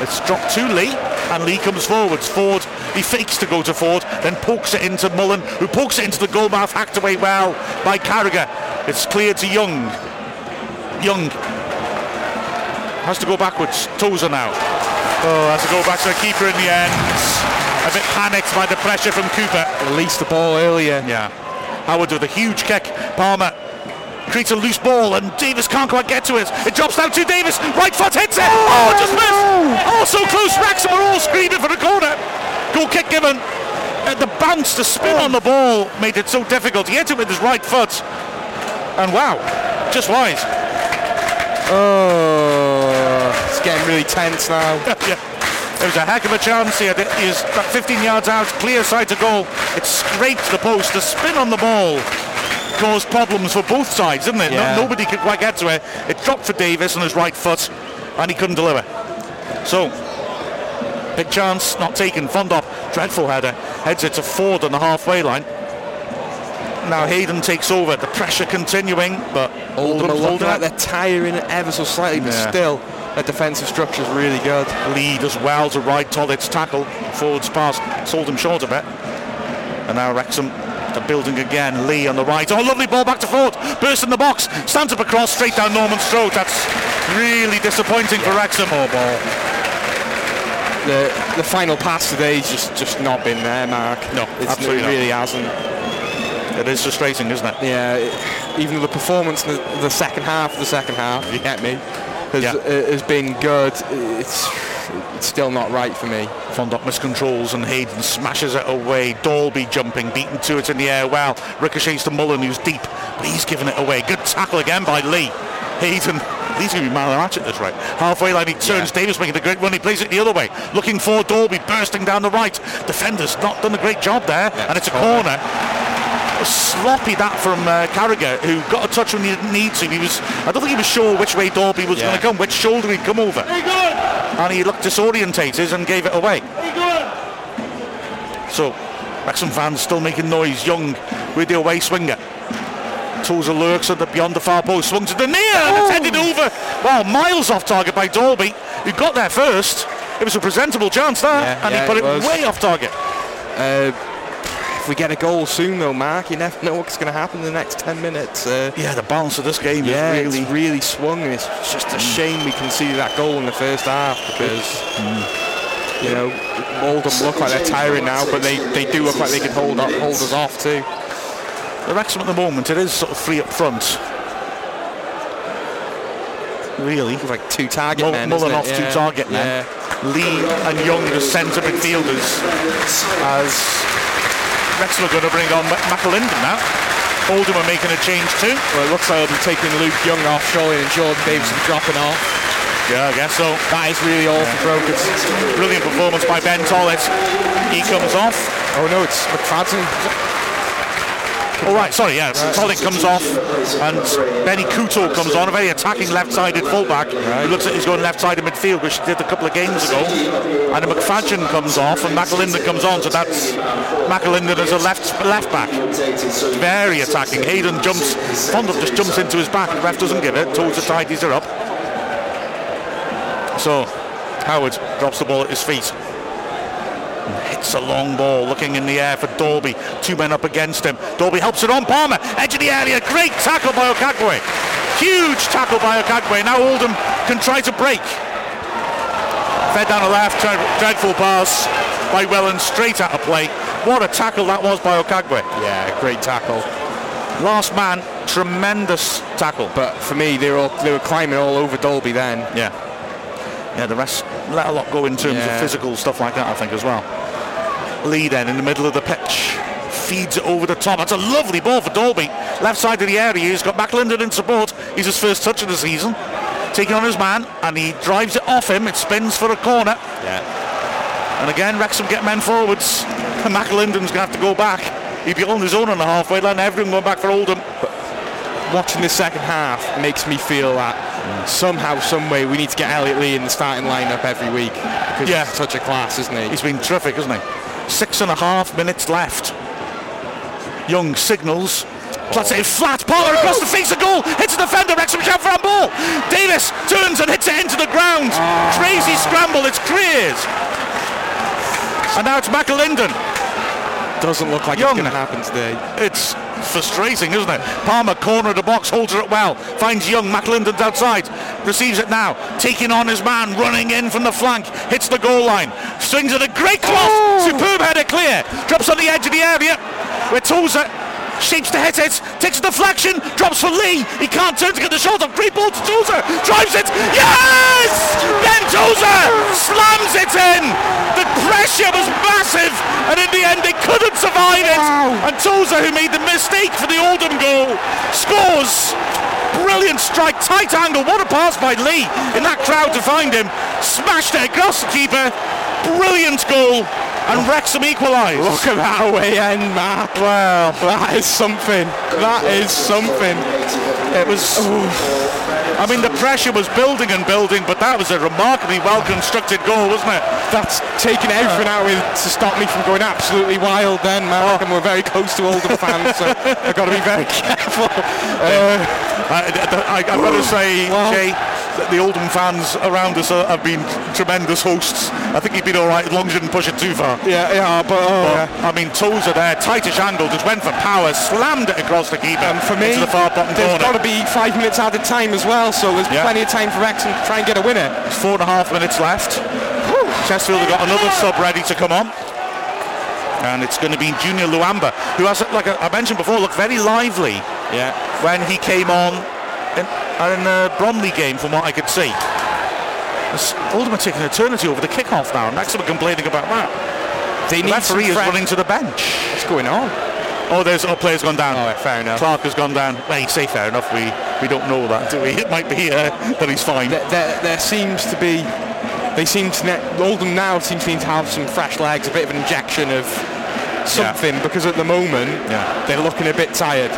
It's dropped to Lee, and Lee comes forwards. Forde, he fakes to go to Forde, then pokes it into Mullin, who pokes it into the goalmouth, hacked away well by Carragher. It's cleared to Young. Young has to go backwards. Tozer now. Oh, has to go back to the keeper in the end. A bit panicked by the pressure from Cooper. Released the ball earlier. Yeah. Howard with a huge kick. Palmer creates a loose ball and Davies can't quite get to it. It drops down to Davies. Right foot hits it. Oh, just missed. Oh, so close. Wrexham are all screaming for the corner. Goal kick given. Uh, the bounce, the spin on the ball made it so difficult. He hit it with his right foot. And wow, just wide. Oh, it's getting really tense now. (laughs) yeah. It was a heck of a chance. He, had, he was about 15 yards out, clear side to goal. It scraped the post. The spin on the ball caused problems for both sides, didn't it? No- nobody could quite get to it. It dropped for Davies on his right foot, and he couldn't deliver. So, big chance, not taken. Fondop, dreadful header, heads it to Forde on the halfway line. Now Hayden takes over. The pressure continuing, but Oldham are Oldham's looking like they're tiring ever so slightly, but Yeah. still, their defensive structure is really good. lead as well to ride Tollitt's tackle. Forwards pass sold him short a bit. And now Wrexham the building again. Lee on the right. Oh, lovely ball back to Forde. Burst in the box. Stands up across straight down Norman's throat. That's really disappointing for Wrexham. Oh, ball. The the final pass today has just just not been there, Mark. No, it's, absolutely it not. really hasn't. It is frustrating, isn't it? Yeah, it- even the performance in the, the second half of the second half, you get me, has, Yeah. uh, has been good. It's it's still not right for me. Fondop miscontrols and Hayden smashes it away. Dalby jumping, beaten to it in the air. Well, ricochets to Mullin, who's deep, but he's given it away. Good tackle again by Lee. Hayden, (laughs) he's going to be man of the match at this rate. Halfway line, he turns. Davies making a great run. He plays it the other way. Looking for Dalby, bursting down the right. Defenders not done a great job there, and it's a corner. Sloppy that from uh, Carragher, who got a touch when he didn't need to. He was, I don't think he was sure which way Dalby was Yeah. going to come, which shoulder he'd come over and he looked disorientated and gave it away. So, Wrexham fans still making noise. Young with the away swinger. Tozer lurks at the beyond the far post, swung to the near, and it's headed over. Well, miles off target by Dalby, who got there first. It was a presentable chance there, Yeah, and yeah, he put it it, way off target. Uh, if we get a goal soon, though, Mark, you never (laughs) know what's going to happen in the next 10 minutes. Uh, Yeah, the balance of this game yeah, is really it's really swung. It's just a shame we conceded that goal in the first half because, you know, Oldham look like they're tiring now, but they, they do look like they can hold, up, hold us off too. The Wrexham at the moment, it is sort of free up front. Really. With like two target Mull- men. isn't it? Two Yeah, target men. yeah. Lee and Young as centre midfielders. As Wrexham are going to bring on McAlinden now. Oldham are making a change too. Well, it looks like they'll be taking Luke Young off, surely, and Jordan Davies will dropping off. Yeah, I guess so. That is really all for Brokers. Brilliant performance by Ben Tollitt. He comes off. Oh no, it's McFadzean. All right, sorry, yeah. Tollitt comes off, and Benny Couto comes on, a very attacking left-sided fullback. Who looks like he's going left-sided midfield, which he did a couple of games ago. And McFadzean comes off, and McAlinden comes on, so that's McAlinden as a left left back. Very attacking. Hayden jumps, Fondop just jumps into his back. The ref doesn't give it. Towards tidies her up. So Howard drops the ball at his feet. Hits a long ball, looking in the air for Dalby. Two men up against him. Dalby helps it on. Palmer, edge of the area. Great tackle by Okagbue. Huge tackle by Okagbue. Now Oldham can try to break. Fed down the left, dread- dreadful pass by Wellens straight out of play. What a tackle that was by Okagbue. Yeah, great tackle. Last man, tremendous tackle. But for me, they were all, they were climbing all over Dalby then. Yeah. Yeah, the rest let a lot go in terms Yeah. of physical stuff like that, I think, as well. Lee then in the middle of the pitch. Feeds it over the top. That's a lovely ball for Dalby. Left side of the area. He's got McAlinden in support. He's his first touch of the season. Taking on his man, and he drives it off him. It spins for a corner. Yeah. And again, Wrexham get men forwards. (laughs) And McAlinden's going to have to go back. He'd be on his own on the halfway line. Everyone going back for Oldham. Watching the second half makes me feel that somehow, some way, we need to get Elliot Lee in the starting lineup every week because Yeah. he's such a class, isn't he? He's been terrific, hasn't he? Six and a half minutes left. Young signals. Plats it flat. Palmer across the face of goal. Hits the defender. Wrexham shout for a ball. Davies turns and hits it into the ground. Crazy scramble. It's Creers. And now it's McAlinden. Doesn't look like Young. it's going to happen today. It's frustrating, isn't it? Palmer, corner of the box, holds it well. Finds Young. McAlinden's outside. Receives it now. Taking on his man. Running in from the flank. Hits the goal line. Swings at a great cross. Oh! Superb header clear. Drops on the edge of the area. Where Tozer shapes to hit it. Takes a deflection. Drops for Lee. He can't turn to get the shot off. Great ball to Tozer. Drives it. Yes! Ben Tozer slams it in. The pressure was massive. And in the end, they couldn't survive it. And Tozer, who made the mistake for the Oldham goal, scores. Brilliant strike, tight angle. What a pass by Lee in that crowd to find him. Smashed it across the keeper. Brilliant goal. And Wrexham equalise. Look at that away end, Mark. Well, That is something. That is something. it was. I mean, the pressure was building and building, but that was a remarkably well constructed goal, wasn't it? That's taken everything out of me to stop me from going absolutely wild then, Mark. And we're very close to Oldham fans, so (laughs) I've got to be very careful. Uh, I, I've got to say, Well- Jay, the Oldham fans around us are, have been tremendous hosts. I think he'd been all right as long as you didn't push it too far. yeah, yeah, but oh, But, yeah. I mean, Tozer there, tightish angle, just went for power, slammed it across the keeper And for me, into the far bottom there's got to be five minutes added time as well, so there's Yeah. plenty of time for Wrexham to try and get a winner. Four and a half minutes left. Chesterfield have got another sub ready to come on. And it's going to be Junior Luamba, who has, like I mentioned before, looked very lively Yeah. when he came on in, in the Bromley game, from what I could see. It's are taking eternity over the kick-off now, and are complaining about that. They The need referee is running to the bench. What's going on? Oh, there's oh, player's gone down. Oh, fair enough. Clarke has gone down. Well, you say fair enough. We we don't know that, do we? It might be uh, that he's fine. There, there, there seems to be, they seem to, ne- Oldham now seem to need to have some fresh legs, a bit of an injection of something, because at the moment, Yeah. they're looking a bit tired.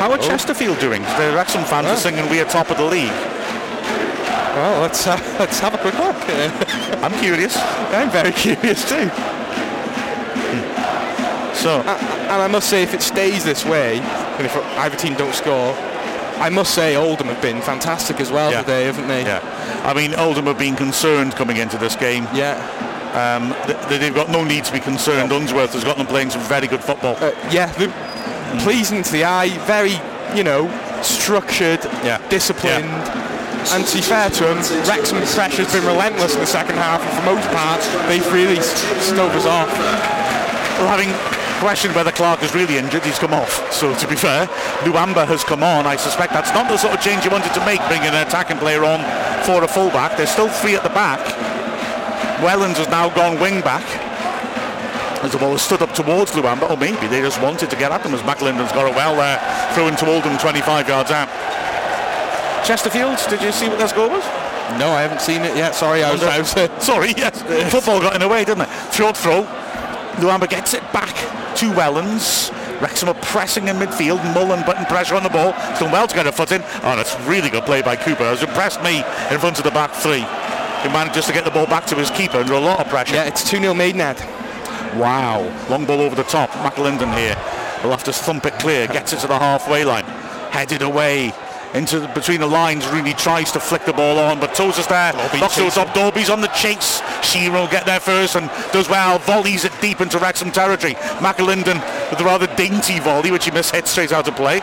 How are Chesterfield doing? The Wrexham fans are singing "We are top of the league." Well, let's, uh, (laughs) let's have a quick look. I'm curious. I'm very (laughs) curious too. So And I must say, if it stays this way, and if either team don't score, I must say Oldham have been fantastic as well Yeah. today, haven't they? yeah, I mean Oldham have been concerned coming into this game. Yeah. Um, they, they've got no need to be concerned. Unsworth has got them playing some very good football. Uh, yeah, they're pleasing to the eye, very, you know, structured, Yeah. disciplined. And to be fair to them, Wrexham's pressure's been relentless in the second half, and for most part, they've really stove us off. Well, having questioned whether Clarke is really injured, he's come off. So to be fair, Luamba has come on. I suspect that's not the sort of change you wanted to make, bringing an attacking player on for a fullback. There's still three at the back. Wellens has now gone wing back. As the ball has stood up towards Luamba, or maybe they just wanted to get at them as McAlinden's got it well there, throwing to Oldham 25 yards out. Chesterfield, did you see what their score was? No, I haven't seen it yet. Sorry, I was out. (laughs) Sorry, yes. (laughs) Football got in the way, didn't it? Short throw. Luamba gets it back to Wellens. Wrexham are pressing in midfield. Mullin putting pressure on the ball. It's done well to get a foot in. Oh, that's really good play by Cooper. Has impressed me in front of the back three. He manages to get the ball back to his keeper under a lot of pressure. yeah, it's 2 0 Maidenhead. Wow. Long ball over the top. McAlinden here. Will have to thump it clear. Gets it to the halfway line. Headed away. Into the, between the lines, really tries to flick the ball on, but Tozer's there. It up. Dalby's on the chase. Sheron will get there first and does well. Volleys it deep into Wrexham territory. McAlinden with a rather dainty volley, which he mishit straight out of play.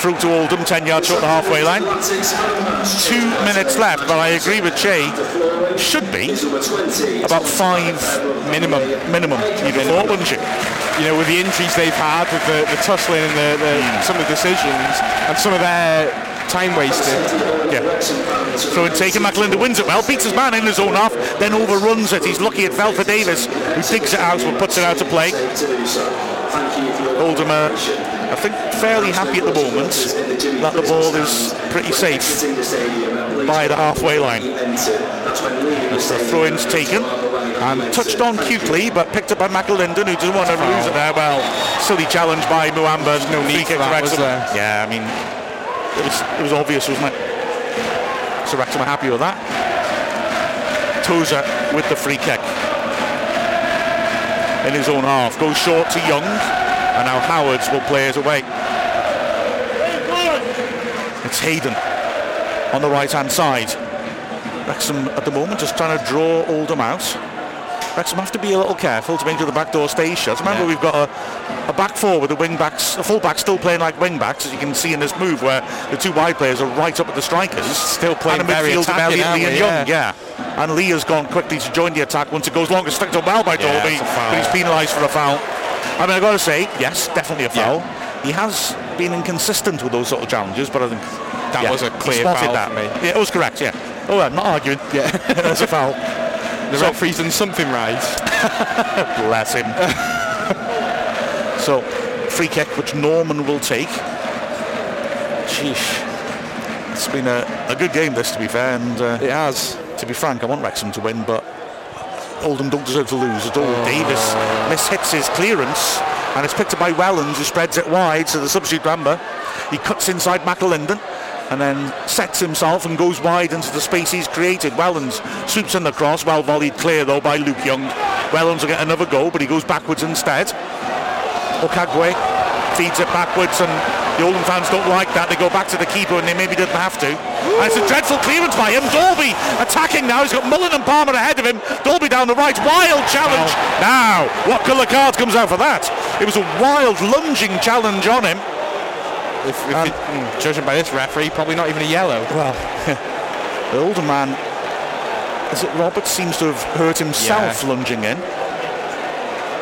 Through to Oldham, 10 yards short of the halfway line. Two minutes left, but I agree with Jay. Should be about five minimum. Minimum. You'd have thought, wouldn't you? You know, with the injuries they've had, with the, the tussling and the, the, hmm. some of the decisions, and some of their time wasted. Yeah. So in taking McAlinden wins it well, beats his man in his own half, then overruns it. He's lucky it fell for Davies, who digs it out but puts it out of play. Oldham, I think, fairly happy at the moment that the ball is pretty safe by the halfway line. As the throw-in's taken and touched on cutely, but picked up by McAlinden, who doesn't want to lose it there. Well, silly challenge by Luamba. No need for that, was there? Yeah, I mean, it was it was obvious, wasn't it? So Wrexham are happy with that. Tozer with the free kick in his own half. Goes short to Young, now Howards will play it away. It's Hayden on the right-hand side. Wrexham at the moment just trying to draw Oldham out. Wrexham have to be a little careful to make sure the back door stays shut. Remember, Yeah. we've got a, a back four with the wing backs, a full back still playing like wing backs, as you can see in this move, where the two wide players are right up at the strikers. Still playing and a very attacking, Elliott, Lee and? Young. Yeah. Yeah. And Lee has gone quickly to join the attack once it goes long. It's flicked up well by Yeah, Dalby, but he's penalised for a foul. I mean, I've got to say, yes, definitely a foul. He has been inconsistent with those sort of challenges, but I think That was a clear foul that. for me. Yeah, it was correct. Yeah. Oh, I'm not arguing. (laughs) Yeah, (laughs) that's a foul. The So- referee's done something right. (laughs) Bless him. so, free kick which Norman will take. Sheesh. It's been a, a good game, this, to be fair, and uh, It has. to be frank, I want Wrexham to win, but Oldham don't deserve to lose at all. Oh. Davies mishits his clearance, and it's picked up by Wellens, who spreads it wide to the substitute Luamba. He cuts inside McAlinden, and then sets himself and goes wide into the space he's created. Wellens swoops in the cross, well volleyed clear though by Luke Young. Wellens will get another goal, but he goes backwards instead. Okagbue feeds it backwards and the Oldham fans don't like that. They go back to the keeper and they maybe didn't have to. And it's a dreadful clearance by him. Dalby attacking now. He's got Mullin and Palmer ahead of him. Dalby down the right. Wild challenge. Now, what colour card comes out for that? It was a wild lunging challenge on him. If, if it- mm, judging by this referee, probably not even a yellow. Well, (laughs) the older man, is it Roberts, seems to have hurt himself Yeah. lunging in.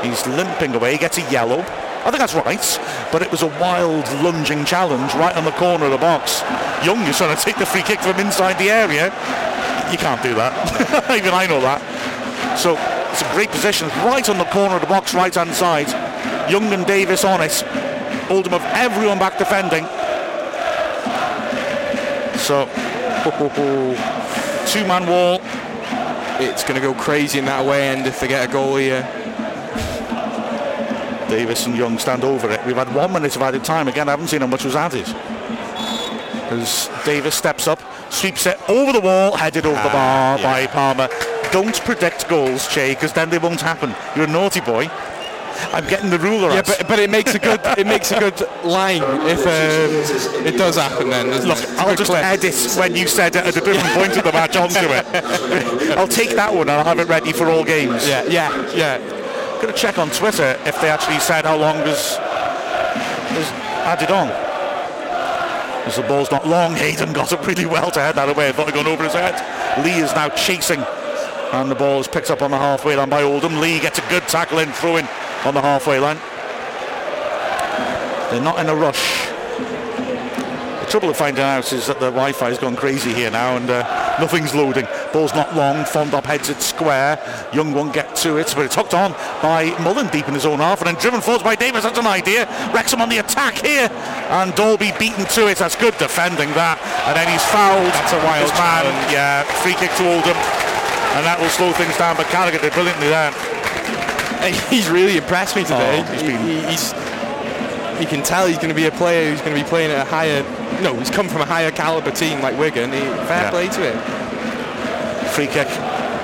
He's limping away, he gets a yellow. I think that's right, but it was a wild lunging challenge right on the corner of the box. Young is trying to take the free kick from inside the area. You can't do that. (laughs) Even I know that. So it's a great position, right on the corner of the box, right hand side. Young and Davies on it. Oldham have everyone back defending. So, two-man wall. It's going to go crazy in that away end if they get a goal here. Davies and Young stand over it. We've had one minute of added time. Again, I haven't seen how much was added. As Davies steps up, sweeps it over the wall, headed over the bar by Palmer. Don't predict goals, Che, because then they won't happen. You're a naughty boy. I'm getting the ruler Yeah, out. but, but it makes a good it makes a good line if um, it does happen. Then Look, it? I'll just clip. edit when you said it at a different point of the match onto it. (laughs) I'll take that one and I'll have it ready for all games. Yeah, yeah, yeah. Gonna check on Twitter if they actually said how long was was added on. As the ball's not long, Hayden got it really well to head that away. It gone over his head. Lee is now chasing, and the ball is picked up on the halfway line by Oldham. Lee gets a good tackle in, throw in on the halfway line. They're not in a rush. The trouble of finding out is that the Wi-Fi has gone crazy here now, and uh, nothing's loading. Ball's not long. Fondop heads it square. Young won't get to it, but it's hooked on by Mullin deep in his own half, and then driven forward by Davies. That's an idea. Wrexham on the attack here, and Dalby beaten to it. That's good defending that, and then he's fouled. That's a wild man. challenge. Yeah, free kick to Oldham, and that will slow things down. But Carragher did brilliantly there. (laughs) He's really impressed me today. Oh, he's He- been- he- he's you can tell he's going to be a player who's going to be playing at a higher. No, he's come from a higher caliber team like Wigan. He, fair Yeah. play to him. Free kick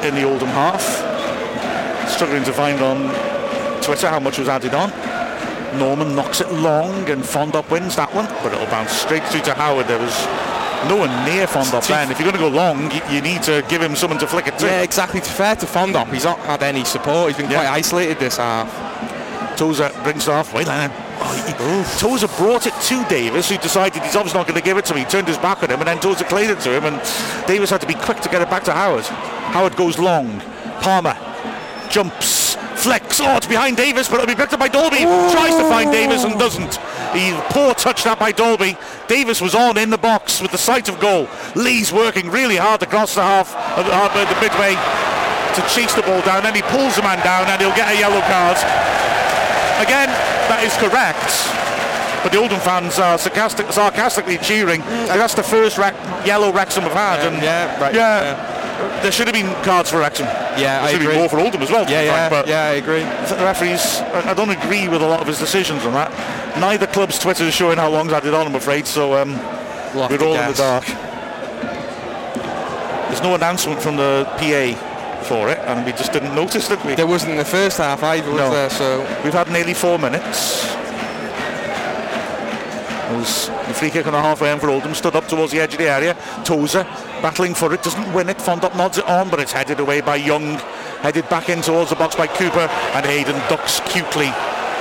in the Oldham half. Struggling to find on Twitter how much was added on. Norman knocks it long and Fondop wins that one, but it'll bounce straight through to Howard. There was no one near Fondop then. If you're going to go long, you, you need to give him someone to flick it to. Yeah, exactly. To fair to Fondop, he's not had any support. He's been Yeah. quite isolated this half. Tozer brings it off. Wait, line. Tozer brought it to Davies, who decided he's obviously not going to give it to him. He turned his back on him, and then Tozer played it to him, and Davies had to be quick to get it back to Howard. Howard goes long. Palmer jumps, flicks. Oh, it's behind Davies, but it'll be picked up by Dalby. Tries to find Davies and doesn't. He poor touch that by Dalby. Davies was on in the box with the sight of goal. Lee's working really hard across the half, uh, the, half- uh, the midway to chase the ball down. Then he pulls the man down, and he'll get a yellow card. Again, that is correct. But the Oldham fans are sarcastic, sarcastically cheering. And that's the first Wrex- yellow Wrexham have had. and yeah, right, Yeah, there should have been cards for Wrexham. Yeah, there I should agree. been more for Oldham as well. Yeah, yeah, but yeah. I agree. The referees, I don't agree with a lot of his decisions on that. Neither club's Twitter is showing how long's added on, I'm afraid. So um, we'll we're all in the dark. There's no announcement from the PA for it, and we just didn't notice, did we? There wasn't in the first half either, was No. there? So We've had nearly four minutes. As the free kick on the halfway end for Oldham stood up towards the edge of the area. Tozer battling for it, doesn't win it. Fondop nods it on, but it's headed away by Young. Headed back in towards the box by Cooper, and Hayden ducks cutely.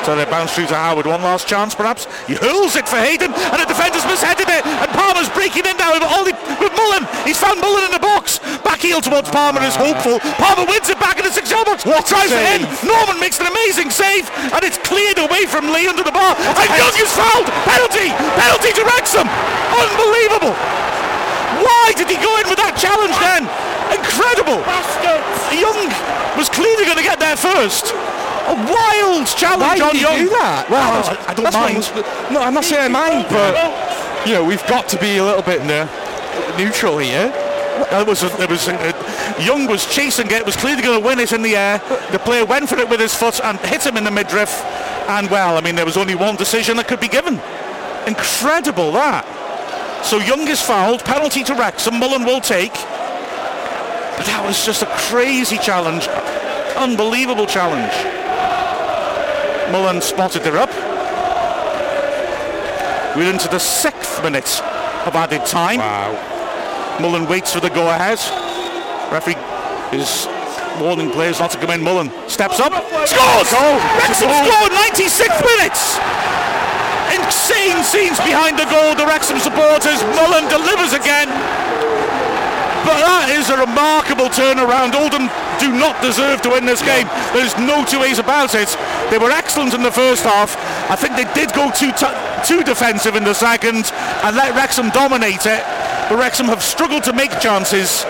So they bounce through to Howard. One last chance, perhaps. He hurls it for Hayden, and the defender's misheaded it. And Palmer's breaking in now with, Ollie, with Mullin. He's found Mullin in the box. Back heel towards Palmer is hopeful. Palmer wins it back in the six-yard box. What tries it in. Norman makes an amazing save, and it's cleared away from Lee under the bar. And Young is fouled. Penalty. Penalty to Wrexham. Unbelievable. Why did he go in with that challenge then? Incredible. Young was clearly going to get there first. A wild challenge why on Young. do that? Well, I, I don't mind. no, I'm not saying I mind, but you know we've got to be a little bit neutral here. It was, it was, uh, Young was chasing it, was clearly going to win it in the air. The player went for it with his foot and hit him in the midriff. And well, I mean, there was only one decision that could be given. Incredible that. So Young is fouled, penalty to Wrexham, Mullin will take. But that was just a crazy challenge. Unbelievable challenge. Mullin spotted her up. We're into the sixth minute of added time. Wow. Mullin waits for the go-ahead. Referee is warning players not to come in. Mullin steps up, scores! Wrexham scored 96th minutes! Insane scenes behind the goal. The Wrexham supporters. Mullin delivers again. But that is a remarkable turnaround. Oldham do not deserve to win this game. There's no two ways about it. They were excellent in the first half. I think they did go too t- too defensive in the second and let Wrexham dominate it. But Wrexham have struggled to make chances.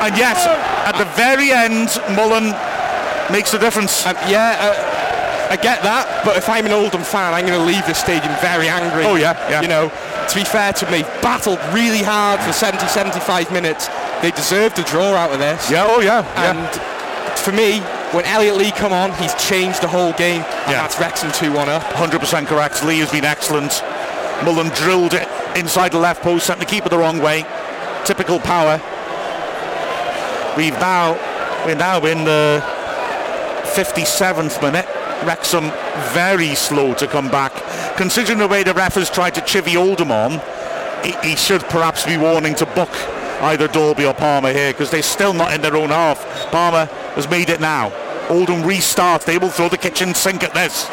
And yet, at the very end, Mullin makes the difference. Um, yeah, uh, I get that, but if I'm an Oldham fan, I'm going to leave the stadium very angry. Oh, yeah, yeah. You know, to be fair to me, battled really hard for 70, 75 minutes. They deserved a draw out of this. Yeah, oh yeah, And for me, when Elliot Lee come on, he's changed the whole game. And Yeah. that's Wrexham 2-1 up. 100% correct. Lee has been excellent. Mullin drilled it inside the left post, sent the keeper the wrong way. Typical power. We've now we're now in the 57th minute. Wrexham very slow to come back. Considering the way the ref has tried to chivvy Oldham on, he, he should perhaps be warning to book either Dalby or Palmer here because they're still not in their own half. Palmer has made it now. Oldham restart. They will throw the kitchen sink at this.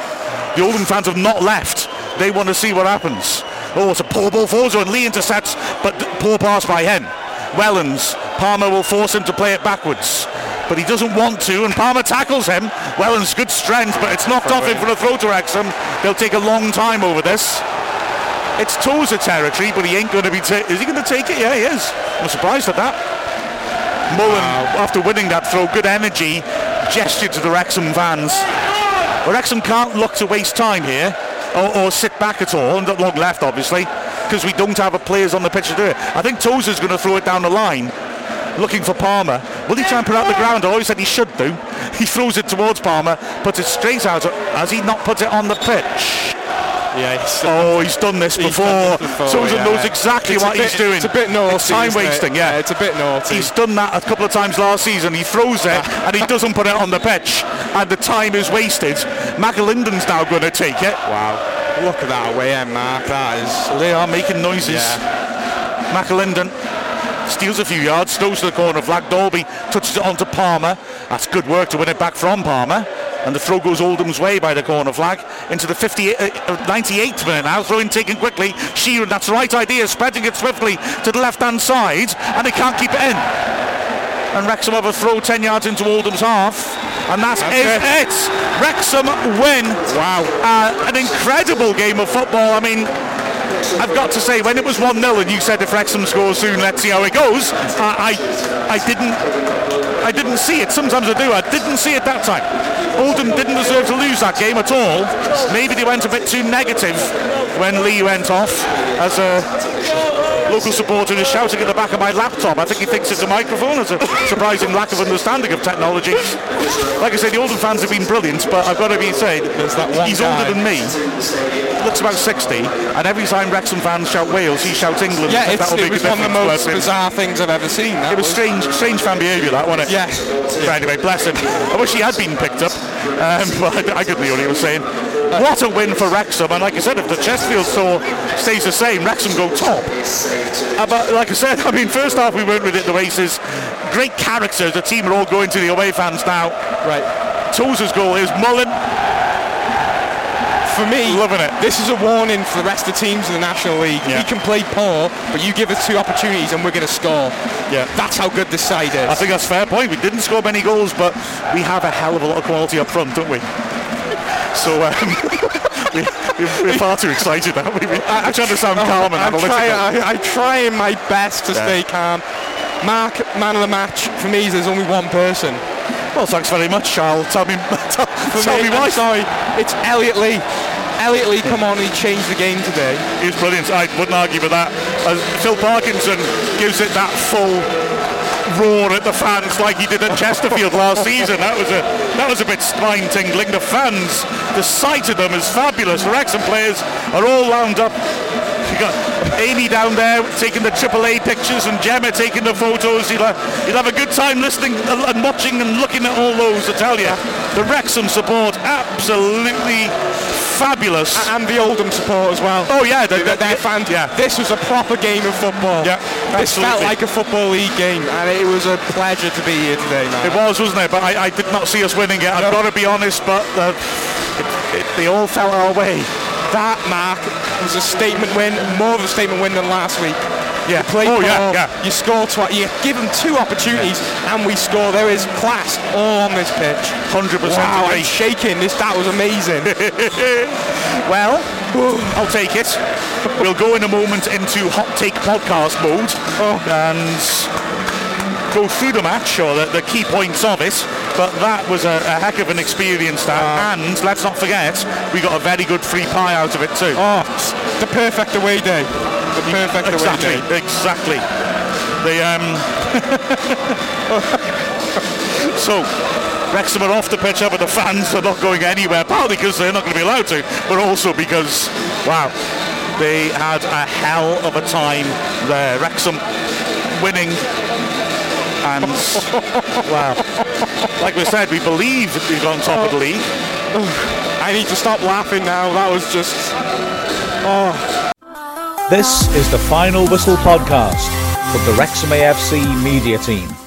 The Oldham fans have not left. They want to see what happens. Oh, it's a poor ball forward and Lee intercepts, but poor pass by Hen. Wellens. Palmer will force him to play it backwards. But he doesn't want to, and Palmer tackles him. Well, and it's good strength, but it's knocked off him for a throw to Wrexham. They'll take a long time over this. It's Tozer territory, but he ain't going to be. Ta- is he going to take it? Yeah, he is. I'm surprised at that. Mullin, after winning that throw, good energy, gesture to the Wrexham fans. But Wrexham can't look to waste time here, or, or sit back at all, and long left, obviously, because we don't have a players on the pitch to do it. I think Tozer's going to throw it down the line, looking for Palmer. Will he try and put it out the ground? I always said he should do. He throws it towards Palmer, puts it straight out. Has he not put it on the pitch? Yeah, he's, Oh, he's done this he's before. done this before, yeah. knows exactly It's what bit- he's doing. It's a bit naughty. It's time isn't it? wasting, yeah. It's a bit naughty. He's done that a couple of times last season. He throws it and he doesn't put it on the pitch, and the time is wasted. McAlinden's now going to take it. wow. Look at that away end, eh, Mark. That is. They are making noises. Yeah. McAlinden steals a few yards, throws to the corner flag. Dalby touches it onto Palmer. That's good work to win it back from Palmer. And the throw goes Oldham's way by the corner flag into the 58, uh, uh, 98th minute now. Throw in taken quickly. Sheron, that's the right idea, spreading it swiftly to the left hand side, and they can't keep it in. And Wrexham have a throw 10 yards into Oldham's half. And that That's is it. Wrexham win. Wow. Uh, an incredible game of football. I mean, I've got to say, when it was 1 0 and you said if Wrexham scores soon, let's see how it goes, I, I, I didn't. I didn't see it. Sometimes I do. I didn't see it that time. Oldham didn't deserve to lose that game at all. Maybe they went a bit too negative when Lee went off as a local supporter is shouting at the back of my laptop. I think he thinks it's a microphone. It's a surprising lack of understanding of technology. Like I said, the Oldham fans have been brilliant, but I've got to be one he's guy. older than me. Looks about 60, and every time Wrexham fans shout Wales, he shouts England. Yeah, it's, it was one of the most bizarre things I've ever seen. That It was strange, strange fan behaviour, that, wasn't it? Yeah. But anyway, bless him. I wish he had been picked up, um, (laughs) but I, I couldn't hear what he was saying. What a win for Wrexham, and like I said, if the Chesterfield score stays the same, Wrexham go top. Uh, but like I said, (laughs) I mean, first half we went with it the races. Great characters. The team are all going to the away fans now. Right. Tozer's goal is Mullin. For me, Loving it. this is a warning for the rest of the teams in the National League. Yeah. We can play poor, but you give us two opportunities and we're going to score. Yeah. That's how good this side is. I think that's a fair point. We didn't score many goals, but we have a hell of a lot of quality up front, don't we? So um, (laughs) we, we're far too excited now. We, we, we're trying to sound calm and I'm analytical. trying, I, I'm trying my best to Yeah. stay calm. Mark, man of the match, for me, there's only one person. Well, thanks very much, Charles. Tell me, (laughs) tell, tell me, me I'm why. sorry, it's Elliot Lee. Elliot Lee, come on, he changed the game today. He was brilliant. I wouldn't argue with that. As Phil Parkinson gives it that full roar at the fans like he did at Chesterfield last season. That was a that was a bit spine tingling. The fans, the sight of them is fabulous. The Wrexham players are all wound up. You got Amy down there taking the AAA pictures and Gemma taking the photos. You'll have, you'll have a good time listening and watching and looking at all those. I tell you, the Wrexham support absolutely fabulous. And the Oldham support as well. Oh yeah, the, They're, they're fans. Yeah. This was a proper game of football. Yeah, This felt like a football league game, and it was a pleasure to be here today, man. It was, wasn't it? But I, I did not see us winning it. I've got to be honest, but uh, it, it, they all fell our way. That, Mark, was a statement win, more of a statement win than last week. Yeah. You play Oh, yeah, ball, yeah. You score twice. You give them two opportunities, and we score. There is class all on this pitch. 100% Wow, agree. I'm shaking. This that was amazing. (laughs) Well, I'll take it. We'll go in a moment into hot take podcast mode oh. and go through the match or the, the key points of it. But that was a, a heck of an experience, that. and let's not forget, we got a very good free pie out of it too. oh, the perfect away day. The perfect exactly, away day. exactly. The um. (laughs) so, Wrexham are off the pitch, but the fans are not going anywhere. Partly because they're not going to be allowed to, but also because, wow, they had a hell of a time there. Wrexham winning. And wow, like we said, we believe we've on top of the league. I need to stop laughing now. That was just. Oh. This is the Final Whistle podcast from the Wrexham AFC media team.